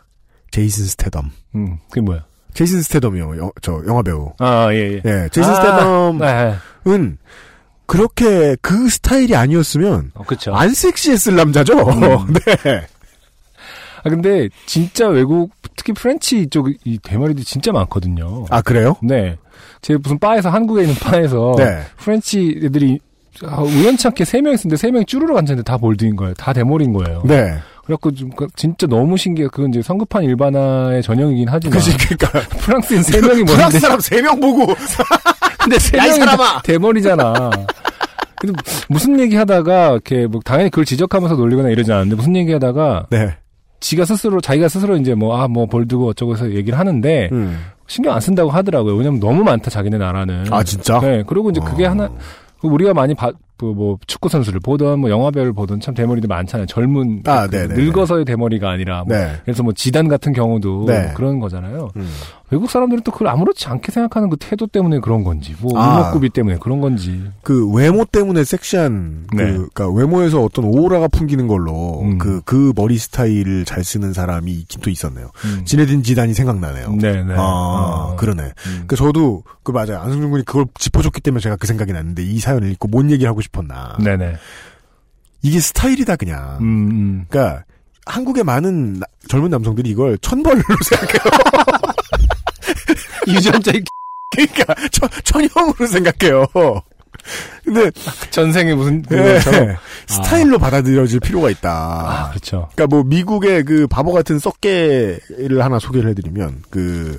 제이슨 스테덤. 음. 그게 뭐야? 제이슨 스테덤이요. 여- 저 영화 배우. 아, 예, 예. 예, 제이슨 아, 스테덤은 네. 그렇게 그 스타일이 아니었으면 어, 그쵸. 안 섹시했을 남자죠. 음. 네. 아, 근데 진짜 외국, 특히 French 쪽 이 대머리들이 진짜 많거든요. 아 그래요? 네. 제 무슨 바에서, 한국에 있는 바에서 네. French 애들이 아, 우연치 않게 세 명 있었는데 세 명이 쭈르륵 앉았는데 다 bald인 거예요. 다 대머리인 거예요. 네. 그래갖고 좀 그- 진짜 너무 신기해. 그건 이제 성급한 일반화의 전형이긴 하지만 그지 그러니까 프랑스인 세 명이 프랑스 뭐는데 사람 세 명 보고 근데 세 명이 사람아! 대머리잖아. 근데 무슨 얘기 하다가 이렇게 뭐 당연히 그걸 지적하면서 놀리거나 이러지 않는데 무슨 얘기 하다가 네. 지가 스스로 자기가 스스로 이제 뭐 아뭐 볼드고 어쩌고 해서 얘기를 하는데 음. 신경 안 쓴다고 하더라고요. 왜냐면 너무 많다 자기네 나라는. 아 진짜? 네. 그리고 이제 그게 어. 하나 우리가 많이 봐, 뭐, 뭐 축구 선수를 보던 뭐 영화배우를 보던 참 대머리들 많잖아요. 젊은 아, 그 네네. 늙어서의 대머리가 아니라 뭐 네. 그래서 뭐 지단 같은 경우도 네. 그런 거잖아요. 음. 외국 사람들은 또 그걸 아무렇지 않게 생각하는 그 태도 때문에 그런 건지, 뭐 아. 울먹구비 때문에 그런 건지. 그 외모 때문에 섹시한 그 네. 그러니까 외모에서 어떤 오라가 풍기는 걸로 음. 그그 머리 스타일을 잘 쓰는 사람이 있긴 또 있었네요. 음. 지네딘 지단이 생각나네요. 네, 네. 아, 어. 그러네. 음. 그 저도 그 맞아요. 안승준 군이 그걸 짚어줬기 때문에 제가 그 생각이 났는데 이 사연을 읽고 뭔 얘기를 하고 싶었나. 네네. 이게 스타일이다 그냥. 음, 음. 그러니까 한국의 많은 나- 젊은 남성들이 이걸 천벌로 생각해요. 유전자 그러니까 천, 천형으로 생각해요. 근데 전생에 무슨 예, 그것처럼. 스타일로 받아들여질 필요가 있다. 아, 그렇죠. 그러니까 뭐 미국의 그 바보 같은 썩개를 하나 소개를 해드리면 그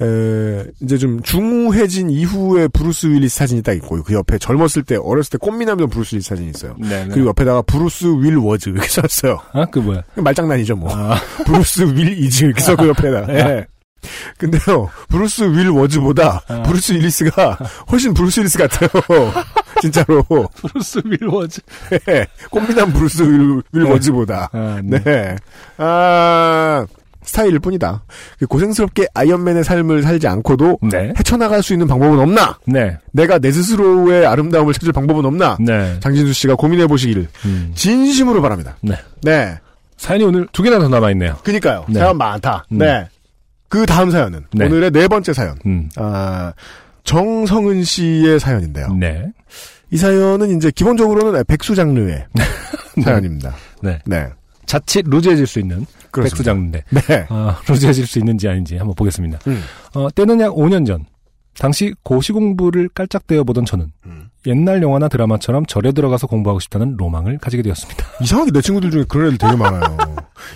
에, 이제 좀 중후해진 이후에 브루스 윌리스 사진이 딱 있고 그 옆에 젊었을 때 어렸을 때 꽃미남이던 브루스 윌리스 사진이 있어요. 네네. 그리고 옆에다가 Bruce Will was 이렇게 썼어요. 아, 그 뭐야? 말장난이죠 뭐. 아, Bruce Will is 이렇게 써그 옆에다가. 예. 근데요 Bruce Will was보다 아. 브루스 윌리스가 훨씬 브루스 윌리스 같아요. 진짜로. Bruce Will was. 예. 꽃미남 Bruce Will, Will 네. was보다. 아, 네. 네. 아, 스타일일 뿐이다. 그 고생스럽게 아이언맨의 삶을 살지 않고도 네. 헤쳐나갈 수 있는 방법은 없나? 네. 내가 내 스스로의 아름다움을 찾을 방법은 없나? 네. 장진수 씨가 고민해 보시길 음. 진심으로 바랍니다. 네. 네. 사연이 오늘 두 개나 더 남아 있네요. 그니까요. 네. 사연 많다. 음. 네. 그 다음 사연은 네. 오늘의 네 번째 사연. 음. 아, 정성은 씨의 사연인데요. 네. 이 사연은 이제 기본적으로는 백수 장르의 사연입니다. 네. 네. 자칫 루즈해질 수 있는 그렇습니다. 백수 장르인데 네. 아, 루즈해질 수 있는지 아닌지 한번 보겠습니다. 음. 어, 때는 약 5년 전. 당시 고시 공부를 깔짝대어 보던 저는 음. 옛날 영화나 드라마처럼 절에 들어가서 공부하고 싶다는 로망을 가지게 되었습니다. 이상하게 내 친구들 중에 그런 애들 되게 많아요.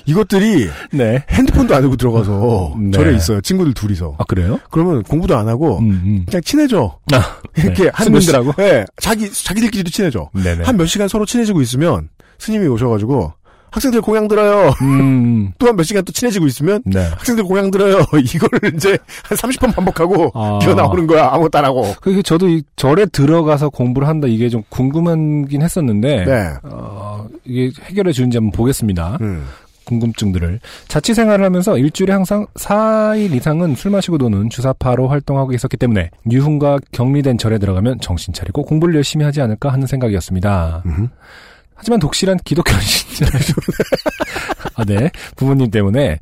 이것들이 네. 핸드폰도 안 들고 들어가서 네. 절에 있어요. 친구들 둘이서. 아 그래요? 그러면 공부도 안 하고 음, 음. 그냥 친해져. 아, 이렇게 네. 한몇 시- 스님들하고? 네. 자기 자기들끼리도 친해져. 네네. 한몇 시간 서로 친해지고 있으면 스님이 오셔가지고 학생들 공양 들어요. 음, 또한 몇 시간 또 친해지고 있으면 네. 학생들 공양 들어요. 이거를 이제 한 30번 반복하고 아. 기어 나오는 거야. 아무것도 안 하고. 그게 저도 이 절에 들어가서 공부를 한다 이게 좀 궁금하긴 했었는데 네. 어, 이게 해결해 주는지 한번 보겠습니다. 음. 궁금증들을 자취 생활을 하면서 일주일에 항상 4일 이상은 술 마시고 노는 주사파로 활동하고 있었기 때문에 유흥과 격리된 절에 들어가면 정신 차리고 공부를 열심히 하지 않을까 하는 생각이었습니다. 음흠. 하지만 독실한 기독교 신자를 아, 네. 부모님 때문에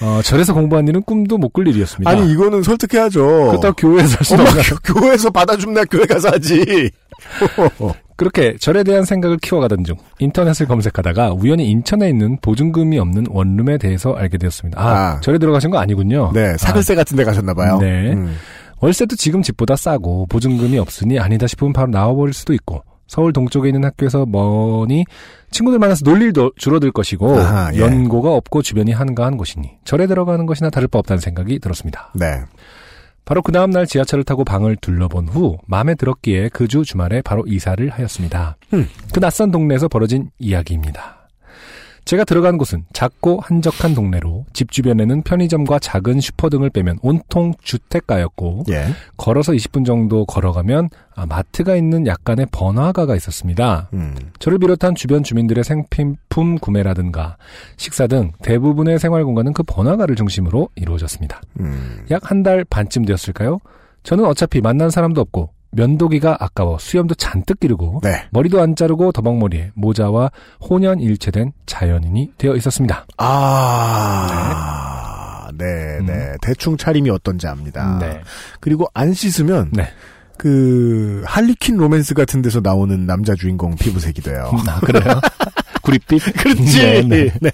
어, 절에서 공부한 일은 꿈도 못 꿀 일이었습니다. 아니 이거는 설득해야죠. 그렇다고 교회에서 할 없나요? 교- 교회에서 받아주면 나 교회 가서 하지. 그렇게 절에 대한 생각을 키워가던 중 인터넷을 검색하다가 우연히 인천에 있는 보증금이 없는 원룸에 대해서 알게 되었습니다. 아, 아. 절에 들어가신 거 아니군요. 네, 사글세 같은 데 가셨나 봐요. 네. 음. 월세도 지금 집보다 싸고 보증금이 없으니 아니다 싶으면 바로 나와버릴 수도 있고 서울 동쪽에 있는 학교에서 머니 친구들 만나서 놀 일도 줄어들 것이고 아하, 예. 연고가 없고 주변이 한가한 곳이니 절에 들어가는 것이나 다를 바 없다는 생각이 들었습니다. 네. 바로 그 다음날 지하철을 타고 방을 둘러본 후 마음에 들었기에 그 주 주말에 바로 이사를 하였습니다. 음. 그 낯선 동네에서 벌어진 이야기입니다. 제가 들어간 곳은 작고 한적한 동네로 집 주변에는 편의점과 작은 슈퍼 등을 빼면 온통 주택가였고 예. 걸어서 20분 정도 걸어가면 아, 마트가 있는 약간의 번화가가 있었습니다. 음. 저를 비롯한 주변 주민들의 생필품 구매라든가 식사 등 대부분의 생활 공간은 그 번화가를 중심으로 이루어졌습니다. 음. 약한 달 반쯤 되었을까요? 저는 어차피 만난 사람도 없고 면도기가 아까워 수염도 잔뜩 기르고 네. 머리도 안 자르고 더벅머리에 모자와 혼연 일체된 자연인이 되어 있었습니다. 아. 네, 네. 음. 대충 차림이 어떤지 압니다. 네. 그리고 안 씻으면 네. 그 할리퀸 로맨스 같은 데서 나오는 남자 주인공 피부색이 돼요. 아, 그래요? 구릿빛? 그렇지. 네, 네.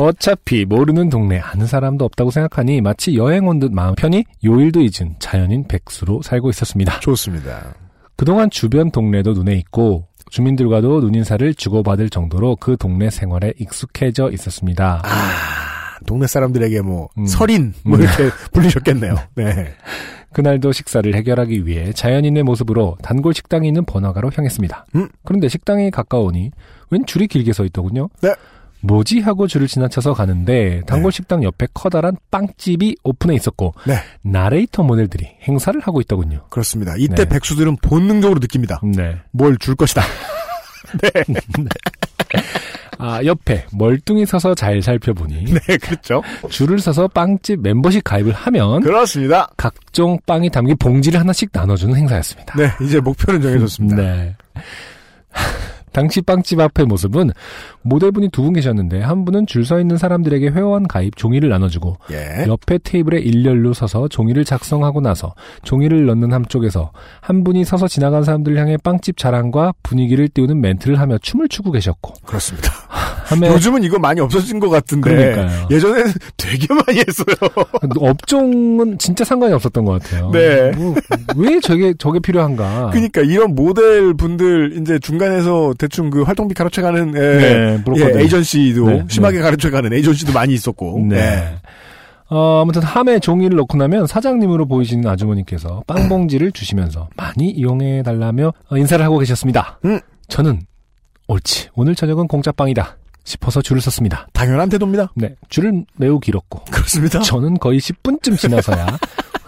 네. 어차피 모르는 동네 아는 사람도 없다고 생각하니 마치 여행 온 듯 마음 편히 요일도 잊은 자연인 백수로 살고 있었습니다. 좋습니다. 그동안 주변 동네도 눈에 있고 주민들과도 눈인사를 주고받을 정도로 그 동네 생활에 익숙해져 있었습니다. 아, 동네 사람들에게 뭐 음. 설인 뭐 음. 이렇게 불리셨겠네요. 네. 그날도 식사를 해결하기 위해 자연인의 모습으로 단골 식당이 있는 번화가로 향했습니다. 음. 그런데 식당이 가까우니 웬 줄이 길게 서 있더군요. 네. 뭐지 하고 줄을 지나쳐서 가는데 단골 식당 옆에 커다란 빵집이 오픈해 있었고 네. 나레이터 모델들이 행사를 하고 있더군요. 그렇습니다. 이때 네. 백수들은 본능적으로 느낍니다. 네. 뭘 줄 것이다. 아, 옆에 멀뚱히 서서 잘 살펴보니 네, 그렇죠. 줄을 서서 빵집 멤버십 가입을 하면 그렇습니다. 각종 빵이 담긴 봉지를 하나씩 나눠주는 행사였습니다. 네, 이제 목표는 정해졌습니다. 네. 당시 빵집 앞의 모습은 모델분이 두 분 계셨는데 한 분은 줄 서 있는 사람들에게 회원 가입 종이를 나눠주고 예. 옆에 테이블에 일렬로 서서 종이를 작성하고 나서 종이를 넣는 한쪽에서 한 분이 서서 지나간 사람들을 향해 빵집 자랑과 분위기를 띄우는 멘트를 하며 춤을 추고 계셨고 그렇습니다. 요즘은 이거 많이 없어진 것 같은데 네. 그러니까요. 예전에는 되게 많이 했어요. 업종은 진짜 상관이 없었던 것 같아요. 네. 뭐, 왜 저게 저게 필요한가? 그러니까 이런 모델 분들 이제 중간에서 대충 그 활동비 가로채가는 에, 네, 브로커들. 예, 에이전시도 네, 심하게 가로채가는 에이전시도 많이 있었고. 네. 어, 아무튼 함에 종이를 넣고 나면 사장님으로 보이시는 아주머니께서 빵 봉지를 주시면서 많이 이용해 달라며 어, 인사를 하고 계셨습니다. 음. 저는 옳지 오늘 저녁은 공짜빵이다 싶어서 줄을 섰습니다. 당연한 태도입니다. 네, 줄은 매우 길었고 그렇습니다. 저는 거의 10분쯤 지나서야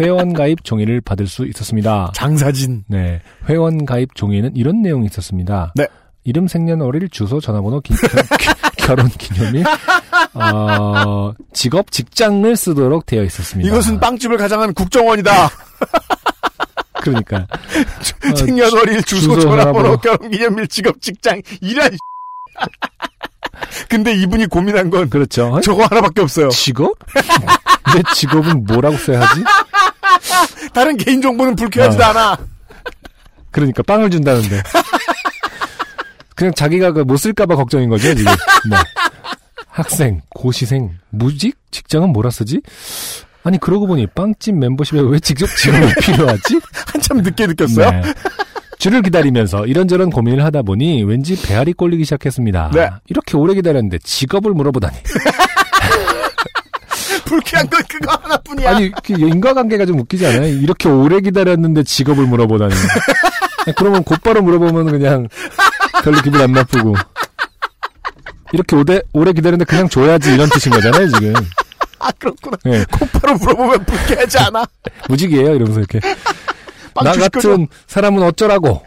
회원 가입 종이를 받을 수 있었습니다. 장사진. 네, 회원 가입 종이에는 이런 내용이 있었습니다. 네. 이름, 생년월일, 주소, 전화번호, 기- 결혼 기념일, 어, 직업, 직장을 쓰도록 되어 있었습니다. 이것은 빵집을 가장한 국정원이다. 그러니까 어, 생년월일, 주소, 주소, 전화번호, 전화번호. 결혼 기념일, 직업, 직장 이란. 근데 이분이 고민한 건 그렇죠. 저거 하나밖에 없어요. 직업? 내 직업은 뭐라고 써야 하지? 다른 개인 정보는 불쾌하지도 어. 않아. 그러니까 빵을 준다는데. 그냥 자기가 그 못 쓸까봐 걱정인 거죠, 지금. 네. 학생, 고시생, 무직? 직장은 뭐라 쓰지? 아니, 그러고 보니 빵집 멤버십에 왜 직접 직업이 필요하지? 한참 늦게 느꼈어요. 네. 줄을 기다리면서 이런저런 고민을 하다 보니 왠지 배알이 꼴리기 시작했습니다. 네. 이렇게 오래 기다렸는데 직업을 물어보다니. 불쾌한 건 그거 하나뿐이야. 아니, 그 인과관계가 좀 웃기지 않아요? 이렇게 오래 기다렸는데 직업을 물어보다니. 그러면 곧바로 물어보면 그냥 별로 기분 안 나쁘고. 이렇게 오래, 오래 기다렸는데 그냥 줘야지 이런 뜻인 거잖아요, 지금. 아 그렇구나. 예, 곧바로 물어보면 불쾌하지 않아. 무직이에요, 이러면서 이렇게. 빵나 같은 사람은 어쩌라고.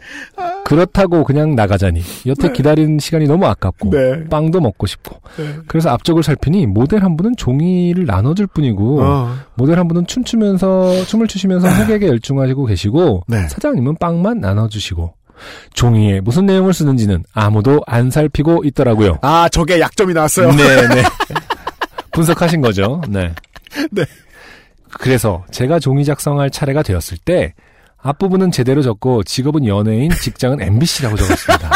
그렇다고 그냥 나가자니. 여태 기다린 시간이 너무 아깝고. 네. 빵도 먹고 싶고. 네. 그래서 앞쪽을 살피니 모델 한 분은 종이를 나눠줄 뿐이고. 어. 모델 한 분은 춤추면서 춤을 추시면서 호객에 열중하시고 계시고 네. 사장님은 빵만 나눠주시고 종이에 무슨 내용을 쓰는지는 아무도 안 살피고 있더라고요. 아 저게 약점이 나왔어요. 네 네 분석하신 거죠. 네. 네. 그래서 제가 종이 작성할 차례가 되었을 때 앞부분은 제대로 적고 직업은 연예인, 직장은 MBC라고 적었습니다.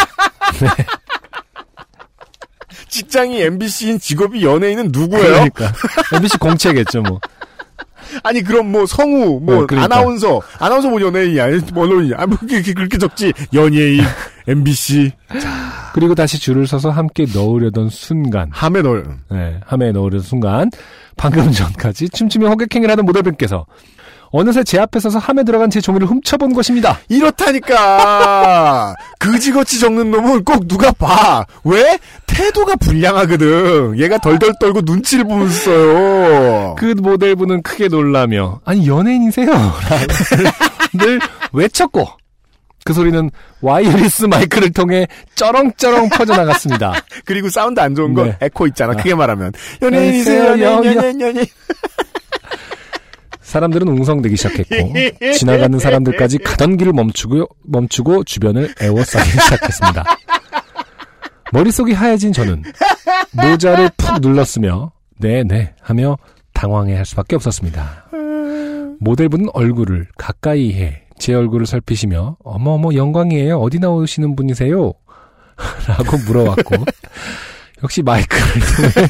직장이 MBC인 직업이 연예인은 누구예요? 그러니까 MBC 공채겠죠 뭐. 아니 그럼 뭐 성우, 뭐 네, 그러니까. 아나운서, 아나운서 뭐 연예인이야, 뭐 언론이야. 아, 뭐 그렇게, 그렇게 적지. 연예인, MBC, 그리고 다시 줄을 서서 함께 넣으려던 순간 함에 넣을. 네, 함에 넣으려던 순간 방금 전까지 춤추며 호객행위를 하던 모델분께서 어느새 제 앞에 서서 함에 들어간 제 종이를 훔쳐본 것입니다. 이렇다니까. 그지같이 적는 놈은 꼭 누가 봐. 왜? 태도가 불량하거든. 얘가 덜덜 떨고 눈치를 보면서 써요. 그 모델분은 크게 놀라며 아니 연예인이세요? 늘 외쳤고 그 소리는 wireless 마이크를 통해 쩌렁쩌렁 퍼져나갔습니다. 그리고 사운드 안 좋은 건 네. 에코 있잖아. 크게 말하면. 연예인이세요, 연예인, 연예인, 연예인, 연예인. 사람들은 웅성대기 시작했고 지나가는 사람들까지 가던 길을 멈추고 멈추고 주변을 에워싸기 시작했습니다. 머릿속이 하얘진 저는 모자를 푹 눌렀으며 네네 하며 당황해할 수밖에 없었습니다. 모델분은 얼굴을 가까이 해 제 얼굴을 살피시며 어머어머 영광이에요. 어디 나오시는 분이세요? 라고 물어왔고 역시 마이크를 통해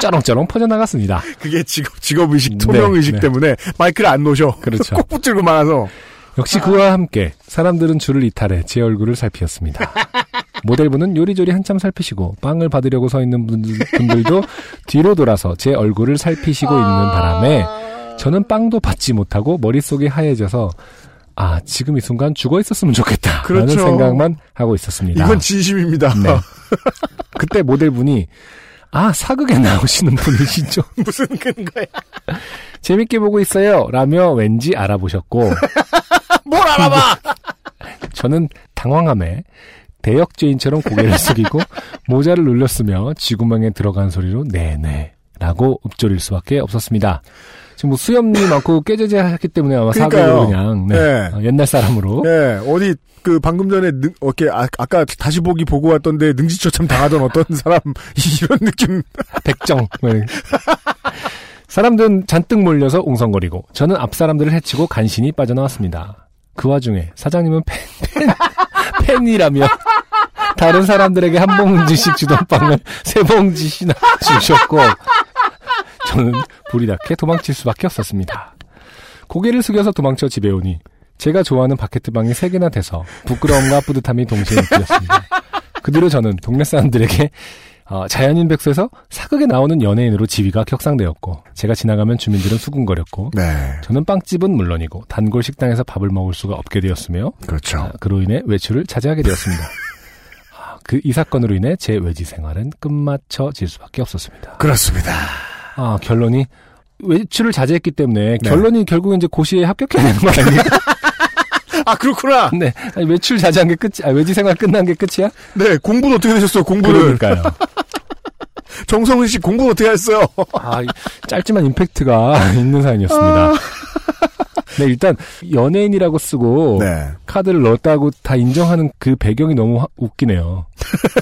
쩌렁쩌렁 퍼져나갔습니다. 그게 직업, 직업의식, 네, 투명의식 네. 때문에 마이크를 안 놓으셔. 그렇죠. 꼭 붙들고 말아서. 역시 그와 함께 사람들은 줄을 이탈해 제 얼굴을 살피었습니다. 모델분은 요리조리 한참 살피시고 빵을 받으려고 서 있는 분들, 분들도 뒤로 돌아서 제 얼굴을 살피시고 있는 바람에 저는 빵도 받지 못하고 머릿속이 하얘져서 아 지금 이 순간 죽어 있었으면 좋겠다 라는 그렇죠. 생각만 하고 있었습니다. 이건 진심입니다. 네. 그때 모델분이 아 사극에 나오시는 분이시죠? 무슨 근거야? 재밌게 보고 있어요 라며 왠지 알아보셨고 뭘 알아봐! 저는 당황함에 대역죄인처럼 고개를 숙이고 모자를 눌렸으며 쥐구멍에 들어간 소리로 네네 라고 읊조릴 수밖에 없었습니다. 지금 뭐 수염이 많고 하셨기 때문에 아마 그러니까요. 사극으로 그냥 네. 네. 어, 옛날 사람으로 네, 어디, 그, 방금 전에, 능, 어깨, 아, 아까 다시 보기 보고 왔던데, 능지처참 당하던 어떤 사람, 이런 느낌. 백정 네. 사람들은 잔뜩 몰려서 웅성거리고 저는 앞 사람들을 해치고 간신히 빠져나왔습니다. 그 와중에 사장님은 팬, 팬, 팬이라며 다른 사람들에게 한 봉지씩 주던 빵을 세 봉지씩이나 주셨고 저는 불이 나게 도망칠 수밖에 없었습니다. 고개를 숙여서 도망쳐 집에 오니 제가 좋아하는 바게트빵이 세 개나 돼서 부끄러움과 뿌듯함이 동시에 느꼈습니다. 그 뒤로 저는 동네 사람들에게 어, 자연인 백수에서 사극에 나오는 연예인으로 지위가 격상되었고 제가 지나가면 주민들은 수군거렸고 네. 저는 빵집은 물론이고 단골 식당에서 밥을 먹을 수가 없게 되었으며 그렇죠. 아, 그로 인해 외출을 자제하게 되었습니다. 아, 그이 사건으로 인해 제 외지 생활은 끝마쳐질 수밖에 없었습니다. 그렇습니다. 아 결론이 외출을 자제했기 때문에 네. 결론이 결국 이제 고시에 합격해야 되는 거 아닙니까? 아, 그렇구나! 네, 아니, 외출 자제한 게 끝이, 아, 외지 생활 끝난 게 끝이야? 네, 공부는 어떻게 되셨어요, 공부는? 그러니까요. 정성은 씨 공부는 어떻게 했어요? 아, 이 짧지만 임팩트가 있는 사연이었습니다. 네, 일단 연예인이라고 쓰고 네. 카드를 넣었다고 다 인정하는 그 배경이 너무 화- 웃기네요.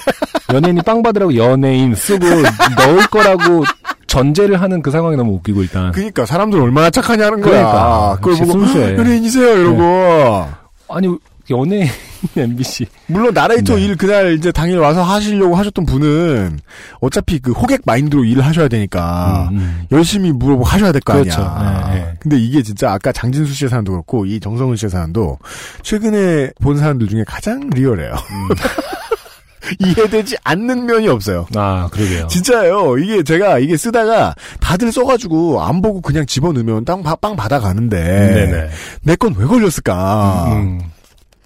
연예인이 빵 받으라고 연예인 쓰고 넣을 거라고 전제를 하는 그 상황이 너무 웃기고 일단. 그러니까 사람들 얼마나 착하냐는 거야. 그러니까. 그걸 보고 순수해. 네. 연예인이세요 이러고. 아니 연예인 MBC. 물론 나레이터 네. 일 그날 이제 당일 와서 하시려고 하셨던 분은 어차피 그 호객 마인드로 일을 하셔야 되니까 음, 음. 열심히 물어보고 하셔야 될거 그렇죠. 아니야. 네, 네. 근데 이게 진짜 아까 장진수 씨의 사연도 그렇고 이 정성훈 씨의 사연도 최근에 본 사연들 중에 가장 리얼해요. 음. 이해되지 않는 면이 없어요. 아 그러게요. 진짜예요. 이게 제가 이게 쓰다가 다들 써가지고 안 보고 그냥 집어넣으면 땅, 바- 빵 받아가는데 네네. 내건 왜 걸렸을까? 음,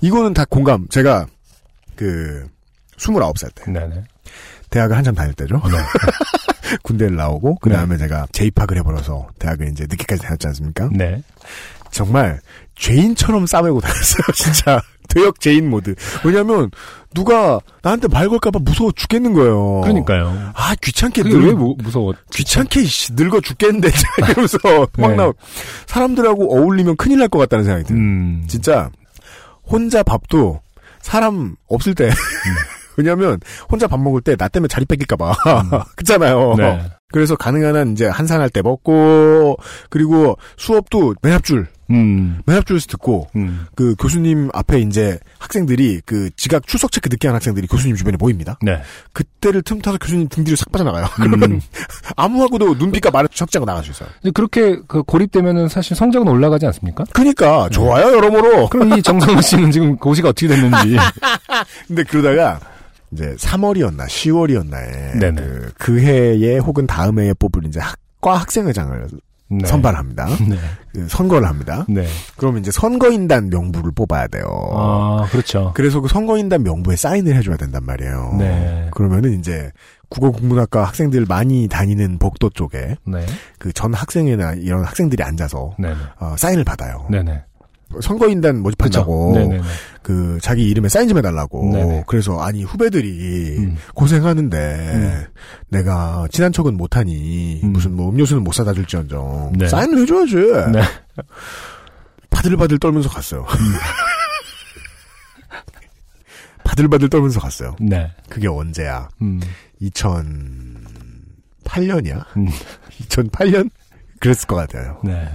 이거는 다 공감. 제가 그 29살 때 네네. 대학을 한참 다닐 때죠. 네. 군대를 나오고 그 다음에 제가 재입학을 해버려서 대학을 이제 늦게까지 다녔지 않습니까? 네. 정말 죄인처럼 싸매고 다녔어요. 진짜 대역 죄인 모드. 왜냐하면 누가 나한테 말 걸까봐 무서워 죽겠는 거예요. 그러니까요. 아 귀찮게 늙, 왜 무, 무서워? 귀찮게 씨, 늙어 죽겠는데 이러면서 막 네. 나 사람들하고 어울리면 큰일 날 것 같다는 생각이 들어요. 음. 진짜 혼자 밥도 사람 없을 때 왜냐하면 혼자 밥 먹을 때 나 때문에 자리 뺏길까봐 그렇잖아요. 네. 그래서 가능한 한 이제 한산할 때 먹고 그리고 수업도 맨 앞줄 음. 맨 앞줄에서 듣고 음. 그 교수님 앞에 이제 학생들이 그 지각 출석 체크 늦게 한 학생들이 교수님 주변에 모입니다. 네. 그때를 틈타서 교수님 등 뒤로 싹 빠져나가요. 그러면 음. 아무하고도 눈빛과 수 있어요. 근데 그렇게 그 고립되면은 사실 성적은 올라가지 않습니까? 그러니까 좋아요 여러모로. 그럼 이 정성호 씨는 지금 고시가 어떻게 됐는지. 근데 그러다가 이제 3월이었나 10월이었나에 네네. 그, 그 해에 혹은 다음 해에 뽑을 이제 학과 학생회장을 네. 선발합니다. 네. 그 선거를 합니다. 네. 그러면 이제 선거인단 명부를 뽑아야 돼요. 아, 그렇죠. 그래서 그 선거인단 명부에 사인을 해줘야 된단 말이에요. 네. 그러면은 이제 국어국문학과 학생들 많이 다니는 복도 쪽에 네. 그전 학생회나 이런 학생들이 앉아서 네네. 어, 사인을 받아요. 네네. 선거인단 모집한다고 네네네. 그 자기 이름에 사인 좀 해달라고. 네네. 그래서 아니 후배들이 음. 고생하는데 음. 내가 친한 척은 못하니 음. 무슨 뭐 음료수는 못 사다 줄지언정 네. 사인을 해줘야지. 네. 바들바들 떨면서 갔어요. 바들바들 떨면서 갔어요. 네. 그게 언제야? 음. 2008년이야? 음. 2008년? 그랬을 것 같아요. 네.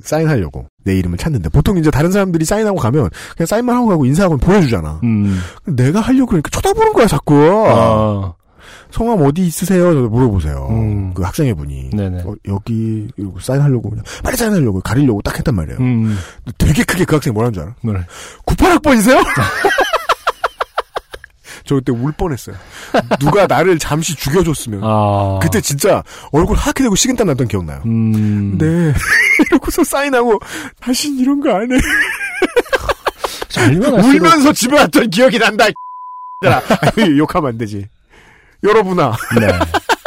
사인하려고 내 이름을 찾는데 보통 이제 다른 사람들이 사인하고 가면 그냥 사인만 하고 가고 인사하고 보여주잖아. 음. 내가 하려고 그러니까 쳐다보는 거야 자꾸. 아. 성함 어디 있으세요? 저도 물어보세요. 음. 그 학생회 분이 네네. 어, 여기 이러고 사인하려고 그냥 빨리 사인하려고 가리려고 딱 했단 말이에요. 음. 되게 크게 그 학생이 뭐라는 줄 알아? 네. 98학번이세요? 저 그때 울 뻔했어요. 누가 나를 잠시 죽여줬으면. 아. 그때 진짜 얼굴 하얗게 되고 식은땀 났던 기억나요. 음. 네. 이러고서 사인하고 다신 이런 거 안 해. 울면서 집에 왔던 기억이 난다. 이 아니, 욕하면 안 되지. 여러분아, 네.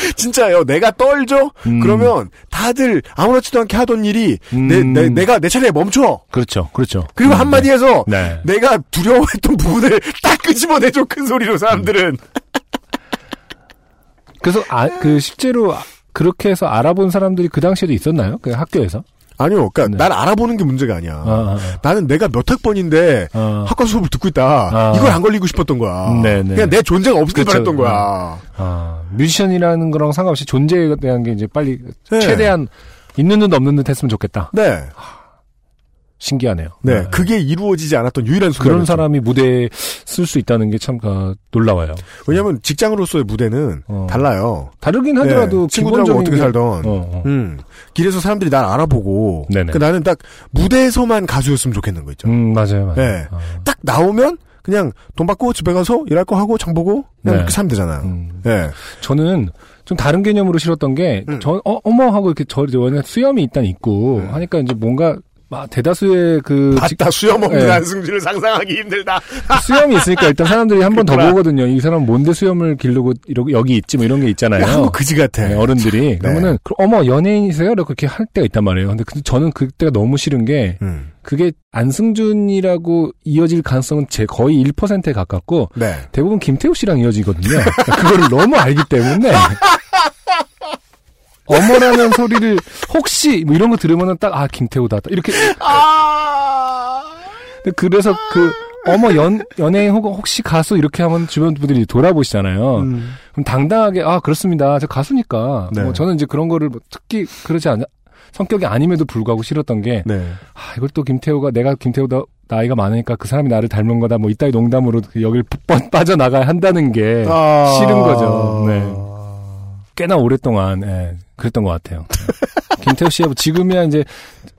진짜요. 내가 떨죠? 음. 그러면 다들 아무렇지도 않게 하던 일이 음. 내, 내, 내가 내 차례에 멈춰. 그렇죠. 그렇죠. 그리고 음, 한마디 해서 네. 내가 두려워했던 부분을 딱 끄집어내줘. 큰 소리로 사람들은. 그래서 아, 그 실제로 아- 그렇게 해서 알아본 사람들이 그 당시에도 있었나요? 그 학교에서? 아니요. 그러니까 네. 날 알아보는 게 문제가 아니야. 아, 나는 내가 몇 학번인데 아, 아. 학과 수업을 듣고 있다. 아. 이걸 안 걸리고 싶었던 거야. 네 네. 그냥 내 존재가 없길 그쵸. 바랬던 거야. 아, 뮤지션이라는 거랑 상관없이 존재에 대한 게 이제 빨리 네. 최대한 있는 듯 없는 듯 했으면 좋겠다. 네. 신기하네요. 네. 그게 이루어지지 않았던 유일한 순간. 그런 사람이 무대에 쓸 수 있다는 게참 아, 놀라워요. 왜냐면 직장으로서의 무대는 어. 달라요. 다르긴 하더라도 네, 친구들하고 어떻게 게- 살던. 어, 어. 음. 길에서 사람들이 날 알아보고. 그 나는 딱 무대에서만 가수였으면 좋겠는 거 있죠. 음, 맞아요, 맞아요. 네. 어. 딱 나오면 그냥 돈 받고 집에 가서 일할 거 하고 장 보고 그냥 네. 그렇게 살면 되잖아요. 음. 네. 저는 좀 다른 개념으로 싫었던 게, 음. 저, 어, 어머 하고 이렇게 저, 원래 수염이 일단 있고, 음. 하니까 이제 뭔가, 막 대다수의 그, 직- 맞다. 수염 없는 네. 안승준을 상상하기 힘들다. 수염이 있으니까 일단 사람들이 한 번 더. 보거든요. 이 사람 뭔데 수염을 기르고 이러고 여기 있지 뭐 이런 게 있잖아요. 한국 그지 같아. 네, 어른들이 그러면은 그- 어머 연예인이세요? 이렇게 할 때가 있단 말이에요. 근데 그- 저는 그때가 너무 싫은 게 음. 그게 안승준이라고 이어질 가능성은 제 거의 1%에 가깝고 네. 대부분 김태우 씨랑 이어지거든요. 그거를 너무 알기 때문에 어머라는 소리를 혹시 뭐 이런 거 들으면은 딱 아 김태우다 이렇게 아. 그래서 그 어머 연 연예인 혹 혹시 가수 이렇게 하면 주변 분들이 돌아보시잖아요. 음. 그럼 당당하게 아 그렇습니다. 저 가수니까. 네. 뭐 저는 이제 그런 거를 뭐 특히 그러지 않 성격이 아님에도 불구하고 싫었던 게 네. 아, 이걸 또 김태호가 내가 김태호다 나이가 많으니까 그 사람이 나를 닮은 거다 뭐 이따위 농담으로 여길 빠- 빠져나가야 한다는 게 아. 싫은 거죠. 네. 꽤나 오랫동안 예, 그랬던 것 같아요. 네. 김태호 뭐 지금이야 이제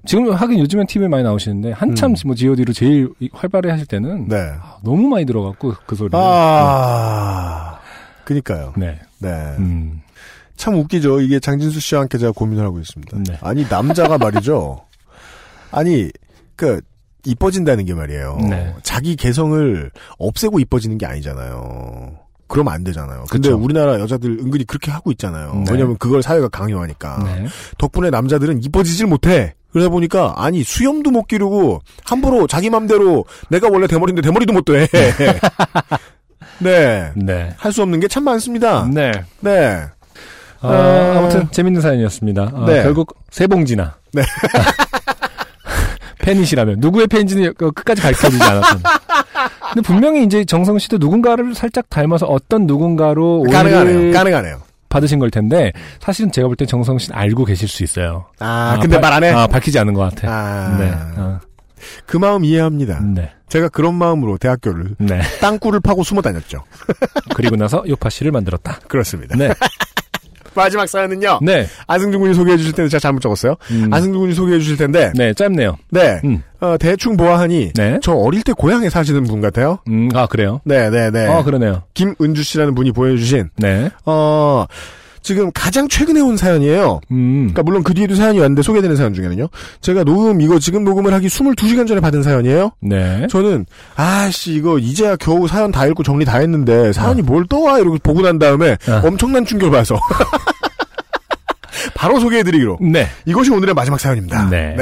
지금 하긴 요즘엔 TV에 많이 나오시는데 한참 음. 뭐 G.O.D로 제일 활발히 하실 때는 네. 아, 너무 많이 들어갔고 그 소리를 아. 그니까요. 네, 네. 음, 참 웃기죠. 이게 장진수 씨와 함께 제가 고민을 하고 있습니다. 네. 아니, 남자가 말이죠. 아니, 그, 이뻐진다는 게 말이에요. 네. 자기 개성을 없애고 이뻐지는 게 아니잖아요. 그러면 안 되잖아요. 근데 그쵸. 우리나라 여자들 은근히 그렇게 하고 있잖아요. 네. 왜냐면 그걸 사회가 강요하니까. 네. 덕분에 남자들은 이뻐지질 못해. 그러다 보니까 아니 수염도 못 기르고 함부로 자기 맘대로 내가 원래 대머리인데 대머리도 못 돼. 네. 네. 할 수 없는 게 참 많습니다. 네. 네. 아, 어. 아무튼 재밌는 사연이었습니다. 아, 네. 결국 세 봉지나. 네. 팬이시라면 누구의 팬인지는 그 끝까지 밝혀지지 않았던. 근데 분명히 이제 정성 씨도 누군가를 살짝 닮아서 어떤 누군가로 가능하네요. 가능하네요. 받으신 걸 텐데 사실은 제가 볼땐 정성 씨는 알고 계실 수 있어요. 아, 근데 발- 말안 해? 아, 밝히지 않은 것 같아. 아. 네. 어, 그 마음 이해합니다. 네. 제가 그런 마음으로 대학교를 네. 땅굴을 파고 숨어 다녔죠. 그리고 나서 요파 씨를 만들었다. 그렇습니다. 네. 마지막 사연은요. 네. 안승준 군이 소개해 주실 텐데 제가 잘못 적었어요. 음. 안승준 군이 소개해 주실 텐데 네, 짧네요. 네. 음. 어, 대충 보아하니 네. 저 어릴 때 고향에 사시는 분 같아요. 음, 아, 그래요? 네, 네, 네. 어, 그러네요. 김은주 씨라는 분이 보내주신 네. 어 지금 가장 최근에 온 사연이에요. 음. 그러니까 물론 그 뒤에도 사연이 왔는데 소개되는 사연 중에는요. 제가 녹음 이거 지금 녹음을 하기 22시간 전에 받은 사연이에요. 네. 저는 아씨 이거 이제야 겨우 사연 다 읽고 정리 다 했는데 사연이 뭘 떠와 이러고 보고 난 다음에 어. 엄청난 충격을 받아서 바로 소개해드리기로 네. 이것이 오늘의 마지막 사연입니다. 네.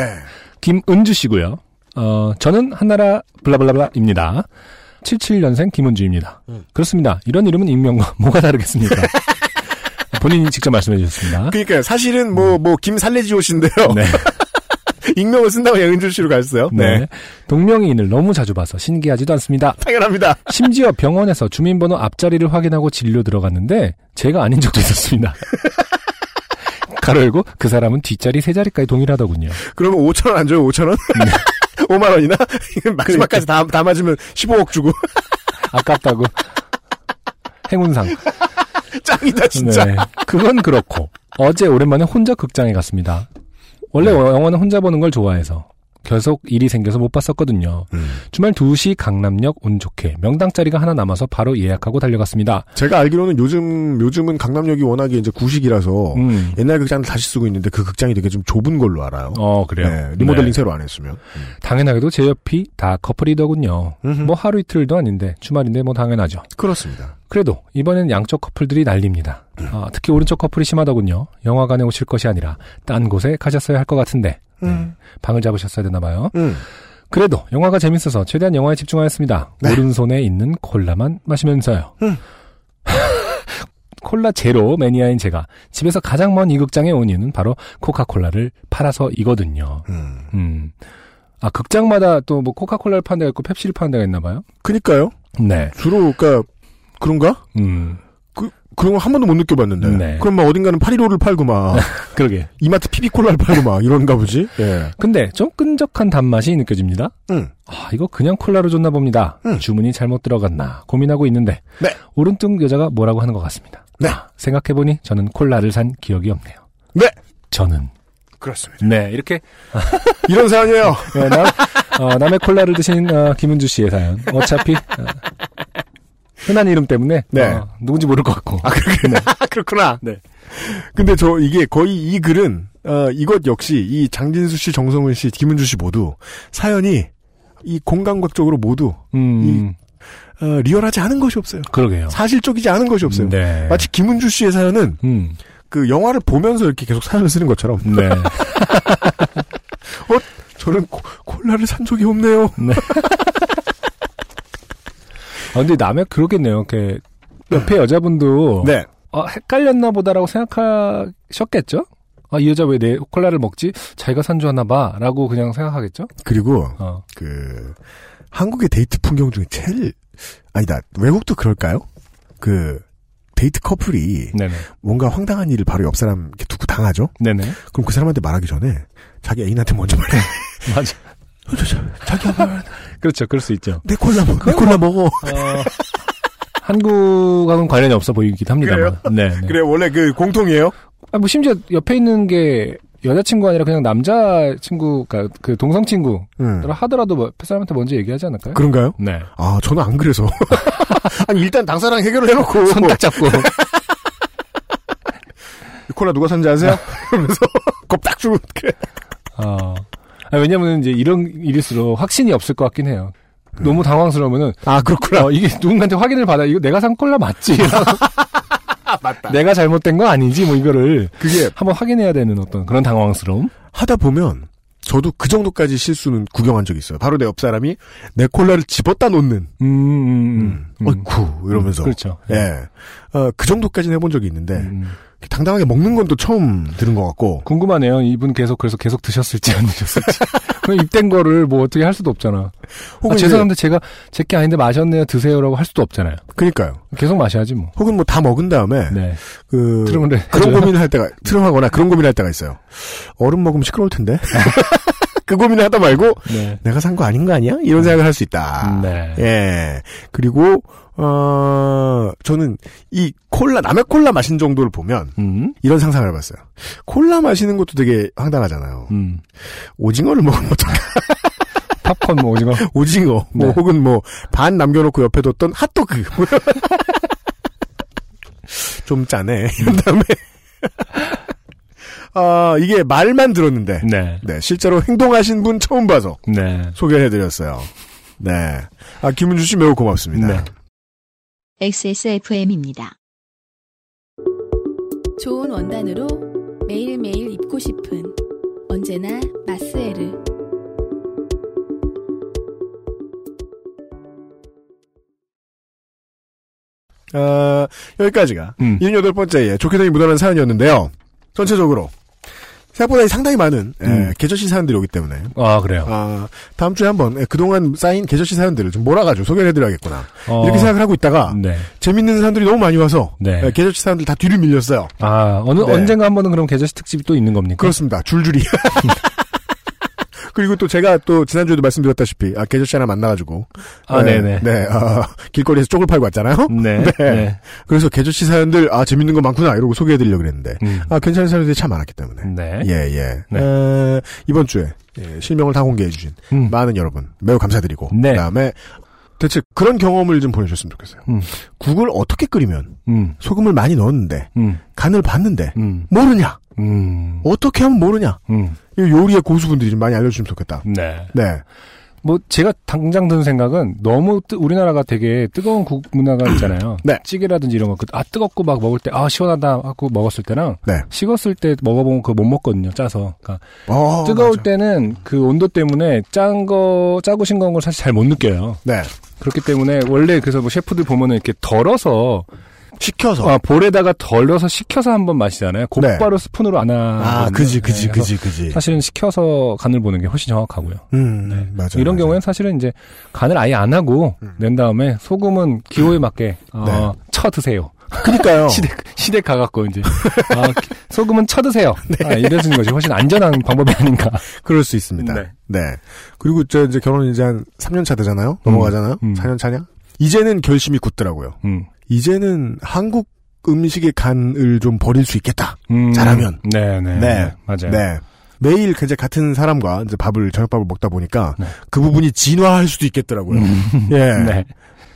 김은주 씨고요. 어, 저는 한나라 블라블라블라입니다. 77년생 김은주입니다. 음. 그렇습니다. 이런 이름은 익명과 뭐가 다르겠습니까? 본인이 직접 말씀해 주셨습니다. 그러니까 사실은 뭐 뭐 김살레지오 씨인데요. 네. 익명을 쓴다고 은주 씨로 갔어요. 네. 동명이인을 너무 자주 봐서 신기하지도 않습니다. 당연합니다. 심지어 병원에서 주민번호 앞자리를 확인하고 진료 들어갔는데 제가 아닌 적도 있었습니다. 가로 열고 그 사람은 뒷자리 세 자리까지 동일하더군요. 그러면 5천 원 안 줘요? 5천 원? 5만 원이나? 마지막까지 다, 다 맞으면 15억 주고 아깝다고. 행운상. 짱이다 진짜. 네. 그건 그렇고 어제 오랜만에 혼자 극장에 갔습니다. 원래 영화는 혼자 보는 걸 좋아해서 계속 일이 생겨서 못 봤었거든요. 음. 주말 2시 강남역 운 좋게 명당 자리가 하나 남아서 바로 예약하고 달려갔습니다. 제가 알기로는 요즘 요즘은 강남역이 워낙에 이제 구식이라서 음. 옛날 극장을 다시 쓰고 있는데 그 극장이 되게 좀 좁은 걸로 알아요. 어 그래요. 네, 리모델링 네. 새로 안 했으면. 당연하게도 제 옆이 다 커플이더군요. 음흠. 뭐 하루 이틀도 아닌데 주말인데 뭐 당연하죠. 그렇습니다. 그래도 이번엔 양쪽 커플들이 난립니다. 아, 특히 오른쪽 커플이 심하더군요. 영화관에 오실 것이 아니라 딴 곳에 가셨어야 할 것 같은데 음. 방을 잡으셨어야 되나 봐요. 음. 그래도 영화가 재밌어서 최대한 영화에 집중하였습니다. 네. 오른손에 있는 콜라만 마시면서요. 음. 콜라 제로 매니아인 제가 집에서 가장 먼 이 극장에 온 이유는 바로 코카콜라를 팔아서이거든요. 음. 음. 아, 극장마다 또 뭐 코카콜라를 파는 데가 있고 펩시를 파는 데가 있나 봐요? 그니까요. 네. 주로 그니까 그런가? 음. 그런 거한 번도 못 느껴봤는데. 네. 그럼 막 어딘가는 파리로를 팔고 막 그러게. 이마트 피비콜라를 팔고 막 이런가 보지. 예. 근데 좀 끈적한 단맛이 느껴집니다. 음. 아, 이거 그냥 콜라로 줬나 봅니다. 음. 주문이 잘못 들어갔나 고민하고 있는데 네. 오른쪽 여자가 뭐라고 하는 것 같습니다. 네. 아, 생각해보니 저는 콜라를 산 기억이 없네요. 네. 저는 그렇습니다. 네 이렇게 이런 사연이에요. 네, 남, 어, 남의 콜라를 드신 어, 김은주 씨의 사연. 어차피 어, 흔한 이름 때문에 네. 어, 누군지 모를 것 같고. 아, 그렇구나. 그렇구나. 네. 근데 저 이게 거의 이 글은 어, 이것 역시 이 장진수 씨, 정성훈 씨, 김은주 씨 모두 사연이 이 공감각적으로 모두 음, 어, 리얼하지 않은 것이 없어요. 그러게요. 사실적이지 않은 것이 없어요. 네. 마치 김은주 씨의 사연은 음, 그 영화를 보면서 이렇게 계속 사연을 쓰는 것처럼 네. 저는 코- 콜라를 산 적이 없네요. 아, 근데 남의 그러겠네요. 이렇게 옆에 여자분도 네. 어, 헷갈렸나 보다라고 생각하셨겠죠? 아, 이 여자 왜 내 콜라를 먹지? 자기가 산줄 아나 봐. 라고 그냥 생각하겠죠? 그리고 어. 그 한국의 데이트 풍경 중에 제일 아니다 외국도 그럴까요? 그 데이트 커플이 네네. 뭔가 황당한 일을 바로 옆 사람 이렇게 두고 당하죠. 네네. 그럼 그 사람한테 말하기 전에 자기 애인한테 먼저 말해. 맞아. 자기야 말, 그렇죠. 그럴 수 있죠. 내 콜라 먹, 내 콜라 먹어. 어, 한국하고는 관련이 없어 보이기도 합니다만. 네. 네. 그래 원래 그 공통이에요. 아, 뭐 심지어 옆에 있는 게 여자친구 아니라 그냥 남자친구, 그러니까 그 동성친구 음. 하더라도 뭐, 그 사람한테 먼저 얘기하지 않을까요? 그런가요? 네. 아 저는 안 그래서. 아니 일단 당사랑 해결을 해놓고 손 딱 잡고. 이 콜라 누가 산지 아세요? 그러면서 겁딱 주고. 어. 아, 왜냐면 이제 이런 일일수록 확신이 없을 것 같긴 해요. 너무 당황스러우면은, 아 그렇구나. 어, 이게 누군가한테 확인을 받아. 이거 내가 산 콜라 맞지? 맞다. 내가 잘못된 거 아니지? 뭐 이거를 그게 한번 확인해야 되는 어떤 그런 당황스러움? 하다 보면 저도 그 정도까지 실수는 구경한 적이 있어요. 바로 내 옆 사람이 내 콜라를 집었다 놓는. 음, 음, 음. 어이쿠 이러면서. 그렇죠. 예. 어, 그 정도까지는 해본 적이 있는데 음. 당당하게 먹는 건 또 처음 들은 것 같고. 궁금하네요. 이분 계속 그래서 계속 드셨을지 안 드셨을지. 입된 거를 뭐 어떻게 할 수도 없잖아. 혹은 아, 죄송한데 제가 제 게 아닌데 마셨네요. 드세요라고 할 수도 없잖아요. 그니까요. 계속 마셔야지 뭐. 혹은 뭐 다 먹은 다음에 네. 그 트름을 해- 그런 해줘요? 고민을 할 때가 트름하거나 그런 고민을 할 때가 있어요. 얼음 먹으면 시끄러울 텐데. 그 고민을 하다 말고 네. 내가 산 거 아닌 거 아니야? 이런 생각을 할 수 있다. 네. 예. 그리고 어 저는 이 콜라 남의 콜라 마신 정도를 보면 음. 이런 상상을 해봤어요. 콜라 마시는 것도 되게 황당하잖아요. 음. 오징어를 먹으면 어떡해? 팝콘 뭐 오징어. 오징어, 뭐 네. 혹은 뭐 반 남겨놓고 옆에 뒀던 핫도그. 뭐 좀 짜네. 이런 다음에 아 이게 말만 들었는데 네. 네 실제로 행동하신 분 처음 봐서 네. 소개해드렸어요. 네. 아 김은주 씨 매우 고맙습니다. 네. XSFM입니다. 좋은 원단으로 매일매일 입고 싶은 언제나 마스에르. 어, 여기까지가 음. 78번째의 좋게되니 묻어난 사연이었는데요. 전체적으로 생각보다 상당히 많은 예, 음. 계절시 사연들이 오기 때문에 아 그래요. 아, 다음 주에 한번 예, 그동안 쌓인 계절시 사연들을 좀 몰아가지고 소개를 해드려야겠구나. 어, 이렇게 생각을 하고 있다가 네. 재밌는 사연들이 너무 많이 와서 네. 예, 계절시 사연들 다 뒤를 밀렸어요. 아 어느 네. 언젠가 한 번은 그럼 계절시 특집이 또 있는 겁니까? 그렇습니다. 줄줄이. 그리고 또 제가 또 지난주에도 말씀드렸다시피 아, 계절시 하나 만나가지고 아 네, 네네. 네, 어, 길거리에서 쪽을 팔고 왔잖아요. 네. 네. 네. 그래서 계절시 사연들 아 재밌는 거 많구나 이러고 소개해드리려고 그랬는데 음. 아 괜찮은 사연들이 참 많았기 때문에 네. 예, 예. 네. 에, 이번 주에 예, 실명을 다 공개해주신 음. 많은 여러분 매우 감사드리고 네. 그다음에 대체 그런 경험을 좀 보내주셨으면 좋겠어요. 음. 국을 어떻게 끓이면 음. 소금을 많이 넣었는데 음. 간을 봤는데 음. 모르냐? 음. 어떻게 하면 모르냐? 요리의 고수분들이 좀 많이 알려주시면 좋겠다. 네. 네. 뭐 제가 당장 드는 생각은 너무 뜨- 우리나라가 되게 뜨거운 국 문화가 있잖아요. 네. 찌개라든지 이런 거. 그- 아 뜨겁고 막 먹을 때 아 시원하다 하고 먹었을 때랑 네. 식었을 때 먹어보면 그거 못 먹거든요. 짜서. 그러니까 어, 뜨거울 맞아. 때는 그 온도 때문에 짠 거 짜고 싱거운 걸 사실 잘 못 느껴요. 네. 그렇기 때문에 원래 그래서 뭐 셰프들 보면은 이렇게 덜어서 시켜서. 아, 볼에다가 덜어서 식혀서 한번 마시잖아요. 곧바로 스푼으로 안 하거든요. 네. 아, 그지, 그지, 네, 그지, 그지. 사실은 식혀서 간을 보는 게 훨씬 정확하고요. 음, 네. 맞아요. 이런 맞아요. 경우에는 사실은 이제 간을 아예 안 하고 음. 낸 다음에 소금은 기호에 맞게 어, 쳐 드세요. 그니까요. 시댁 시댁 가갖고 이제 아, 기- 소금은 쳐 드세요. 네. 아, 이러는 것이 훨씬 안전한 방법이 아닌가. 그럴 수 있습니다. 네. 네. 그리고 저 이제 결혼 이제 한 3년 차 되잖아요. 넘어가잖아요. 음. 4년 차냐? 이제는 결심이 굳더라고요. 음. 이제는 한국 음식의 간을 좀 버릴 수 있겠다. 음. 잘하면. 네, 네, 네. 맞아요. 네. 매일 이제 같은 사람과 이제 밥을 저녁밥을 먹다 보니까 네. 그 부분이 진화할 수도 있겠더라고요. 예. 네,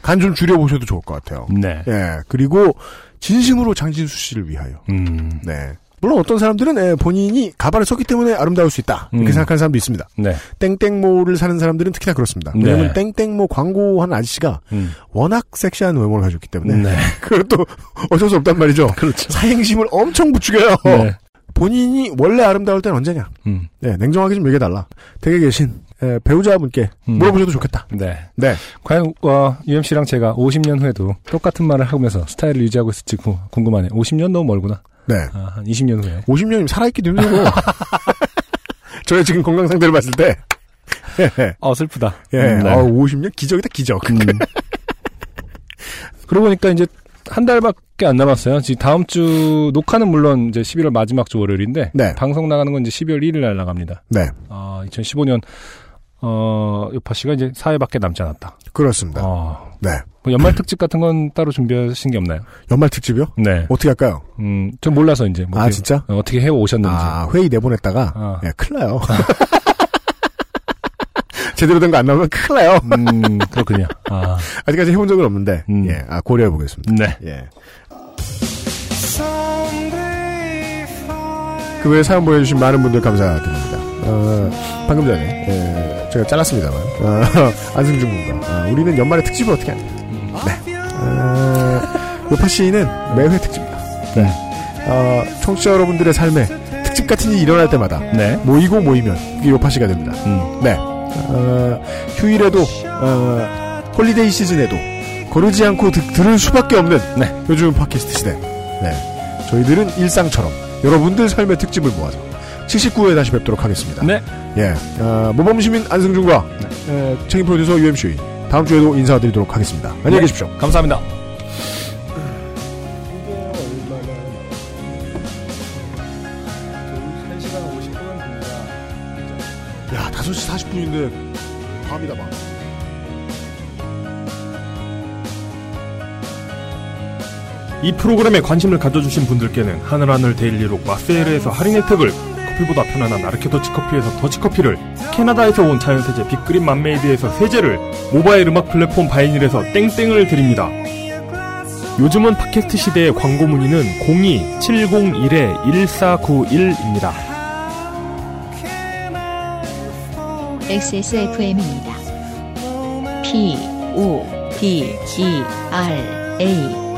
간 좀 줄여 보셔도 좋을 것 같아요. 네. 예. 그리고 진심으로 장진수 씨를 위하여. 음. 네. 물론 어떤 사람들은 예, 본인이 가발을 썼기 때문에 아름다울 수 있다. 이렇게 음. 생각하는 사람도 있습니다. 네. 땡땡모를 사는 사람들은 특히나 그렇습니다. 네. 왜냐하면 땡땡모 광고하는 아저씨가 음. 워낙 섹시한 외모를 가지고 있기 때문에 네. 그것도 어쩔 수 없단 말이죠. 그렇죠. 사행심을 엄청 부추겨요. 네. 본인이 원래 아름다울 때는 언제냐? 음. 네, 냉정하게 좀 얘기해달라. 댁에 계신 에, 배우자분께 음. 물어보셔도 좋겠다. 네. 네. 과연 어, UMC랑 제가 50년 후에도 똑같은 말을 하면서 스타일을 유지하고 있을지 구- 궁금하네. 50년 너무 멀구나. 네. 아, 한 20년 후에. 50년이면 살아있기도 힘들고. 저의 지금 건강 상태를 봤을 때 예. 어, 슬프다. 예. 음, 네. 아, 50년 기적이다, 기적. 음. 그러고 보니까 이제 한 달밖에 안 남았어요. 지금 다음 주 녹화는 물론 이제 11월 마지막 주 월요일인데 네. 방송 나가는 건 이제 12월 1일 날 나갑니다. 네. 아, 2015년 어, 요파 씨가 이제 4회밖에 남지 않았다. 그렇습니다. 어, 네. 뭐 연말 특집 같은 건 따로 준비하신 게 없나요? 연말 특집이요? 네. 어떻게 할까요? 음, 좀 몰라서 이제 뭐 아, 어떻게, 진짜? 어, 어떻게 해 오셨는지. 아, 회의 내보냈다가, 아. 예, 큰일 나요. 제대로 된 거 안 나오면 큰일 나요. 음, 그렇군요. 아, 아직까지 해본 적은 없는데, 음. 예, 아, 고려해보겠습니다. 네. 예. 그 외에 사연 보내주신 많은 분들 감사드립니다. 어, 방금 전에, 예, 제가 잘랐습니다만, 어, 안승준 군과, 아, 우리는 연말에 특집을 어떻게 하냐. 네. 어, 요파 씨는 매회 특집입니다. 네. 어, 청취자 여러분들의 삶에 특집 같은 일이 일어날 때마다 네. 모이고 모이면 그게 요파 씨가 됩니다. 음, 네. 어, 휴일에도, 어, holiday 시즌에도 거르지 않고 듣, 들을 수밖에 없는 네. 요즘 팟캐스트 시대. 네. 저희들은 일상처럼 여러분들 삶의 특집을 모아서 79회 다시 뵙도록 하겠습니다. 네. 예. 어, 모범시민 안승준과 에, 책임 프로듀서 UMC 다음 주에도 인사드리도록 하겠습니다. 안녕히 네. 계십시오. 감사합니다. 야, 5시 40분인데 밤이다 밤. 이 프로그램에 관심을 가져주신 분들께는 하늘하늘 daily look과 세일에서 할인 혜택을 커피보다 편안한 아르케 더치커피에서 더치커피를 캐나다에서 온 자연세제 빅그린 맘메이드에서 세제를 모바일 음악 플랫폼 바이닐에서 땡땡을 드립니다. 요즘은 팟캐스트 시대의 광고 문의는 02-701-1491입니다. XSFM입니다. P, O, D, E, R, A.